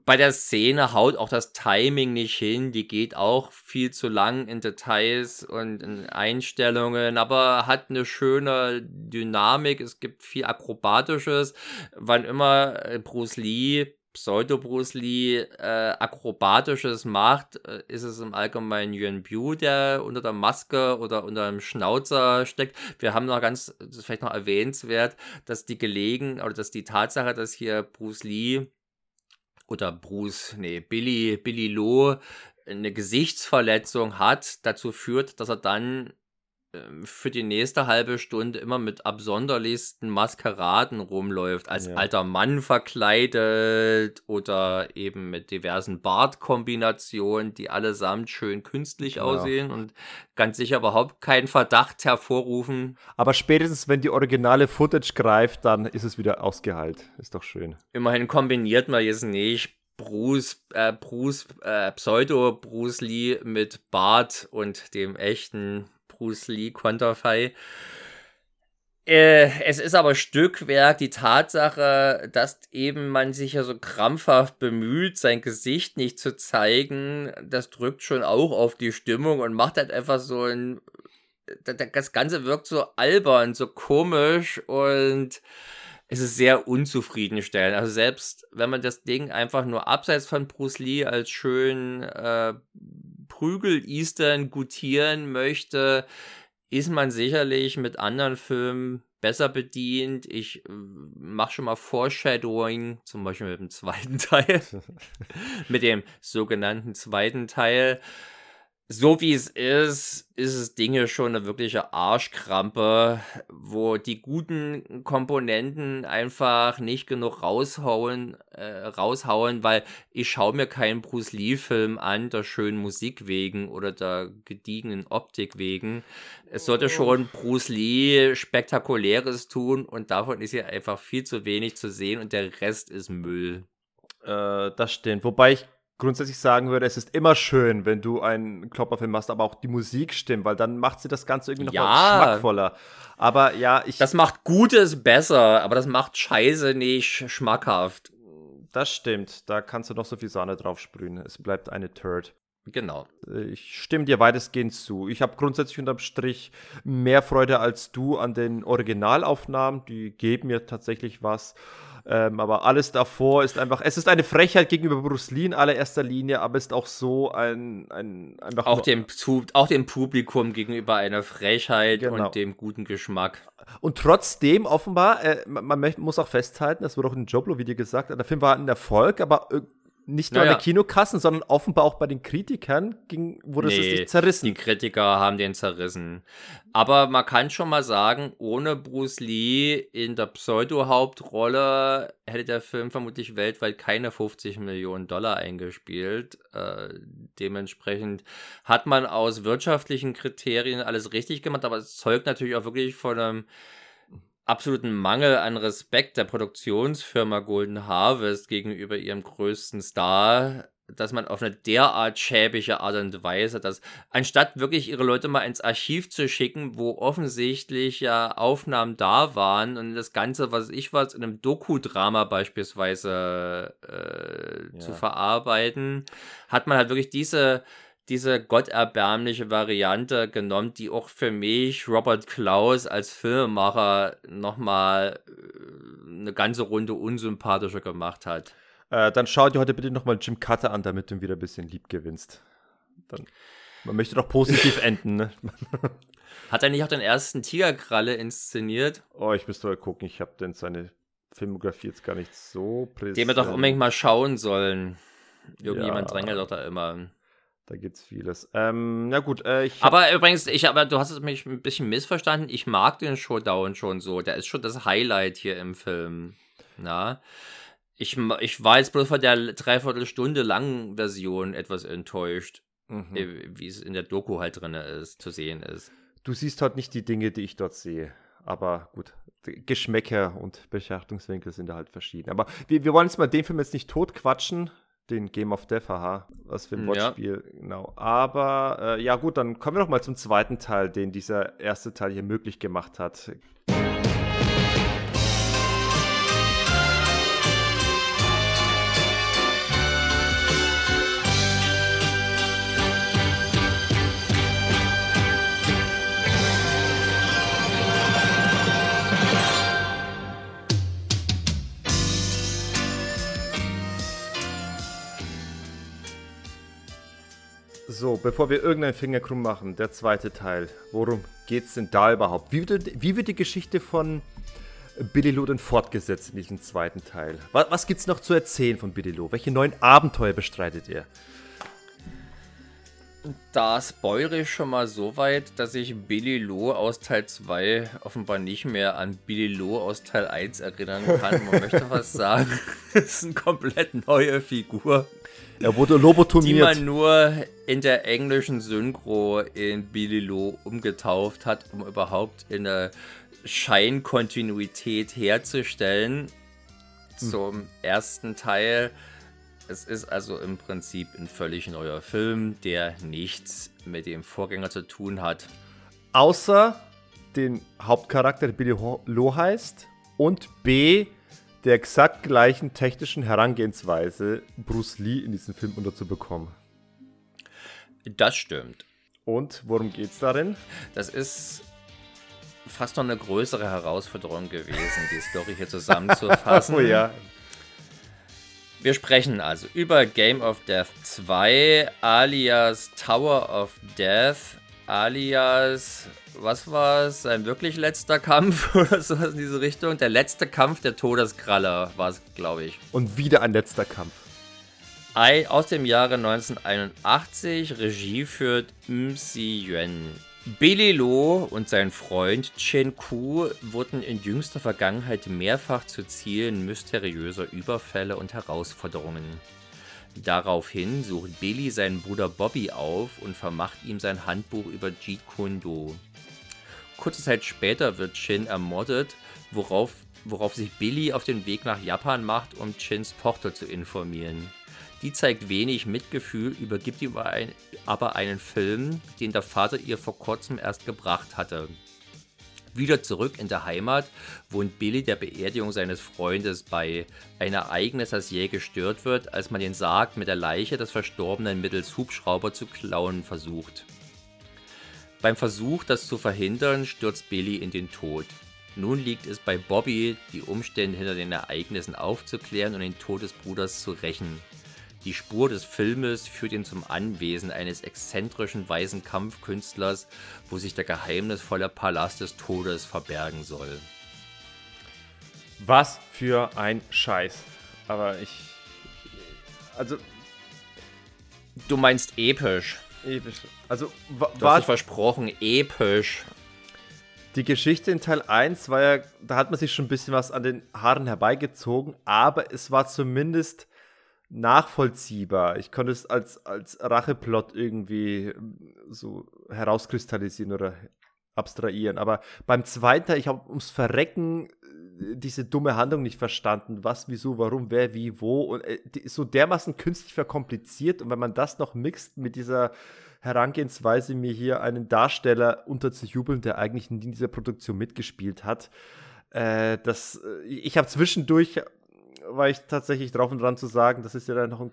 Bei der Szene haut auch das Timing nicht hin. Die geht auch viel zu lang in Details und in Einstellungen, aber hat eine schöne Dynamik. Es gibt viel Akrobatisches. Wann immer Bruce Lee Pseudo-Bruce Lee äh, Akrobatisches macht, äh, ist es im Allgemeinen Yuan Biu, der unter der Maske oder unter dem Schnauzer steckt. Wir haben noch ganz, das ist vielleicht noch erwähnenswert, dass die Gelegen, oder dass die Tatsache, dass hier Bruce Lee oder Bruce, nee, Billy, Billy Loh eine Gesichtsverletzung hat, dazu führt, dass er dann für die nächste halbe Stunde immer mit absonderlichsten Maskeraden rumläuft, als ja. alter Mann verkleidet oder eben mit diversen Bartkombinationen, die allesamt schön künstlich ja. aussehen und ganz sicher überhaupt keinen Verdacht hervorrufen. Aber spätestens, wenn die originale Footage greift, dann ist es wieder ausgeheilt. Ist doch schön. Immerhin kombiniert man jetzt nicht Bruce, äh, Bruce, äh, Pseudo Bruce Lee mit Bart und dem echten Bruce Lee Konterfei. Äh, es ist aber Stückwerk die Tatsache, dass eben man sich ja so krampfhaft bemüht, sein Gesicht nicht zu zeigen. Das drückt schon auch auf die Stimmung und macht halt einfach so ein. Das Ganze wirkt so albern, so komisch und es ist sehr unzufriedenstellend. Also selbst wenn man das Ding einfach nur abseits von Bruce Lee als schön äh, Prügel-Eastern gutieren möchte, ist man sicherlich mit anderen Filmen besser bedient. Ich äh, mache schon mal Foreshadowing, zum Beispiel mit dem zweiten Teil, mit dem sogenannten zweiten Teil so wie es ist, ist es Dinge schon eine wirkliche Arschkrampe, wo die guten Komponenten einfach nicht genug raushauen, äh, raushauen, weil ich schaue mir keinen Bruce Lee-Film an, der schönen Musik wegen oder der gediegenen Optik wegen. Es sollte oh. schon Bruce Lee Spektakuläres tun und davon ist hier einfach viel zu wenig zu sehen und der Rest ist Müll. Äh, das stimmt. Wobei ich grundsätzlich sagen würde, es ist immer schön, wenn du einen Klopperfilm machst, aber auch die Musik stimmt, weil dann macht sie das Ganze irgendwie noch ja. mal schmackvoller. Aber ja, ich. Das macht Gutes besser, aber das macht Scheiße nicht schmackhaft. Das stimmt. Da kannst du noch so viel Sahne drauf sprühen. Es bleibt eine Turd. Genau. Ich stimme dir weitestgehend zu. Ich habe grundsätzlich unterm Strich mehr Freude als du an den Originalaufnahmen. Die geben mir tatsächlich was. Ähm, aber alles davor ist einfach, es ist eine Frechheit gegenüber Bruce Lee in allererster Linie, aber ist auch so ein, ein einfach. Auch dem, auch dem Publikum gegenüber eine Frechheit genau. und dem guten Geschmack. Und trotzdem, offenbar, äh, man, man, muss auch festhalten, das wurde auch in Joblo-Video gesagt, der Film war ein Erfolg, aber nicht nur naja. an der Kinokassen, sondern offenbar auch bei den Kritikern ging, wurde nee, es nicht zerrissen. Die Kritiker haben den zerrissen. Aber man kann schon mal sagen, ohne Bruce Lee in der Pseudo-Hauptrolle hätte der Film vermutlich weltweit keine 50 Millionen Dollar eingespielt. Äh, dementsprechend hat man aus wirtschaftlichen Kriterien alles richtig gemacht, aber es zeugt natürlich auch wirklich von einem absoluten Mangel an Respekt der Produktionsfirma Golden Harvest gegenüber ihrem größten Star, dass man auf eine derart schäbige Art und Weise, dass anstatt wirklich ihre Leute mal ins Archiv zu schicken, wo offensichtlich ja Aufnahmen da waren und das Ganze, was ich was, in einem Doku-Drama beispielsweise äh, ja. zu verarbeiten, hat man halt wirklich diese diese gotterbärmliche Variante genommen, die auch für mich Robert Klaus als Filmemacher nochmal äh, eine ganze Runde unsympathischer gemacht hat. Äh, dann schau dir heute bitte nochmal Jim Cutter an, damit du wieder ein bisschen lieb gewinnst. Dann, man möchte doch positiv enden, ne? Hat er nicht auch den ersten Tigerkralle inszeniert? Oh, ich müsste mal gucken. Ich habe denn seine Filmografie jetzt gar nicht so präsent. Den wir doch unbedingt mal schauen sollen. Irgendjemand ja. drängelt doch da immer. Da gibt's vieles. Ähm, na gut, äh, ich. Aber übrigens, ich, aber du hast es mich ein bisschen missverstanden. Ich mag den Showdown schon so. Der ist schon das Highlight hier im Film. Na? Ich, ich war jetzt bloß von der Dreiviertelstunde langen Version etwas enttäuscht. Mhm. Äh, wie es in der Doku halt drin ist, zu sehen ist. Du siehst halt nicht die Dinge, die ich dort sehe. Aber gut, Geschmäcker und Betrachtungswinkel sind da halt verschieden. Aber wir, wir wollen jetzt mal den Film jetzt nicht totquatschen den Game of Death, haha, was für ein Wortspiel, ja. genau. Aber äh, ja gut, dann kommen wir noch mal zum zweiten Teil, den dieser erste Teil hier möglich gemacht hat. So, bevor wir irgendeinen Finger krumm machen, der zweite Teil. Worum geht's denn da überhaupt? Wie wird, wie wird die Geschichte von Billy Lou denn fortgesetzt in diesem zweiten Teil? Was, was gibt's noch zu erzählen von Billy Lou? Welche neuen Abenteuer bestreitet er? Da spoilere ich schon mal so weit, dass ich Billy Loh aus Teil 2 offenbar nicht mehr an Billy Loh aus Teil 1 erinnern kann. Man möchte was sagen. Das ist eine komplett neue Figur. Er wurde lobotomiert. Die man nur in der englischen Synchro in Billy Loh umgetauft hat, um überhaupt in der Scheinkontinuität herzustellen. Hm. Zum ersten Teil es ist also im Prinzip ein völlig neuer Film, der nichts mit dem Vorgänger zu tun hat. Außer den Hauptcharakter, der Billy Loh heißt, und B, der exakt gleichen technischen Herangehensweise, Bruce Lee in diesem Film unterzubekommen. Das stimmt. Und worum geht's darin? Das ist fast noch eine größere Herausforderung gewesen, die Story hier zusammenzufassen. oh ja. Wir sprechen also über Game of Death 2, alias Tower of Death, alias, was war es, sein wirklich letzter Kampf oder sowas in diese Richtung? Der letzte Kampf der Todeskraller war es, glaube ich. Und wieder ein letzter Kampf. Aus dem Jahre 1981, Regie führt Si Yuan. Billy Lo und sein Freund Chen Ku wurden in jüngster Vergangenheit mehrfach zu Zielen mysteriöser Überfälle und Herausforderungen. Daraufhin sucht Billy seinen Bruder Bobby auf und vermacht ihm sein Handbuch über Jeet Kune Do. Kurze Zeit später wird Chin ermordet, worauf, worauf sich Billy auf den Weg nach Japan macht, um Chins Tochter zu informieren. Die zeigt wenig Mitgefühl, übergibt ihm aber einen Film, den der Vater ihr vor kurzem erst gebracht hatte. Wieder zurück in der Heimat wohnt Billy der Beerdigung seines Freundes bei. Ein Ereignis, das jäh gestört wird, als man den Sarg mit der Leiche des Verstorbenen mittels Hubschrauber zu klauen versucht. Beim Versuch, das zu verhindern, stürzt Billy in den Tod. Nun liegt es bei Bobby, die Umstände hinter den Ereignissen aufzuklären und den Tod des Bruders zu rächen. Die Spur des Filmes führt ihn zum Anwesen eines exzentrischen weißen Kampfkünstlers, wo sich der geheimnisvolle Palast des Todes verbergen soll. Was für ein Scheiß. Aber ich. Also. Du meinst episch. Episch. Also, du. Hast versprochen, episch. Die Geschichte in Teil 1 war ja, da hat man sich schon ein bisschen was an den Haaren herbeigezogen, aber es war zumindest nachvollziehbar. Ich konnte es als, als Racheplot irgendwie ähm, so herauskristallisieren oder abstrahieren. Aber beim zweiten ich habe ums Verrecken äh, diese dumme Handlung nicht verstanden. Was, wieso, warum, wer, wie, wo. Und äh, so dermaßen künstlich verkompliziert. Und wenn man das noch mixt mit dieser Herangehensweise, mir hier einen Darsteller unterzujubeln, der eigentlich in dieser Produktion mitgespielt hat, äh, das, äh, ich habe zwischendurch war ich tatsächlich drauf und dran zu sagen, das ist ja dann noch ein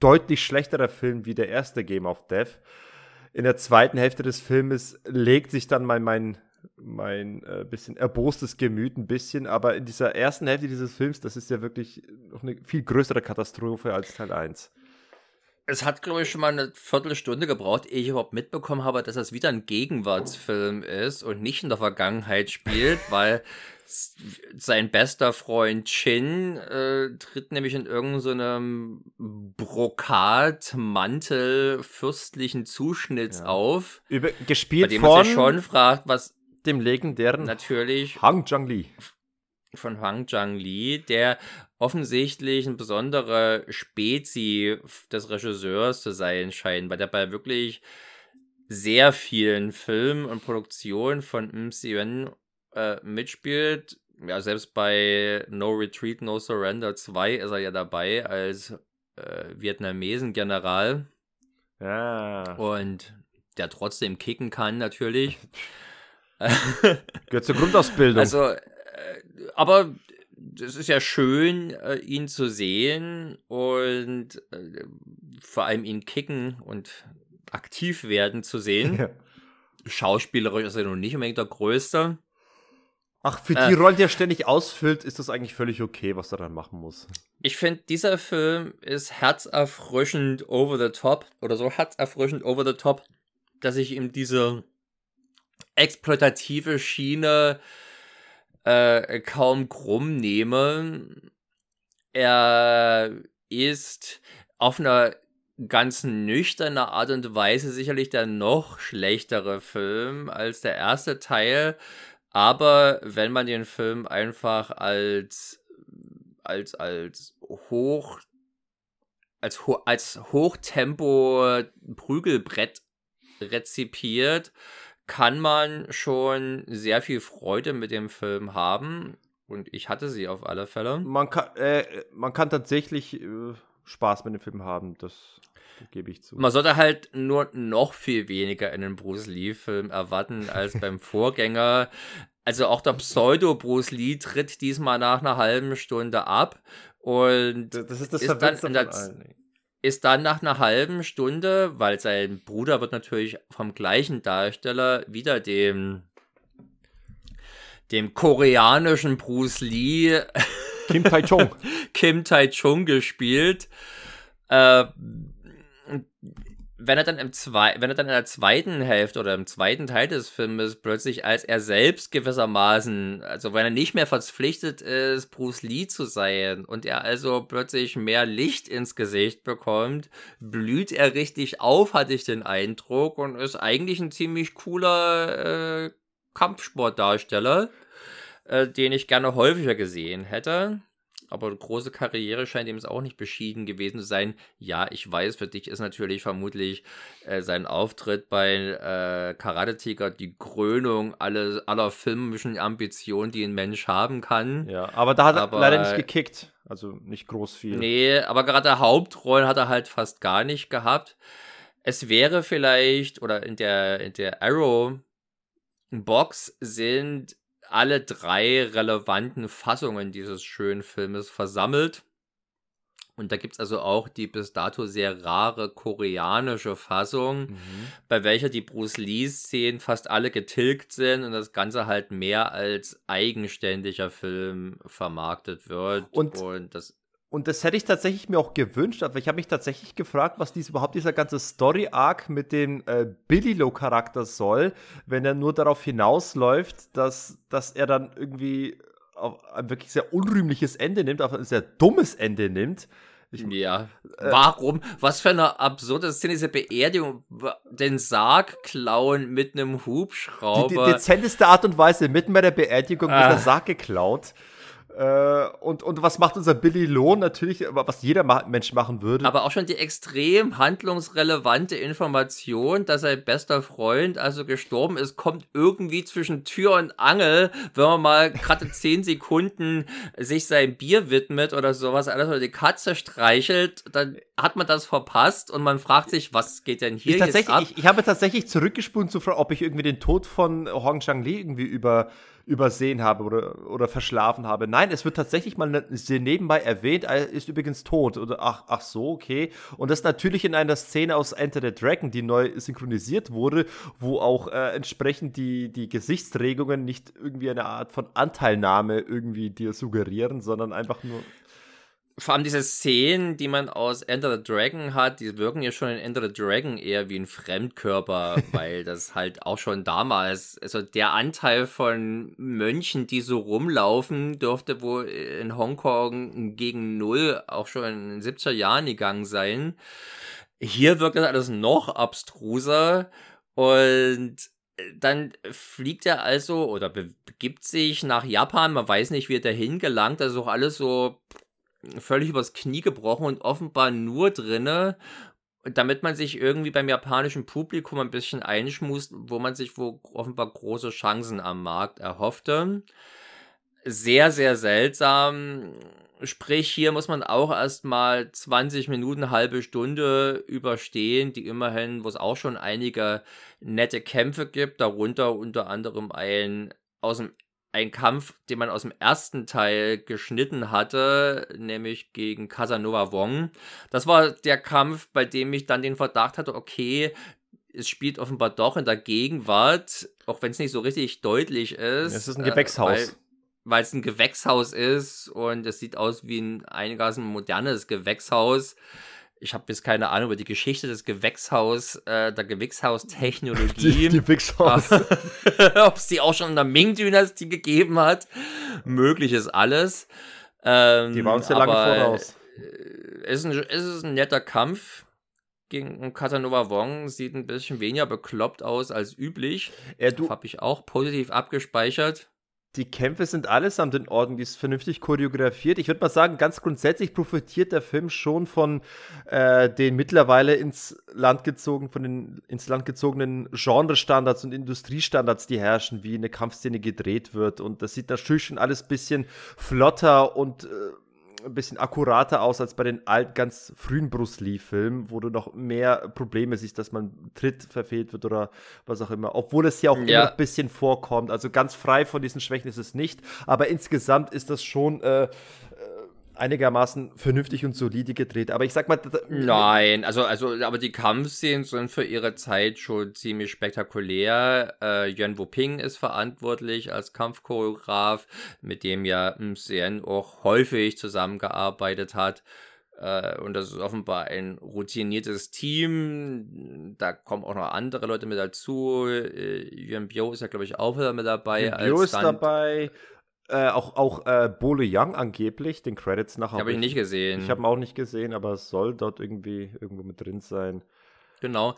deutlich schlechterer Film wie der erste Game of Death. In der zweiten Hälfte des Filmes legt sich dann mein, mein, mein äh, bisschen erbostes Gemüt ein bisschen, aber in dieser ersten Hälfte dieses Films, das ist ja wirklich noch eine viel größere Katastrophe als Teil 1 es hat, glaube ich, schon mal eine Viertelstunde gebraucht, ehe ich überhaupt mitbekommen habe, dass das wieder ein Gegenwartsfilm ist und nicht in der Vergangenheit spielt, weil sein bester Freund Chin äh, tritt nämlich in irgendeinem so Brokatmantel fürstlichen Zuschnitts ja. auf. Über, gespielt bei dem von man sich schon fragt, was dem legendären natürlich Hang Zhang Li von Hang Zhang Li, der offensichtlich eine besondere Spezi des Regisseurs zu sein scheint, weil der bei wirklich sehr vielen Filmen und Produktionen von M. Yuen äh, mitspielt. Ja, selbst bei No Retreat, No Surrender 2 ist er ja dabei als äh, Vietnamesen-General. Ja. Und der trotzdem kicken kann, natürlich. Gehört zur Grundausbildung. Also, äh, aber es ist ja schön, äh, ihn zu sehen und äh, vor allem ihn kicken und aktiv werden zu sehen. Ja. Schauspielerisch ist er noch nicht unbedingt der Größte. Ach, für die äh, Rolle, die er ständig ausfüllt, ist das eigentlich völlig okay, was er dann machen muss. Ich finde, dieser Film ist herzerfrischend over the top oder so herzerfrischend over the top, dass ich ihm diese exploitative Schiene äh, kaum krumm nehme. Er ist auf einer ganz nüchterne Art und Weise sicherlich der noch schlechtere Film als der erste Teil. Aber wenn man den Film einfach als, als, als hoch, als, als Hochtempo-Prügelbrett rezipiert, kann man schon sehr viel Freude mit dem Film haben. Und ich hatte sie auf alle Fälle. Man kann, äh, man kann tatsächlich äh, Spaß mit dem Film haben, das gebe ich zu. Man sollte halt nur noch viel weniger in einem Bruce Lee-Film erwarten als beim Vorgänger. Also auch der Pseudo-Bruce Lee tritt diesmal nach einer halben Stunde ab und das ist, das ist dann in der, ist dann nach einer halben Stunde, weil sein Bruder wird natürlich vom gleichen Darsteller wieder dem dem koreanischen Bruce Lee Kim Tai Chung Kim Tai Chung gespielt. Äh, wenn er dann im zwei, wenn er dann in der zweiten Hälfte oder im zweiten Teil des Filmes plötzlich als er selbst gewissermaßen, also wenn er nicht mehr verpflichtet ist, Bruce Lee zu sein und er also plötzlich mehr Licht ins Gesicht bekommt, blüht er richtig auf, hatte ich den Eindruck und ist eigentlich ein ziemlich cooler äh, Kampfsportdarsteller, äh, den ich gerne häufiger gesehen hätte aber große Karriere scheint ihm es auch nicht beschieden gewesen zu sein. Ja, ich weiß, für dich ist natürlich vermutlich äh, sein Auftritt bei äh, Karate Tiger die Krönung alle, aller filmischen Ambitionen, die ein Mensch haben kann. Ja, aber da hat aber, er leider nicht gekickt. Also nicht groß viel. Nee, aber gerade Hauptrollen hat er halt fast gar nicht gehabt. Es wäre vielleicht, oder in der, in der Arrow Box sind alle drei relevanten Fassungen dieses schönen Filmes versammelt. Und da gibt es also auch die bis dato sehr rare koreanische Fassung, mhm. bei welcher die Bruce Lee-Szenen fast alle getilgt sind und das Ganze halt mehr als eigenständiger Film vermarktet wird. Und, und das und das hätte ich tatsächlich mir auch gewünscht, aber ich habe mich tatsächlich gefragt, was dies überhaupt dieser ganze Story-Arc mit dem äh, Billy-Lo-Charakter soll, wenn er nur darauf hinausläuft, dass, dass er dann irgendwie ein wirklich sehr unrühmliches Ende nimmt, auf ein sehr dummes Ende nimmt. Ich, ja. Äh, Warum? Was für eine absurde Szene, diese Beerdigung, den Sarg klauen mit einem Hubschrauber. Die, die dezenteste Art und Weise, mitten bei der Beerdigung ah. wird der Sarg geklaut. Äh, und, und was macht unser Billy Lohn? Natürlich, was jeder Mensch machen würde. Aber auch schon die extrem handlungsrelevante Information, dass sein bester Freund also gestorben ist, kommt irgendwie zwischen Tür und Angel, wenn man mal gerade zehn Sekunden sich sein Bier widmet oder sowas, alles oder die Katze streichelt, dann hat man das verpasst und man fragt sich, was geht denn hier ich jetzt ab? Ich, ich habe tatsächlich zurückgespult zu fragen, ob ich irgendwie den Tod von Hong Chang-Li irgendwie über übersehen habe oder, oder verschlafen habe. Nein, es wird tatsächlich mal ne, nebenbei erwähnt, er ist übrigens tot. Oder ach, ach so, okay. Und das natürlich in einer Szene aus Enter the Dragon, die neu synchronisiert wurde, wo auch äh, entsprechend die, die Gesichtsregungen nicht irgendwie eine Art von Anteilnahme irgendwie dir suggerieren, sondern einfach nur vor allem diese Szenen, die man aus Enter the Dragon hat, die wirken ja schon in Enter the Dragon eher wie ein Fremdkörper, weil das halt auch schon damals, also der Anteil von Mönchen, die so rumlaufen, dürfte wohl in Hongkong gegen Null auch schon in den 70er Jahren gegangen sein. Hier wirkt das alles noch abstruser und dann fliegt er also oder begibt sich nach Japan. Man weiß nicht, wie er dahin gelangt. Das ist auch alles so völlig übers Knie gebrochen und offenbar nur drinne, damit man sich irgendwie beim japanischen Publikum ein bisschen einschmust, wo man sich wo offenbar große Chancen am Markt erhoffte. Sehr, sehr seltsam. Sprich, hier muss man auch erstmal 20 Minuten, halbe Stunde überstehen, die immerhin, wo es auch schon einige nette Kämpfe gibt, darunter unter anderem ein aus dem ein Kampf, den man aus dem ersten Teil geschnitten hatte, nämlich gegen Casanova Wong. Das war der Kampf, bei dem ich dann den Verdacht hatte, okay, es spielt offenbar doch in der Gegenwart, auch wenn es nicht so richtig deutlich ist. Es ist ein Gewächshaus. Äh, weil es ein Gewächshaus ist und es sieht aus wie ein einigermaßen modernes Gewächshaus ich habe jetzt keine Ahnung über die Geschichte des Gewächshaus, äh, der Gewächshaustechnologie. Die, die Gewächshaus. Ob es die auch schon in der Ming-Dynastie gegeben hat. Möglich ist alles. Ähm, die waren uns ja lange voraus. Äh, es ist, ein, es ist ein netter Kampf. gegen Casanova Wong sieht ein bisschen weniger bekloppt aus als üblich. Ja, du, Habe ich auch positiv abgespeichert. Die Kämpfe sind allesamt in Ordnung, die ist vernünftig choreografiert. Ich würde mal sagen, ganz grundsätzlich profitiert der Film schon von äh, den mittlerweile ins Land gezogen, von den ins Land gezogenen Genrestandards und Industriestandards, die herrschen, wie eine Kampfszene gedreht wird. Und das sieht natürlich schon alles bisschen flotter und äh, ein bisschen akkurater aus als bei den alten, ganz frühen Bruce Lee-Filmen, wo du noch mehr Probleme siehst, dass man Tritt verfehlt wird oder was auch immer. Obwohl es ja auch Ja. immer ein bisschen vorkommt. Also ganz frei von diesen Schwächen ist es nicht. Aber insgesamt ist das schon äh, einigermaßen vernünftig und solide gedreht. Aber ich sag mal, Nein, also, also, aber die Kampfszenen sind für ihre Zeit schon ziemlich spektakulär. Äh, Yuan Wuping ist verantwortlich als Kampfchoreograf, mit dem ja Msien auch häufig zusammengearbeitet hat. Äh, und das ist offenbar ein routiniertes Team. Da kommen auch noch andere Leute mit dazu. Äh, Yuan Bio ist ja, glaube ich, auch wieder mit dabei. Bio ist dabei. Äh, auch auch äh, Bole Young angeblich, den Credits nachher. Habe ich nicht gesehen. Ich habe ihn auch nicht gesehen, aber es soll dort irgendwie irgendwo mit drin sein. Genau.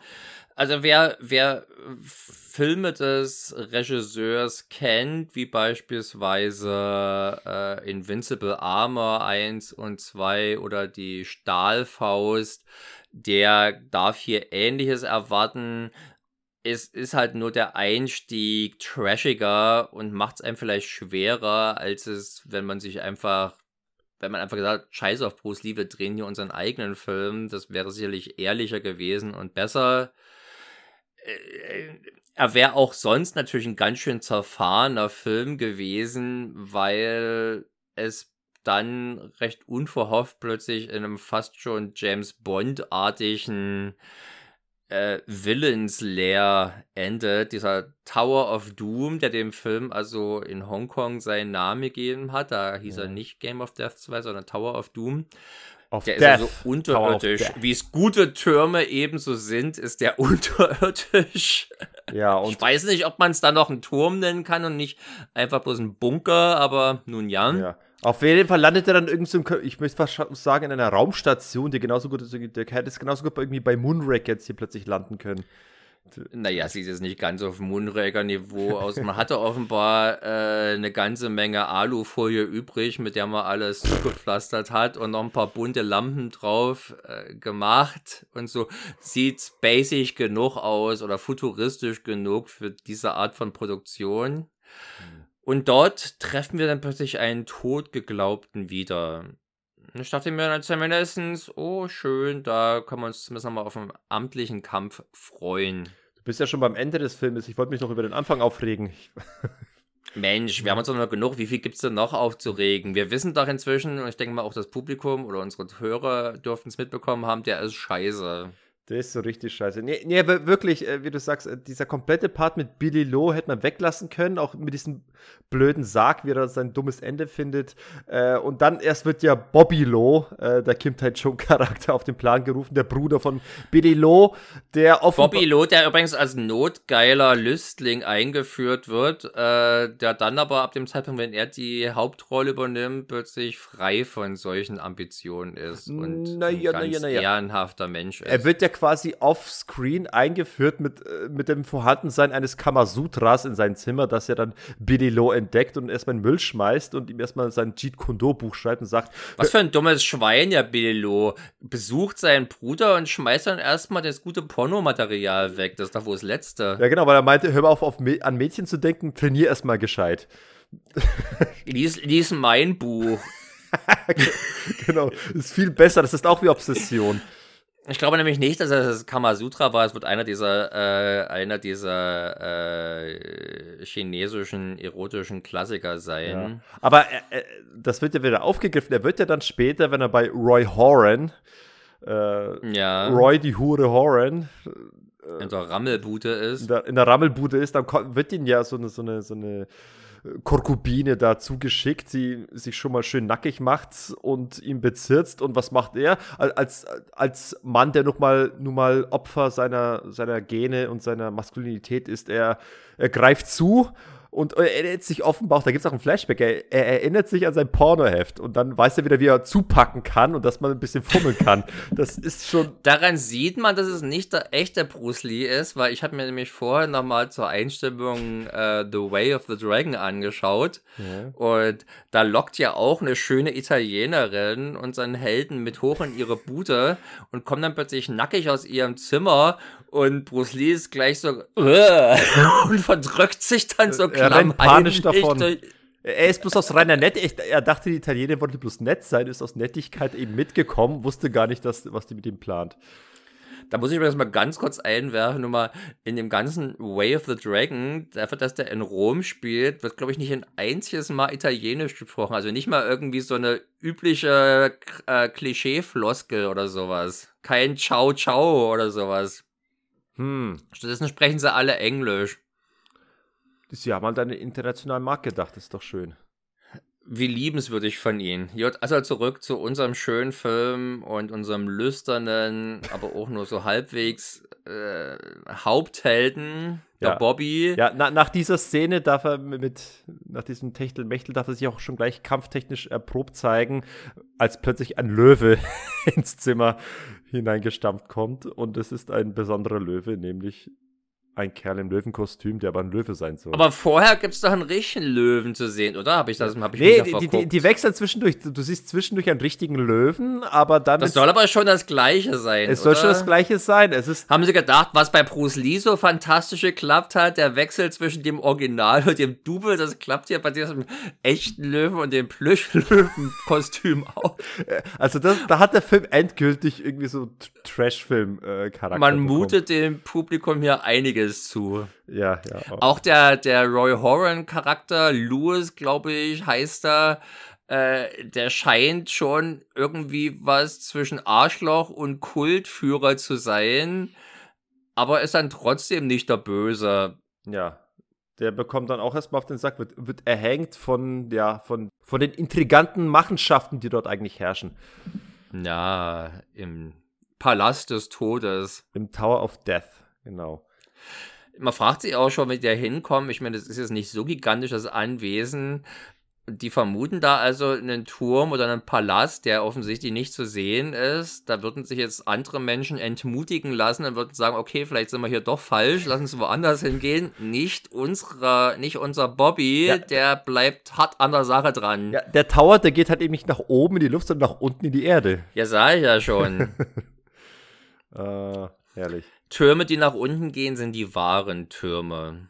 Also wer, wer Filme des Regisseurs kennt, wie beispielsweise äh, Invincible Armor 1 und 2 oder die Stahlfaust, der darf hier ähnliches erwarten. Es ist halt nur der Einstieg trashiger und macht es einem vielleicht schwerer, als es, wenn man sich einfach wenn man einfach gesagt hat, scheiß auf Bruce Lee, wir drehen hier unseren eigenen Film, das wäre sicherlich ehrlicher gewesen und besser. Äh, Er wäre auch sonst natürlich ein ganz schön zerfahrener Film gewesen, weil es dann recht unverhofft plötzlich in einem fast schon James Bond-artigen äh, Villains-Lair endet. Dieser Tower of Doom, der dem Film also in Hongkong seinen Namen gegeben hat. Da hieß er Ja. nicht Game of Death 2, sondern Tower of Doom. Auf Der Death. ist also of unterirdisch. Wie es gute Türme ebenso sind, ist der unterirdisch. Ja, ich weiß nicht, ob man es da noch einen Turm nennen kann und nicht einfach bloß einen Bunker, aber nun ja. ja. Auf jeden Fall landet er dann irgendwie, so, im- ich möchte fast sagen, in einer Raumstation, die genauso gut ist, der hätte es genauso gut bei- irgendwie bei Moonrack jetzt hier plötzlich landen können. Naja, sieht jetzt nicht ganz auf Moonraker-Niveau aus. Man hatte offenbar äh, eine ganze Menge Alufolie übrig, mit der man alles zugepflastert hat und noch ein paar bunte Lampen drauf äh, gemacht und so. Sieht spacig genug aus oder futuristisch genug für diese Art von Produktion. Und dort treffen wir dann plötzlich einen Totgeglaubten wieder. Ich dachte mir dann zumindest, oh schön, da können wir uns zumindest nochmal auf einen amtlichen Kampf freuen. Du bist ja schon beim Ende des Filmes. Ich wollte mich noch über den Anfang aufregen. Mensch, wir haben uns doch noch genug. Wie viel gibt es denn noch aufzuregen? Wir wissen doch inzwischen, und ich denke mal auch das Publikum oder unsere Hörer dürften es mitbekommen haben, der ist scheiße. Der ist so richtig scheiße. Nee, nee wirklich, äh, wie du sagst, äh, dieser komplette Part mit Billy Lowe hätte man weglassen können, auch mit diesem blöden Sarg, wie er sein dummes Ende findet. Äh, und dann erst wird ja Bobby Lowe, der Kim Tai-Chung-Charakter, auf den Plan gerufen, der Bruder von Billy Lowe, der offenbar... Bobby Loth, der übrigens als notgeiler Lüstling eingeführt wird, der dann aber ab dem Zeitpunkt, wenn er die Hauptrolle übernimmt, plötzlich frei von solchen Ambitionen ist und Na ja, na ein ganz na ja. ehrenhafter Mensch ist. Er wird ja quasi offscreen eingeführt mit, äh, mit dem Vorhandensein eines Kamasutras in sein Zimmer, das er dann Billy Lowe entdeckt und erstmal in Müll schmeißt und ihm erstmal sein Jeet Kune Buch schreibt und sagt, Was für ein dummes Schwein, ja, Billo. Besucht seinen Bruder und schmeißt dann erstmal das gute Pornomaterial weg. Das ist doch wohl das Letzte. Ja, genau, weil er meinte, hör mal auf, auf an Mädchen zu denken, trainier erstmal gescheit. Lies, lies mein Buch. genau, ist viel besser, das ist auch wie Obsession. Ich glaube nämlich nicht, dass es das Kamasutra war. Es wird einer dieser, äh, einer dieser äh, chinesischen erotischen Klassiker sein. Ja. Aber äh, äh, das wird ja wieder aufgegriffen. Er wird ja dann später, wenn er bei Roy Horan, äh, Ja. Roy die Hure Horan, In der Rammelbute in ist. der, in der Rammelbude ist, dann wird ihm ja so eine, so eine, so eine Konkubine da zugeschickt, die sich schon mal schön nackig macht und ihn bezirzt. Und was macht er? Al- Als, als Mann, der noch mal, nun mal Opfer seiner, seiner Gene und seiner Maskulinität ist, er, er greift zu und er erinnert sich offenbar auch, da gibt es auch ein Flashback, er, er, erinnert sich an sein Pornoheft und dann weiß er wieder, wie er zupacken kann und dass man ein bisschen fummeln kann. Das ist schon. Daran sieht man, dass es nicht der echte Bruce Lee ist, weil ich habe mir nämlich vorher nochmal zur Einstimmung uh, The Way of the Dragon angeschaut. Ja. Und da lockt ja auch eine schöne Italienerin unseren Helden mit hoch in ihre Bude und kommt dann plötzlich nackig aus ihrem Zimmer und Bruce Lee ist gleich so und verdrückt sich dann so er rennt panisch davon. Er ist bloß aus reiner Nett. Er dachte, die Italiener wollte bloß nett sein, ist aus Nettigkeit eben mitgekommen, wusste gar nicht, dass, was die mit ihm plant. Da muss ich mir das mal ganz kurz einwerfen, nur mal in dem ganzen Way of the Dragon, dafür, dass der in Rom spielt, wird, glaube ich, nicht ein einziges Mal Italienisch gesprochen. Also nicht mal irgendwie so eine übliche äh, Klischee-Floskel oder sowas. Kein Ciao Ciao oder sowas. Hm. Stattdessen sprechen sie alle Englisch. Sie haben halt eine internationale Marke gedacht, das ist doch schön. Wie liebenswürdig von Ihnen. Also zurück zu unserem schönen Film und unserem lüsternen, aber auch nur so halbwegs äh, Haupthelden, der ja. Bobby. Ja, na, nach dieser Szene darf er mit, nach diesem Techtelmechtel darf er sich auch schon gleich kampftechnisch erprobt zeigen, als plötzlich ein Löwe ins Zimmer hineingestampft kommt. Und es ist ein besonderer Löwe, nämlich ein Kerl im Löwenkostüm, der aber ein Löwe sein soll. Aber vorher gibt es doch einen richtigen Löwen zu sehen, oder? Habe ich das hab ich Nee, die, die, die, wechseln zwischendurch. Du siehst zwischendurch einen richtigen Löwen, aber dann. Das soll aber schon das Gleiche sein. Es oder? soll schon das Gleiche sein. Es ist Haben Sie gedacht, was bei Bruce Lee so fantastisch geklappt hat? Der Wechsel zwischen dem Original und dem Double, das klappt ja bei diesem echten Löwen und dem Plüschlöwen-Kostüm auch. Also, das, da hat der Film endgültig irgendwie so Trash-Film-Charakter. Man mutet dem Publikum hier einiges Böses zu. Ja, ja. Auch, auch der, der Roy Horan-Charakter, Louis, glaube ich, heißt er. Äh, der scheint schon irgendwie was zwischen Arschloch und Kultführer zu sein, aber ist dann trotzdem nicht der Böse. Ja, der bekommt dann auch erstmal auf den Sack, wird, wird erhängt von, ja, von, von den intriganten Machenschaften, die dort eigentlich herrschen. Ja, im Palast des Todes. Im Tower of Death, genau man fragt sich auch schon, wie der hinkommt. Ich meine, das ist jetzt nicht so gigantisch, das Anwesen. Die vermuten da also einen Turm oder einen Palast, der offensichtlich nicht zu sehen ist. Da würden sich jetzt andere Menschen entmutigen lassen und würden sagen, okay, vielleicht sind wir hier doch falsch, lass uns woanders hingehen. Nicht unsere, nicht unser Bobby, ja. der bleibt hart an der Sache dran. Ja, der Tower, der geht halt eben nicht nach oben in die Luft, sondern nach unten in die Erde. Ja, sah ich ja schon. äh, herrlich. Türme, die nach unten gehen, sind die wahren Türme.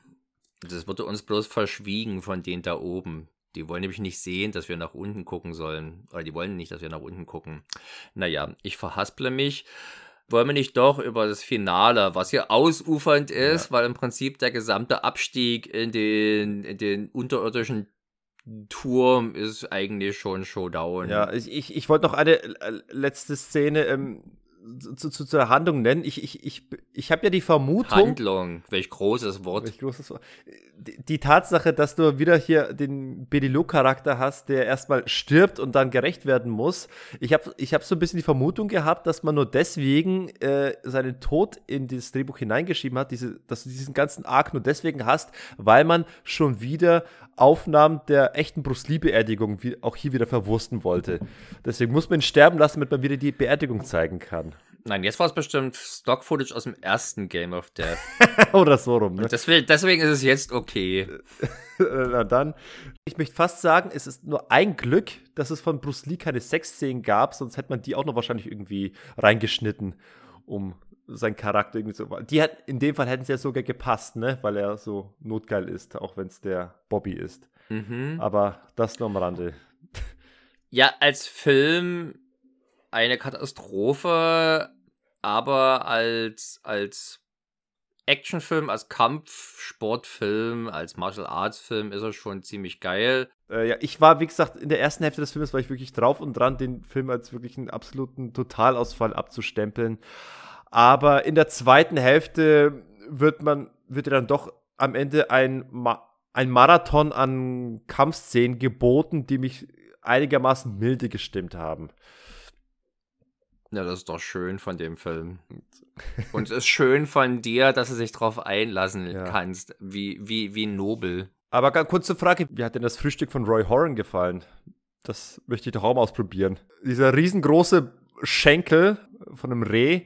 Das wurde uns bloß verschwiegen von denen da oben. Die wollen nämlich nicht sehen, dass wir nach unten gucken sollen. Oder die wollen nicht, dass wir nach unten gucken. Naja, ich verhasple mich. Wollen wir nicht doch über das Finale, was hier ausufernd ist, ja. weil im Prinzip der gesamte Abstieg in den, in den unterirdischen Turm ist eigentlich schon Showdown. Ja, ich, ich wollte noch eine äh, letzte Szene ähm, zu, zu, zur Handlung nennen. Ich, ich, ich, ich habe ja die Vermutung. Handlung, welch großes Wort. Welch großes Wort. Die, die Tatsache, dass du wieder hier den Bedilo-Charakter hast, der erstmal stirbt und dann gerecht werden muss. Ich habe ich hab so ein bisschen die Vermutung gehabt, dass man nur deswegen äh, seinen Tod in dieses Drehbuch hineingeschrieben hat, diese, dass du diesen ganzen Arc nur deswegen hast, weil man schon wieder Aufnahmen der echten Bruce Lee-Beerdigung auch hier wieder verwursten wollte. Deswegen muss man ihn sterben lassen, damit man wieder die Beerdigung zeigen kann. Nein, jetzt war es bestimmt Stock-Footage aus dem ersten Game of Death. Oder so rum, ne? Deswegen, deswegen ist es jetzt okay. Na dann. Ich möchte fast sagen, es ist nur ein Glück, dass es von Bruce Lee keine Sexszenen gab, sonst hätte man die auch noch wahrscheinlich irgendwie reingeschnitten, um seinen Charakter irgendwie so. Die hat, in dem Fall hätten sie ja sogar gepasst, ne? Weil er so notgeil ist, auch wenn es der Bobby ist. Mhm. Aber das nur am Rande. Ja, als Film eine Katastrophe, aber als, als Actionfilm, als Kampfsportfilm, als Martial Arts Film ist er schon ziemlich geil. Äh, ja, ich war, wie gesagt, in der ersten Hälfte des Films war ich wirklich drauf und dran, den Film als wirklich einen absoluten Totalausfall abzustempeln. Aber in der zweiten Hälfte wird man, wird dann doch am Ende ein, Ma ein Marathon an Kampfszenen geboten, die mich einigermaßen milde gestimmt haben. Ja, das ist doch schön von dem Film. Und es ist schön von dir, dass du dich darauf einlassen ja. kannst. Wie, wie, wie nobel. Aber ganz kurze Frage, wie hat denn das Frühstück von Roy Horan gefallen? Das möchte ich doch auch mal ausprobieren. Dieser riesengroße Schenkel von einem Reh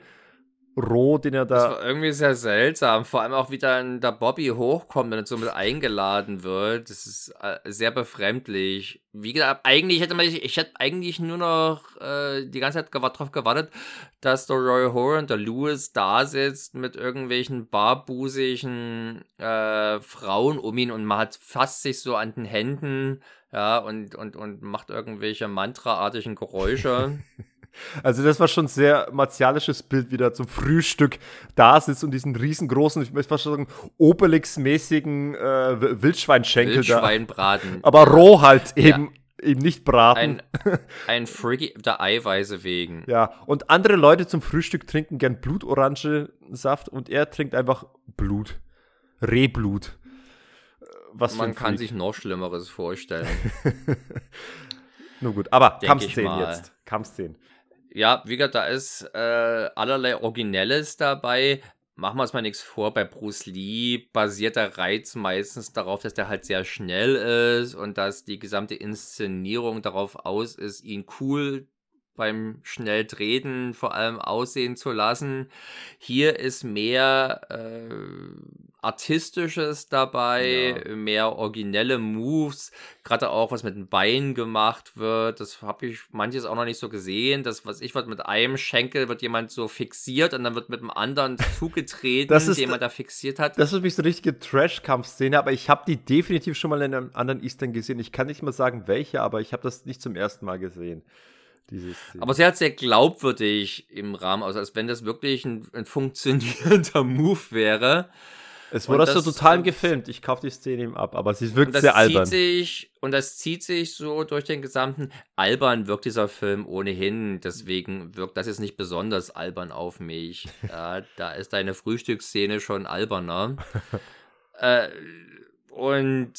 roh, den er da. Das war irgendwie sehr seltsam. Vor allem auch, wie dann der Bobby hochkommt und so mit eingeladen wird. Das ist äh, sehr befremdlich. Wie gesagt, eigentlich hätte man, ich hätte eigentlich nur noch äh, die ganze Zeit darauf gewartet, dass der Roy Horan, der Lewis da sitzt mit irgendwelchen barbusigen äh, Frauen um ihn und man hat fast sich so an den Händen, ja, und, und, und macht irgendwelche mantraartigen Geräusche. Also das war schon ein sehr martialisches Bild, wie da zum Frühstück da sitzt und diesen riesengroßen, ich möchte fast sagen, Obelix-mäßigen äh, Wildschweinschenkel Wildschweinbraten. da. Aber roh halt eben. Ja. Eben nicht braten. Ein, ein Freaky der Eiweiße wegen. Ja, und andere Leute zum Frühstück trinken gern Blutorange-Saft und er trinkt einfach Blut. Rehblut. Was Man kann sich noch Schlimmeres vorstellen. Nur gut, aber Kampfszenen jetzt. Kampfszenen ja, wie gesagt, da ist äh, allerlei Originelles dabei. Machen wir uns mal nichts vor, bei Bruce Lee basiert der Reiz meistens darauf, dass der halt sehr schnell ist und dass die gesamte Inszenierung darauf aus ist, ihn cool beim Schnelltreten vor allem aussehen zu lassen. Hier ist mehr äh, Artistisches dabei, ja. mehr originelle Moves, gerade auch was mit den Beinen gemacht wird. Das habe ich manches auch noch nicht so gesehen. Das, was ich was mit einem Schenkel wird jemand so fixiert und dann wird mit dem anderen zugetreten, das ist, den man da fixiert hat. Das ist mich so eine richtige Trash-Kampfszene, aber ich habe die definitiv schon mal in einem anderen Eastern gesehen. Ich kann nicht mal sagen, welche, aber ich habe das nicht zum ersten Mal gesehen. Aber sie hat sehr glaubwürdig im Rahmen aus, als wenn das wirklich ein, ein funktionierender Move wäre. Es wurde das, so total gefilmt. Ich kaufe die Szene ihm ab, aber sie wirkt sehr albern. Sich, und das zieht sich so durch den gesamten. Albern wirkt dieser Film ohnehin. Deswegen wirkt das jetzt nicht besonders albern auf mich. ja, da ist deine Frühstücksszene schon alberner. äh, und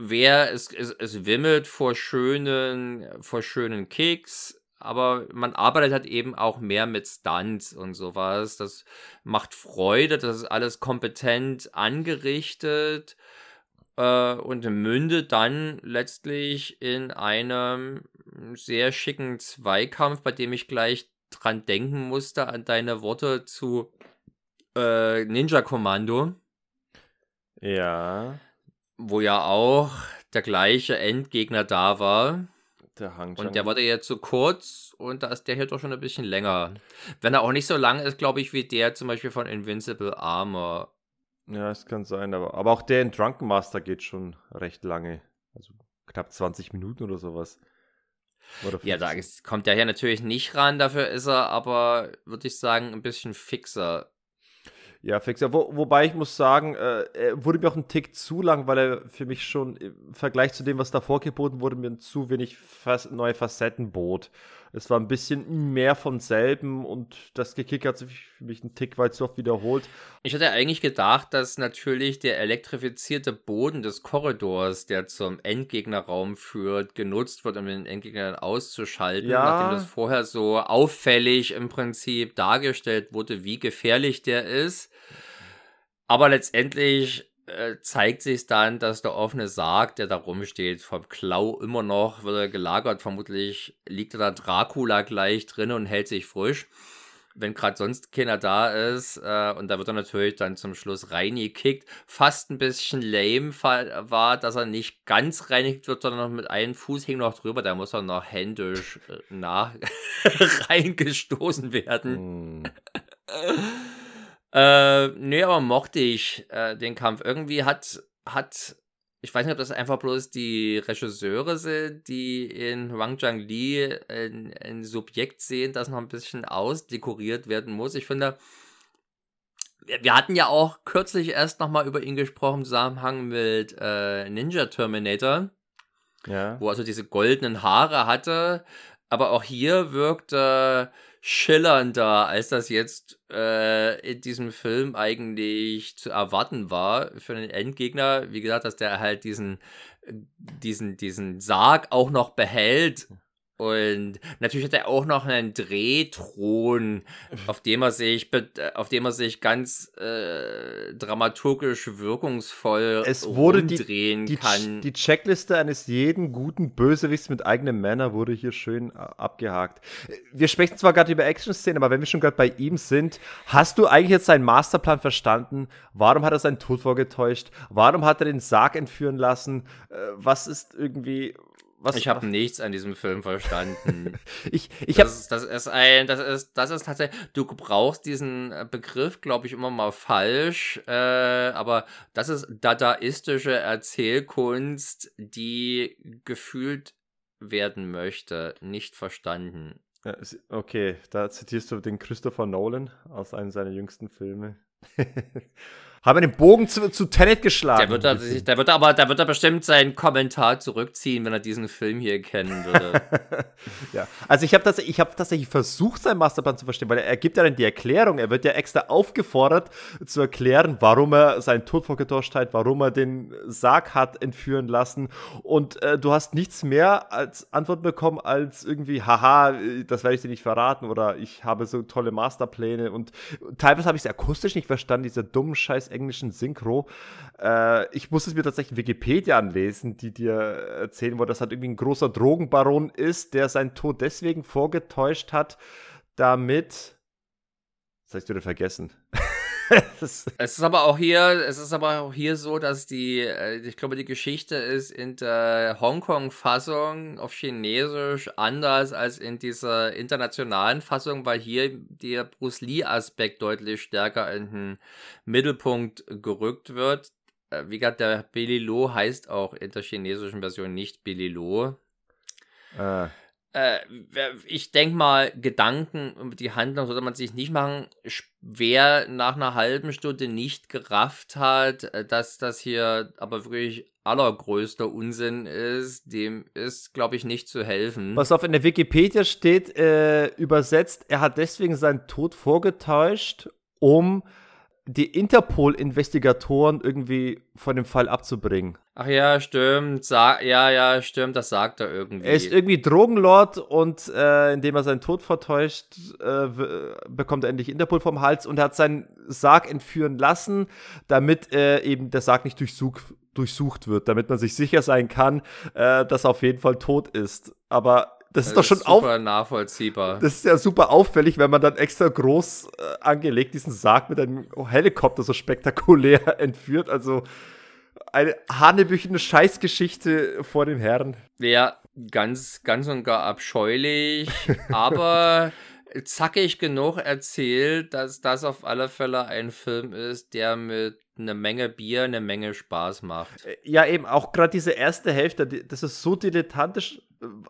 wer es, es, es wimmelt vor schönen, vor schönen Kicks, aber man arbeitet halt eben auch mehr mit Stunts und sowas. Das macht Freude, das ist alles kompetent angerichtet äh, und mündet dann letztlich in einem sehr schicken Zweikampf, bei dem ich gleich dran denken musste, an deine Worte zu äh, Ninja Kommando. Ja wo ja auch der gleiche Endgegner da war. Der und der wurde jetzt zu so kurz und da ist der hier doch schon ein bisschen länger. Wenn er auch nicht so lang ist, glaube ich, wie der zum Beispiel von Invincible Armor. Ja, es kann sein, aber, aber auch der in Drunken Master geht schon recht lange. Also knapp 20 Minuten oder sowas. Oder ja, da kommt der hier natürlich nicht ran, dafür ist er aber, würde ich sagen, ein bisschen fixer. Ja, Fixer. Wo, wobei ich muss sagen, äh, er wurde mir auch ein Tick zu lang, weil er für mich schon im Vergleich zu dem, was davor geboten wurde, mir zu wenig Fas neue Facetten bot. Es war ein bisschen mehr von selben und das Gekick hat sich für mich einen Tick weit so oft wiederholt. Ich hatte eigentlich gedacht, dass natürlich der elektrifizierte Boden des Korridors, der zum Endgegnerraum führt, genutzt wird, um den Endgegner auszuschalten, ja. nachdem das vorher so auffällig im Prinzip dargestellt wurde, wie gefährlich der ist. Aber letztendlich äh, zeigt sich dann, dass der offene Sarg, der da rumsteht, vom Klau immer noch wird er gelagert. Vermutlich liegt da Dracula gleich drin und hält sich frisch. Wenn gerade sonst keiner da ist, äh, und da wird er natürlich dann zum Schluss reingekickt. Fast ein bisschen lame war, dass er nicht ganz reinigt wird, sondern noch mit einem Fuß hing noch drüber. Da muss er noch händisch äh, nach reingestoßen werden. Mm. Äh, nee, aber mochte ich äh, den Kampf. Irgendwie hat, hat, ich weiß nicht, ob das einfach bloß die Regisseure sind, die in Wang Zhang Li ein, ein Subjekt sehen, das noch ein bisschen ausdekoriert werden muss. Ich finde, wir, hatten ja auch kürzlich erst nochmal über ihn gesprochen im Zusammenhang mit äh, Ninja Terminator. Ja. Wo also diese goldenen Haare hatte. Aber auch hier wirkte schillernder, als das jetzt äh, in diesem Film eigentlich zu erwarten war für einen Endgegner. Wie gesagt, dass der halt diesen, diesen, diesen Sarg auch noch behält. Und natürlich hat er auch noch einen Drehthron, auf dem er sich, auf dem er sich ganz äh, dramaturgisch wirkungsvoll es wurde drehen die, kann. Die Checkliste eines jeden guten Bösewichts mit eigenem Männer wurde hier schön äh, abgehakt. Wir sprechen zwar gerade über Action-Szenen, aber wenn wir schon gerade bei ihm sind, hast du eigentlich jetzt seinen Masterplan verstanden? Warum hat er seinen Tod vorgetäuscht? Warum hat er den Sarg entführen lassen? Äh, was ist irgendwie was, ich habe nichts an diesem Film verstanden. ich ich habe das, das ist ein das ist das ist tatsächlich du brauchst diesen äh, Begriff glaube ich immer mal falsch, äh, aber das ist dadaistische Erzählkunst, die gefühlt werden möchte, nicht verstanden. Okay, da zitierst du den Christopher Nolan aus einem seiner jüngsten Filme. haben den Bogen zu, zu Tenet geschlagen. Der wird, da, der wird aber, da wird er bestimmt seinen Kommentar zurückziehen, wenn er diesen Film hier kennen würde. ja, also ich habe das, ich habe tatsächlich versucht, seinen Masterplan zu verstehen, weil er, er gibt ja dann die Erklärung. Er wird ja extra aufgefordert zu erklären, warum er seinen Tod vorgetauscht hat, warum er den Sarg hat entführen lassen. Und äh, du hast nichts mehr als Antwort bekommen als irgendwie, haha, das werde ich dir nicht verraten oder ich habe so tolle Masterpläne. Und teilweise habe ich es akustisch nicht verstanden, dieser dummen Scheiß englischen Synchro. Äh, ich muss es mir tatsächlich Wikipedia anlesen, die dir erzählen, wo das halt irgendwie ein großer Drogenbaron ist, der seinen Tod deswegen vorgetäuscht hat, damit. Das hast du wieder vergessen. es ist aber auch hier, es ist aber auch hier so, dass die, äh, ich glaube, die Geschichte ist in der Hongkong-Fassung auf Chinesisch anders als in dieser internationalen Fassung, weil hier der Bruce Lee-Aspekt deutlich stärker in den Mittelpunkt gerückt wird. Äh, wie gesagt, der Billy Lo heißt auch in der chinesischen Version nicht Billy Lo. Ah. Äh, ich denke mal, Gedanken über die Handlung sollte man sich nicht machen. Wer nach einer halben Stunde nicht gerafft hat, äh, dass das hier aber wirklich allergrößter Unsinn ist, dem ist, glaube ich, nicht zu helfen. Was auf in der Wikipedia steht, äh, übersetzt, er hat deswegen seinen Tod vorgetäuscht, um die Interpol-Investigatoren irgendwie von dem Fall abzubringen. Ach ja, stimmt. Sa ja, ja, stimmt, das sagt er irgendwie. Er ist irgendwie Drogenlord und äh, indem er seinen Tod vertäuscht, äh, bekommt er endlich Interpol vom Hals und er hat seinen Sarg entführen lassen, damit äh, eben der Sarg nicht durchsuch durchsucht wird, damit man sich sicher sein kann, äh, dass er auf jeden Fall tot ist. Aber das ist das doch schon super auf nachvollziehbar. Das ist ja super auffällig, wenn man dann extra groß äh, angelegt diesen Sarg mit einem Helikopter so spektakulär entführt. Also eine hanebüchene Scheißgeschichte vor dem Herrn. Ja, ganz, ganz und gar abscheulich, aber zackig genug erzählt, dass das auf alle Fälle ein Film ist, der mit eine Menge Bier, eine Menge Spaß macht. Äh, ja, eben auch gerade diese erste Hälfte, das ist so dilettantisch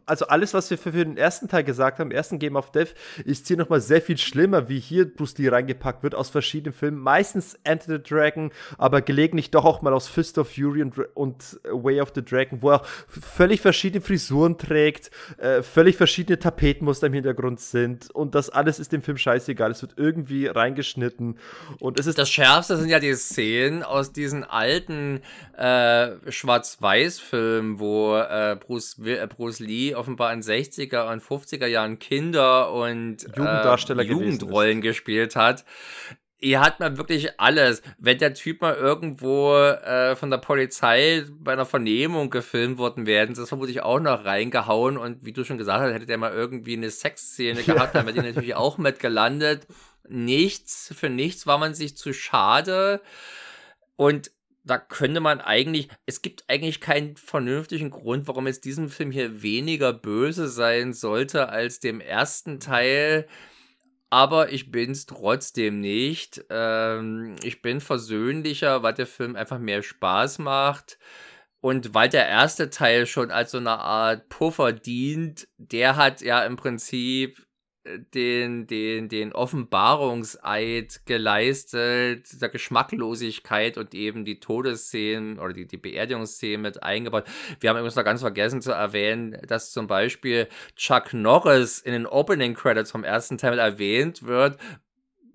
also alles, was wir für, den ersten Teil gesagt haben, im ersten Game of Death, ist hier nochmal sehr viel schlimmer, wie hier Bruce Lee reingepackt wird aus verschiedenen Filmen. Meistens Enter the Dragon, aber gelegentlich doch auch mal aus Fist of Fury und, und Way of the Dragon, wo er völlig verschiedene Frisuren trägt, äh, völlig verschiedene Tapetenmuster im Hintergrund sind und das alles ist dem Film scheißegal. Es wird irgendwie reingeschnitten und es ist. Das Schärfste sind ja die Szenen aus diesen alten äh, Schwarz-Weiß-Filmen, wo äh, Bruce, äh, Bruce Lee offenbar in 60er und 50er Jahren Kinder und Jugenddarsteller äh, Jugendrollen gespielt hat. Ihr hat mal wirklich alles. Wenn der Typ mal irgendwo äh, von der Polizei bei einer Vernehmung gefilmt worden wäre, das vermutlich auch noch reingehauen und wie du schon gesagt hast, hätte der mal irgendwie eine Sexszene gehabt, dann wäre die natürlich auch mit gelandet. Nichts, für nichts war man sich zu schade. Und da könnte man eigentlich, es gibt eigentlich keinen vernünftigen Grund, warum jetzt diesem Film hier weniger böse sein sollte als dem ersten Teil. Aber ich bin es trotzdem nicht. Ähm, ich bin versöhnlicher, weil der Film einfach mehr Spaß macht. Und weil der erste Teil schon als so eine Art Puffer dient, der hat ja im Prinzip den, den, den Offenbarungseid geleistet, der Geschmacklosigkeit und eben die Todesszenen oder die, die Beerdigungsszenen mit eingebaut. Wir haben übrigens noch ganz vergessen zu erwähnen, dass zum Beispiel Chuck Norris in den Opening Credits vom ersten Teil erwähnt wird.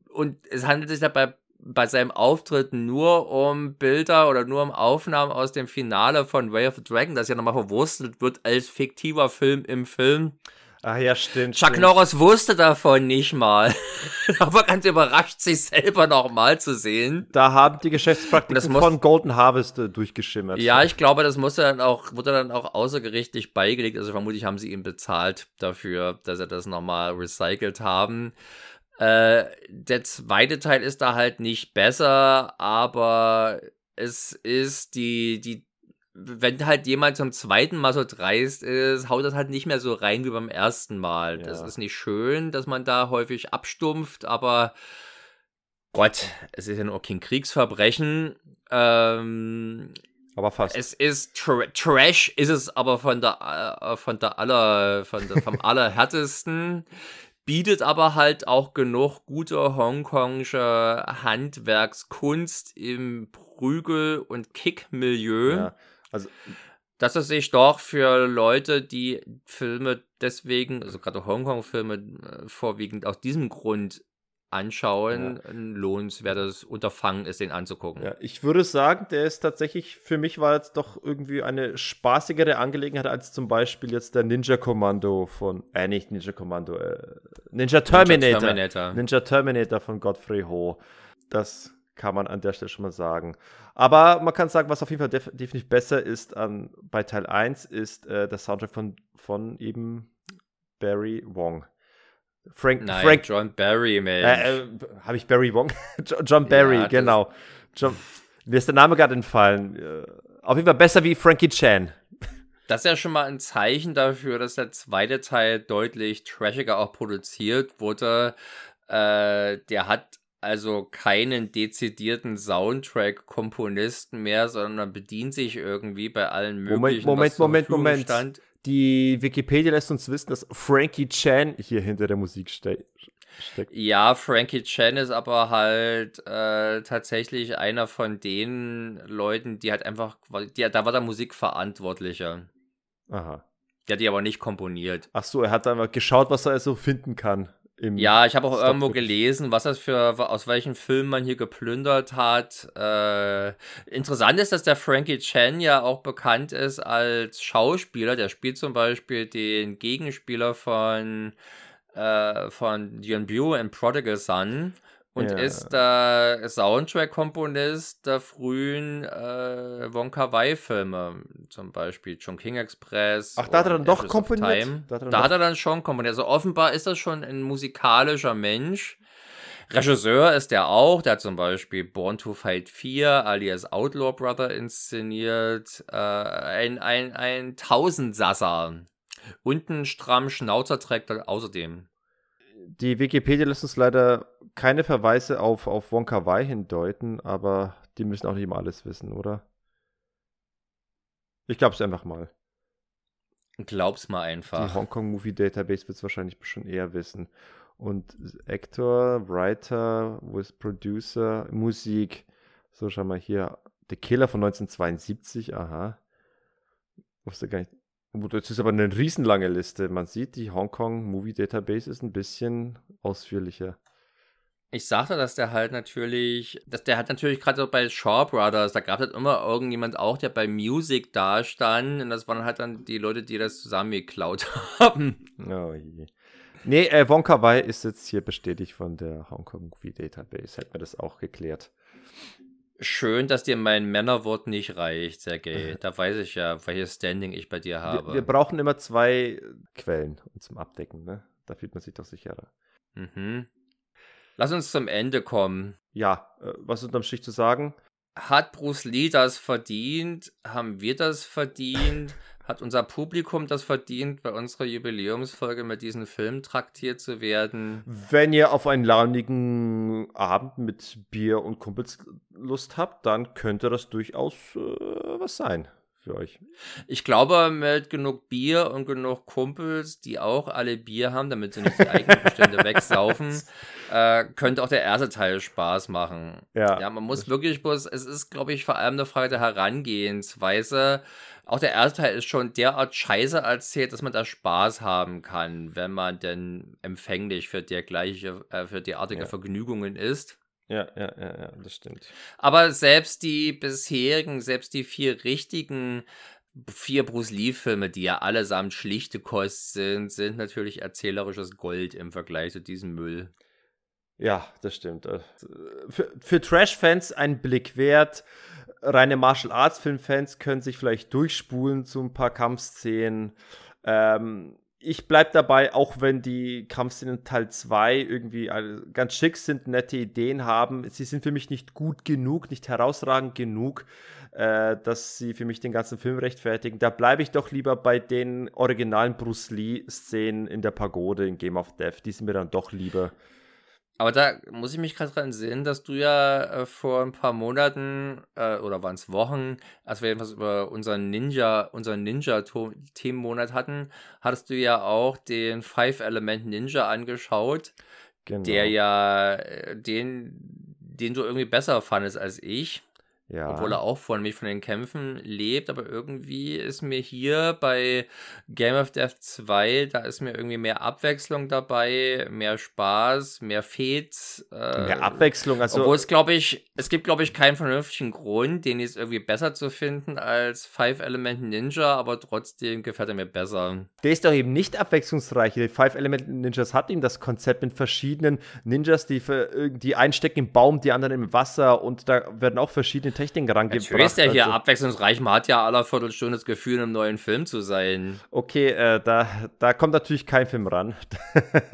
Und es handelt sich dabei bei seinem Auftritt nur um Bilder oder nur um Aufnahmen aus dem Finale von Way of the Dragon, das ja nochmal verwurstelt wird als fiktiver Film im Film. Ah ja, stimmt. Chuck stimmt. Norris wusste davon nicht mal. Aber ganz überrascht, sich selber nochmal zu sehen. Da haben die Geschäftspraktiken muss- von Golden Harvest äh, durchgeschimmert. Ja, ich glaube, das musste dann auch, wurde dann auch außergerichtlich beigelegt. Also vermutlich haben sie ihn bezahlt dafür, dass er das nochmal recycelt haben. Äh, der zweite Teil ist da halt nicht besser, aber es ist die, die, wenn halt jemand zum zweiten Mal so dreist ist, haut das halt nicht mehr so rein wie beim ersten Mal. Das Ja. ist nicht schön, dass man da häufig abstumpft, aber Gott, es ist ja nur kein Kriegsverbrechen. Ähm, Aber fast. es ist Tra Trash, ist es aber von der äh, von der aller von der, vom allerhärtesten. Bietet aber halt auch genug gute hongkongsche Handwerkskunst im Prügel- und Kick-Milieu, ja. Also, dass es sich doch für Leute, die Filme deswegen, also gerade Hongkong-Filme, äh, vorwiegend aus diesem Grund anschauen, ein lohnenswertes Unterfangen ist, den anzugucken. ja, ich würde sagen, der ist tatsächlich, für mich war jetzt doch irgendwie eine spaßigere Angelegenheit als zum Beispiel jetzt der Ninja Kommando von, äh, nicht Ninja Kommando, äh, Ninja Terminator. Terminator. Ninja Terminator von Godfrey Ho. Das kann man an der Stelle schon mal sagen. Aber man kann sagen, was auf jeden Fall def definitiv besser ist an, bei Teil 1, ist äh, der Soundtrack von, von eben Barry Wong. Frank, Nein, Frank John Barry, Mensch. äh, äh, Habe ich Barry Wong? Jo- John Barry, Ja, genau. John, mir ist der Name gerade entfallen. Äh, auf jeden Fall besser wie Frankie Chan. Das ist ja schon mal ein Zeichen dafür, dass der zweite Teil deutlich trashiger auch produziert wurde. Äh, der hat also keinen dezidierten Soundtrack-Komponisten mehr, sondern bedient sich irgendwie bei allen möglichen. Moment, Moment, Moment. Stand. Die Wikipedia lässt uns wissen, dass Frankie Chan hier hinter der Musik ste steckt. Ja, Frankie Chan ist aber halt äh, tatsächlich einer von den Leuten, die halt einfach, die, da war der Musikverantwortlicher. Aha. Der hat die aber nicht komponiert. Ach so, er hat einfach geschaut, was er so finden kann. Ja, ich habe auch Stop irgendwo gelesen, was das für, aus welchen Filmen man hier geplündert hat. Äh, interessant ist, dass der Frankie Chan ja auch bekannt ist als Schauspieler. Der spielt zum Beispiel den Gegenspieler von, äh, von Yuen Biu in Prodigal Son und Ja. ist der Soundtrack-Komponist der frühen äh, Wonka Wai-Filme, zum Beispiel Chongqing Express. Ach, da hat er dann doch komponiert? Da hat er dann Da hat er dann schon komponiert. Also offenbar ist das schon ein musikalischer Mensch. Regisseur ist er auch. Der hat zum Beispiel Born to Fight 4 alias Outlaw Brother inszeniert. Äh, ein, ein, ein Tausendsasser. Und einen strammen Schnauzer trägt er außerdem. Die Wikipedia lässt uns leider keine Verweise auf, auf Wonka Wai hindeuten, aber die müssen auch nicht immer alles wissen, oder? Ich glaube es einfach mal. Glaub's mal Die einfach. Hongkong Movie Database wird es wahrscheinlich schon eher wissen. Und Actor, Writer, with Producer, Musik. So, schau mal hier. The Killer von 1972, aha. Wusste gar nicht. Das ist aber eine riesenlange Liste. Man sieht, die Hongkong Movie Database ist ein bisschen ausführlicher. Ich sagte, dass der halt natürlich, dass der hat natürlich gerade so bei Shaw Brothers, da gab es halt immer irgendjemand auch, der bei Music da stand und das waren halt dann die Leute, die das zusammengeklaut haben. Oh je. Nee, äh, Wonka Wai ist jetzt hier bestätigt von der Hongkong Movie Database. Hätten wir das auch geklärt. Schön, dass dir mein Männerwort nicht reicht, Sergej. Da weiß ich ja, welches Standing ich bei dir habe. Wir, wir brauchen immer zwei Quellen zum Abdecken, ne? Da fühlt man sich doch sicherer. mhm. Lass uns zum Ende kommen. Ja, äh, was ist unterm Strich zu sagen? Hat Bruce Lee das verdient? Haben wir das verdient? Hat unser Publikum das verdient, bei unserer Jubiläumsfolge mit diesem Film traktiert zu werden? Wenn ihr auf einen launigen Abend mit Bier und Kumpels Lust habt, dann könnte das durchaus äh, was sein für euch. Ich glaube, mit genug Bier und genug Kumpels, die auch alle Bier haben, damit sie nicht die eigenen Bestände wegsaufen, äh, könnte auch der erste Teil Spaß machen. Ja. Ja, man muss wirklich bloß, es ist, glaube ich, vor allem eine Frage der Herangehensweise. Auch der erste Teil ist schon derart scheiße erzählt, dass man da Spaß haben kann, wenn man denn empfänglich für dergleiche, äh, für derartige Ja. Vergnügungen ist. Ja, ja, ja, ja, das stimmt. Aber selbst die bisherigen, selbst die vier richtigen vier Bruce Lee-Filme, die ja allesamt schlichte Kost sind, sind natürlich erzählerisches Gold im Vergleich zu diesem Müll. Ja, das stimmt. Äh, für, für Trash-Fans ein Blick wert. Reine Martial Arts-Film-Fans können sich vielleicht durchspulen zu ein paar Kampfszenen. Ähm, ich bleib dabei, auch wenn die Kampfszenen Teil 2 irgendwie ganz schick sind, nette Ideen haben. Sie sind für mich nicht gut genug, nicht herausragend genug, äh, dass sie für mich den ganzen Film rechtfertigen. Da bleibe ich doch lieber bei den originalen Bruce Lee-Szenen in der Pagode in Game of Death. Die sind mir dann doch lieber. Aber da muss ich mich gerade dran sehen, dass du ja äh, vor ein paar Monaten äh, oder waren es Wochen, als wir etwas über unseren Ninja, unseren Ninja-Themenmonat hatten, hattest du ja auch den Five Element Ninja angeschaut, genau. der ja äh, den, den du irgendwie besser fandest als ich. Ja. Obwohl er auch von mich von den Kämpfen lebt, aber irgendwie ist mir hier bei Game of Death 2, da ist mir irgendwie mehr Abwechslung dabei, mehr Spaß, mehr Fates. Äh, mehr Abwechslung, also. Obwohl es, glaube ich, es gibt, glaube ich, keinen vernünftigen Grund, den jetzt irgendwie besser zu finden als Five Element Ninja, aber trotzdem gefällt er mir besser. Der ist doch eben nicht abwechslungsreich. Die Five Element Ninjas hat eben das Konzept mit verschiedenen Ninjas, die, für, die einstecken im Baum, die anderen im Wasser und da werden auch verschiedene Techniken rangebracht. Natürlich ist der hier also. abwechslungsreich. Man hat ja aller Viertelstunde das Gefühl, in einem neuen Film zu sein. Okay, äh, da, da kommt natürlich kein Film ran.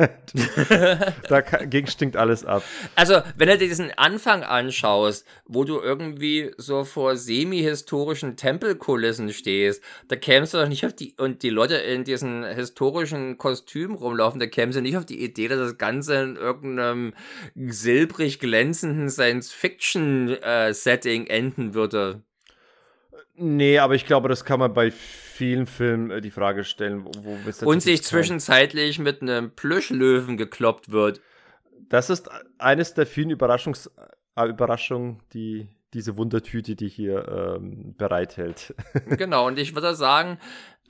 Dagegen stinkt alles ab. Also, wenn du dir diesen Anfang anschaust, wo du irgendwie so vor semi-historischen Tempelkulissen stehst, da kämst du doch nicht auf die, und die Leute in diesen historischen Kostümen rumlaufen, da kämst du nicht auf die Idee, dass das Ganze in irgendeinem silbrig glänzenden Science-Fiction-Setting äh, enden würde. Nee, aber ich glaube, das kann man bei vielen Filmen äh, die Frage stellen, wo, wo Und sich zwischenzeitlich mit einem Plüschlöwen gekloppt wird. Das ist eines der vielen Überraschungs äh, Überraschungen, die diese Wundertüte, die hier ähm, bereithält. genau, und ich würde sagen,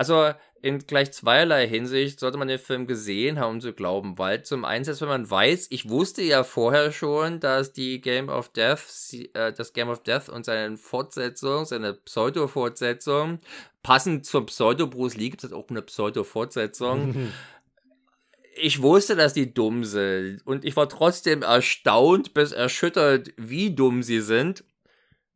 also in gleich zweierlei Hinsicht sollte man den Film gesehen haben, um zu glauben, weil zum einen, wenn man weiß, ich wusste ja vorher schon, dass die Game of Death, äh, das Game of Death und seine Fortsetzung, seine Pseudo-Fortsetzung, passend zum Pseudo-Bruce Lee gibt es auch eine Pseudo-Fortsetzung. ich wusste, dass die dumm sind und ich war trotzdem erstaunt bis erschüttert, wie dumm sie sind.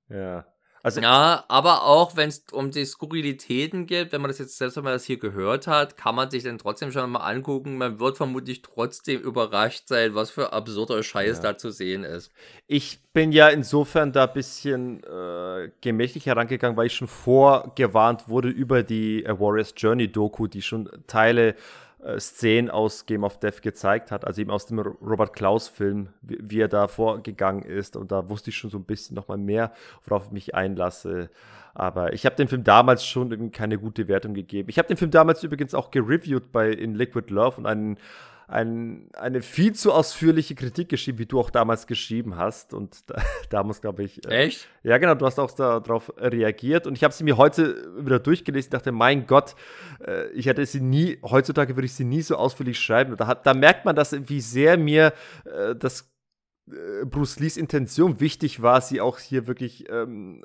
Ja. Also, ja, aber auch wenn es um die Skurrilitäten geht, wenn man das jetzt selbst wenn man das hier gehört hat, kann man sich dann trotzdem schon mal angucken. Man wird vermutlich trotzdem überrascht sein, was für absurder Scheiß ja. da zu sehen ist. Ich bin ja insofern da ein bisschen äh, gemächlich herangegangen, weil ich schon vorgewarnt wurde über die A Warriors Journey Doku, die schon Teile Szenen aus Game of Death gezeigt hat, also eben aus dem Robert Klaus-Film, wie, wie, er da vorgegangen ist. Und da wusste ich schon so ein bisschen nochmal mehr, worauf ich mich einlasse. Aber ich habe dem Film damals schon irgendwie keine gute Wertung gegeben. Ich habe den Film damals übrigens auch gereviewt bei In Liquid Love und einen ein, eine viel zu ausführliche Kritik geschrieben, wie du auch damals geschrieben hast. Und da, da muss, glaube ich. Äh, Echt? Ja, genau, du hast auch darauf reagiert. Und ich habe sie mir heute wieder durchgelesen dachte, mein Gott, äh, ich hätte sie nie, heutzutage würde ich sie nie so ausführlich schreiben. Da, da merkt man, dass wie sehr mir äh, das Bruce Lees Intention wichtig war, sie auch hier wirklich ähm,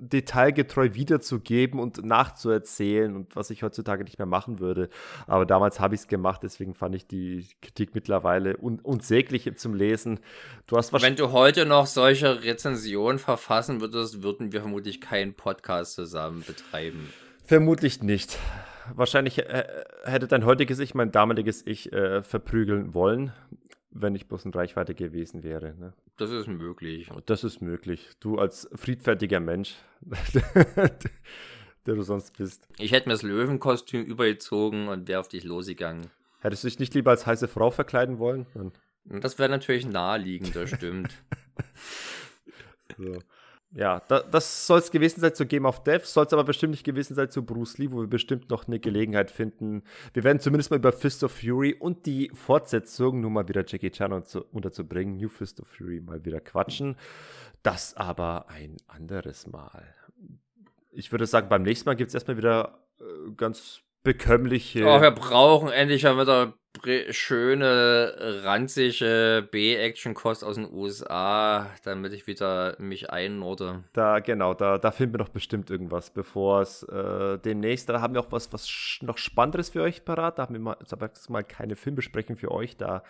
detailgetreu wiederzugeben und nachzuerzählen und was ich heutzutage nicht mehr machen würde. Aber damals habe ich es gemacht, deswegen fand ich die Kritik mittlerweile un unsäglich zum Lesen. Du hast Wenn du heute noch solche Rezensionen verfassen würdest, würden wir vermutlich keinen Podcast zusammen betreiben. Vermutlich nicht. Wahrscheinlich äh, hätte dein heutiges Ich mein damaliges Ich äh, verprügeln wollen wenn ich bloß in Reichweite gewesen wäre. Ne? Das ist möglich. Das ist möglich. Du als friedfertiger Mensch, der du sonst bist. Ich hätte mir das Löwenkostüm übergezogen und wäre auf dich losgegangen. Hättest du dich nicht lieber als heiße Frau verkleiden wollen? Dann das wäre natürlich naheliegend, das stimmt. so ja, da, das soll es gewesen sein zu Game of Death, soll es aber bestimmt nicht gewesen sein zu Bruce Lee, wo wir bestimmt noch eine Gelegenheit finden. Wir werden zumindest mal über Fist of Fury und die Fortsetzung, nur mal wieder Jackie Chan unterzubringen, New Fist of Fury mal wieder quatschen. Das aber ein anderes Mal. Ich würde sagen, beim nächsten Mal gibt es erstmal wieder äh, ganz bekömmliche. Oh, wir brauchen endlich mal wieder schöne, ranzige B-Action-Kost aus den USA, damit ich wieder mich einnorde. Da, genau, da, da finden wir doch bestimmt irgendwas, bevor es äh, demnächst, da haben wir auch was, was noch Spannendes für euch parat. Da haben wir mal, jetzt mal keine Filmbesprechung für euch, da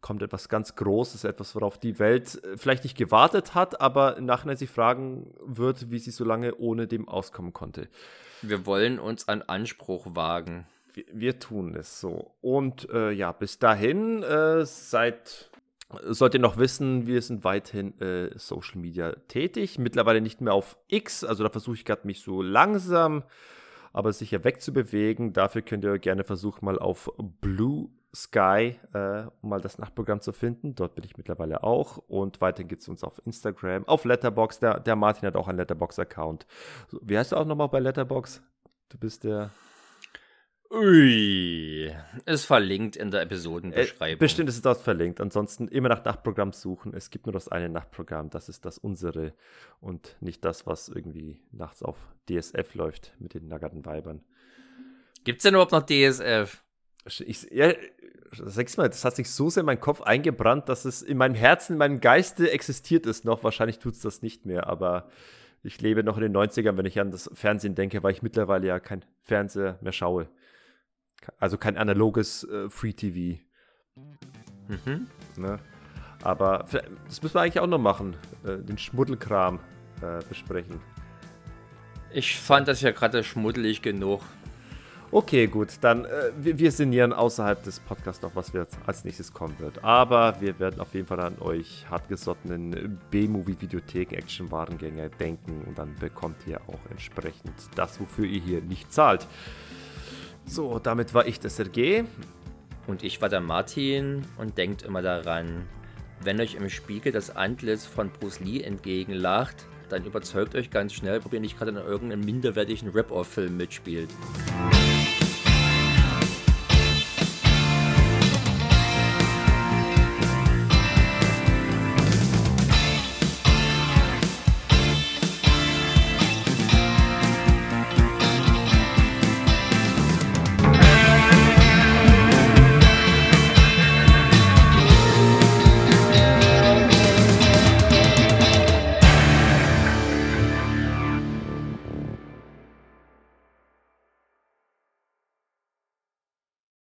kommt etwas ganz Großes, etwas, worauf die Welt äh, vielleicht nicht gewartet hat, aber im Nachhinein sich fragen wird, wie sie so lange ohne dem auskommen konnte. Wir wollen uns an Anspruch wagen. Wir, wir tun es so. Und äh, ja, bis dahin äh, seid Sollt ihr noch wissen, wir sind weiterhin äh, Social Media tätig. Mittlerweile nicht mehr auf X, also da versuche ich gerade mich so langsam, aber sicher wegzubewegen. Dafür könnt ihr gerne versuchen, mal auf Blue Sky, äh, um mal das Nachtprogramm zu finden. Dort bin ich mittlerweile auch. Und weiterhin gibt es uns auf Instagram, auf Letterbox. Der, der Martin hat auch einen Letterbox-Account. Wie heißt du auch nochmal bei Letterbox? Du bist der. Ui, ist verlinkt in der Episodenbeschreibung. Äh, bestimmt ist es dort verlinkt. Ansonsten immer nach Nachtprogramm suchen. Es gibt nur das eine Nachtprogramm, das ist das unsere und nicht das, was irgendwie nachts auf DSF läuft mit den naggerten Weibern. Gibt es denn überhaupt noch DSF? Ich, ja, sag's mal, das hat sich so sehr in meinen Kopf eingebrannt, dass es in meinem Herzen, in meinem Geiste existiert es noch. Wahrscheinlich tut es das nicht mehr, aber ich lebe noch in den 90ern, wenn ich an das Fernsehen denke, weil ich mittlerweile ja kein Fernseher mehr schaue. Also kein analoges äh, Free TV. Mhm. Ne? Aber das müssen wir eigentlich auch noch machen, äh, den Schmuddelkram äh, besprechen. Ich fand das ja gerade schmuddelig genug. Okay, gut, dann äh, wir, wir sinnieren außerhalb des Podcasts noch, was jetzt als nächstes kommen wird. Aber wir werden auf jeden Fall an euch hartgesottenen B-Movie-Videotheken-Action-Warengänge denken und dann bekommt ihr auch entsprechend das, wofür ihr hier nicht zahlt. So, damit war ich der Sergej. Und ich war der Martin und denkt immer daran, wenn euch im Spiegel das Antlitz von Bruce Lee entgegenlacht, dann überzeugt euch ganz schnell, ob ihr nicht gerade in irgendeinem minderwertigen Rip-Off-Film mitspielt.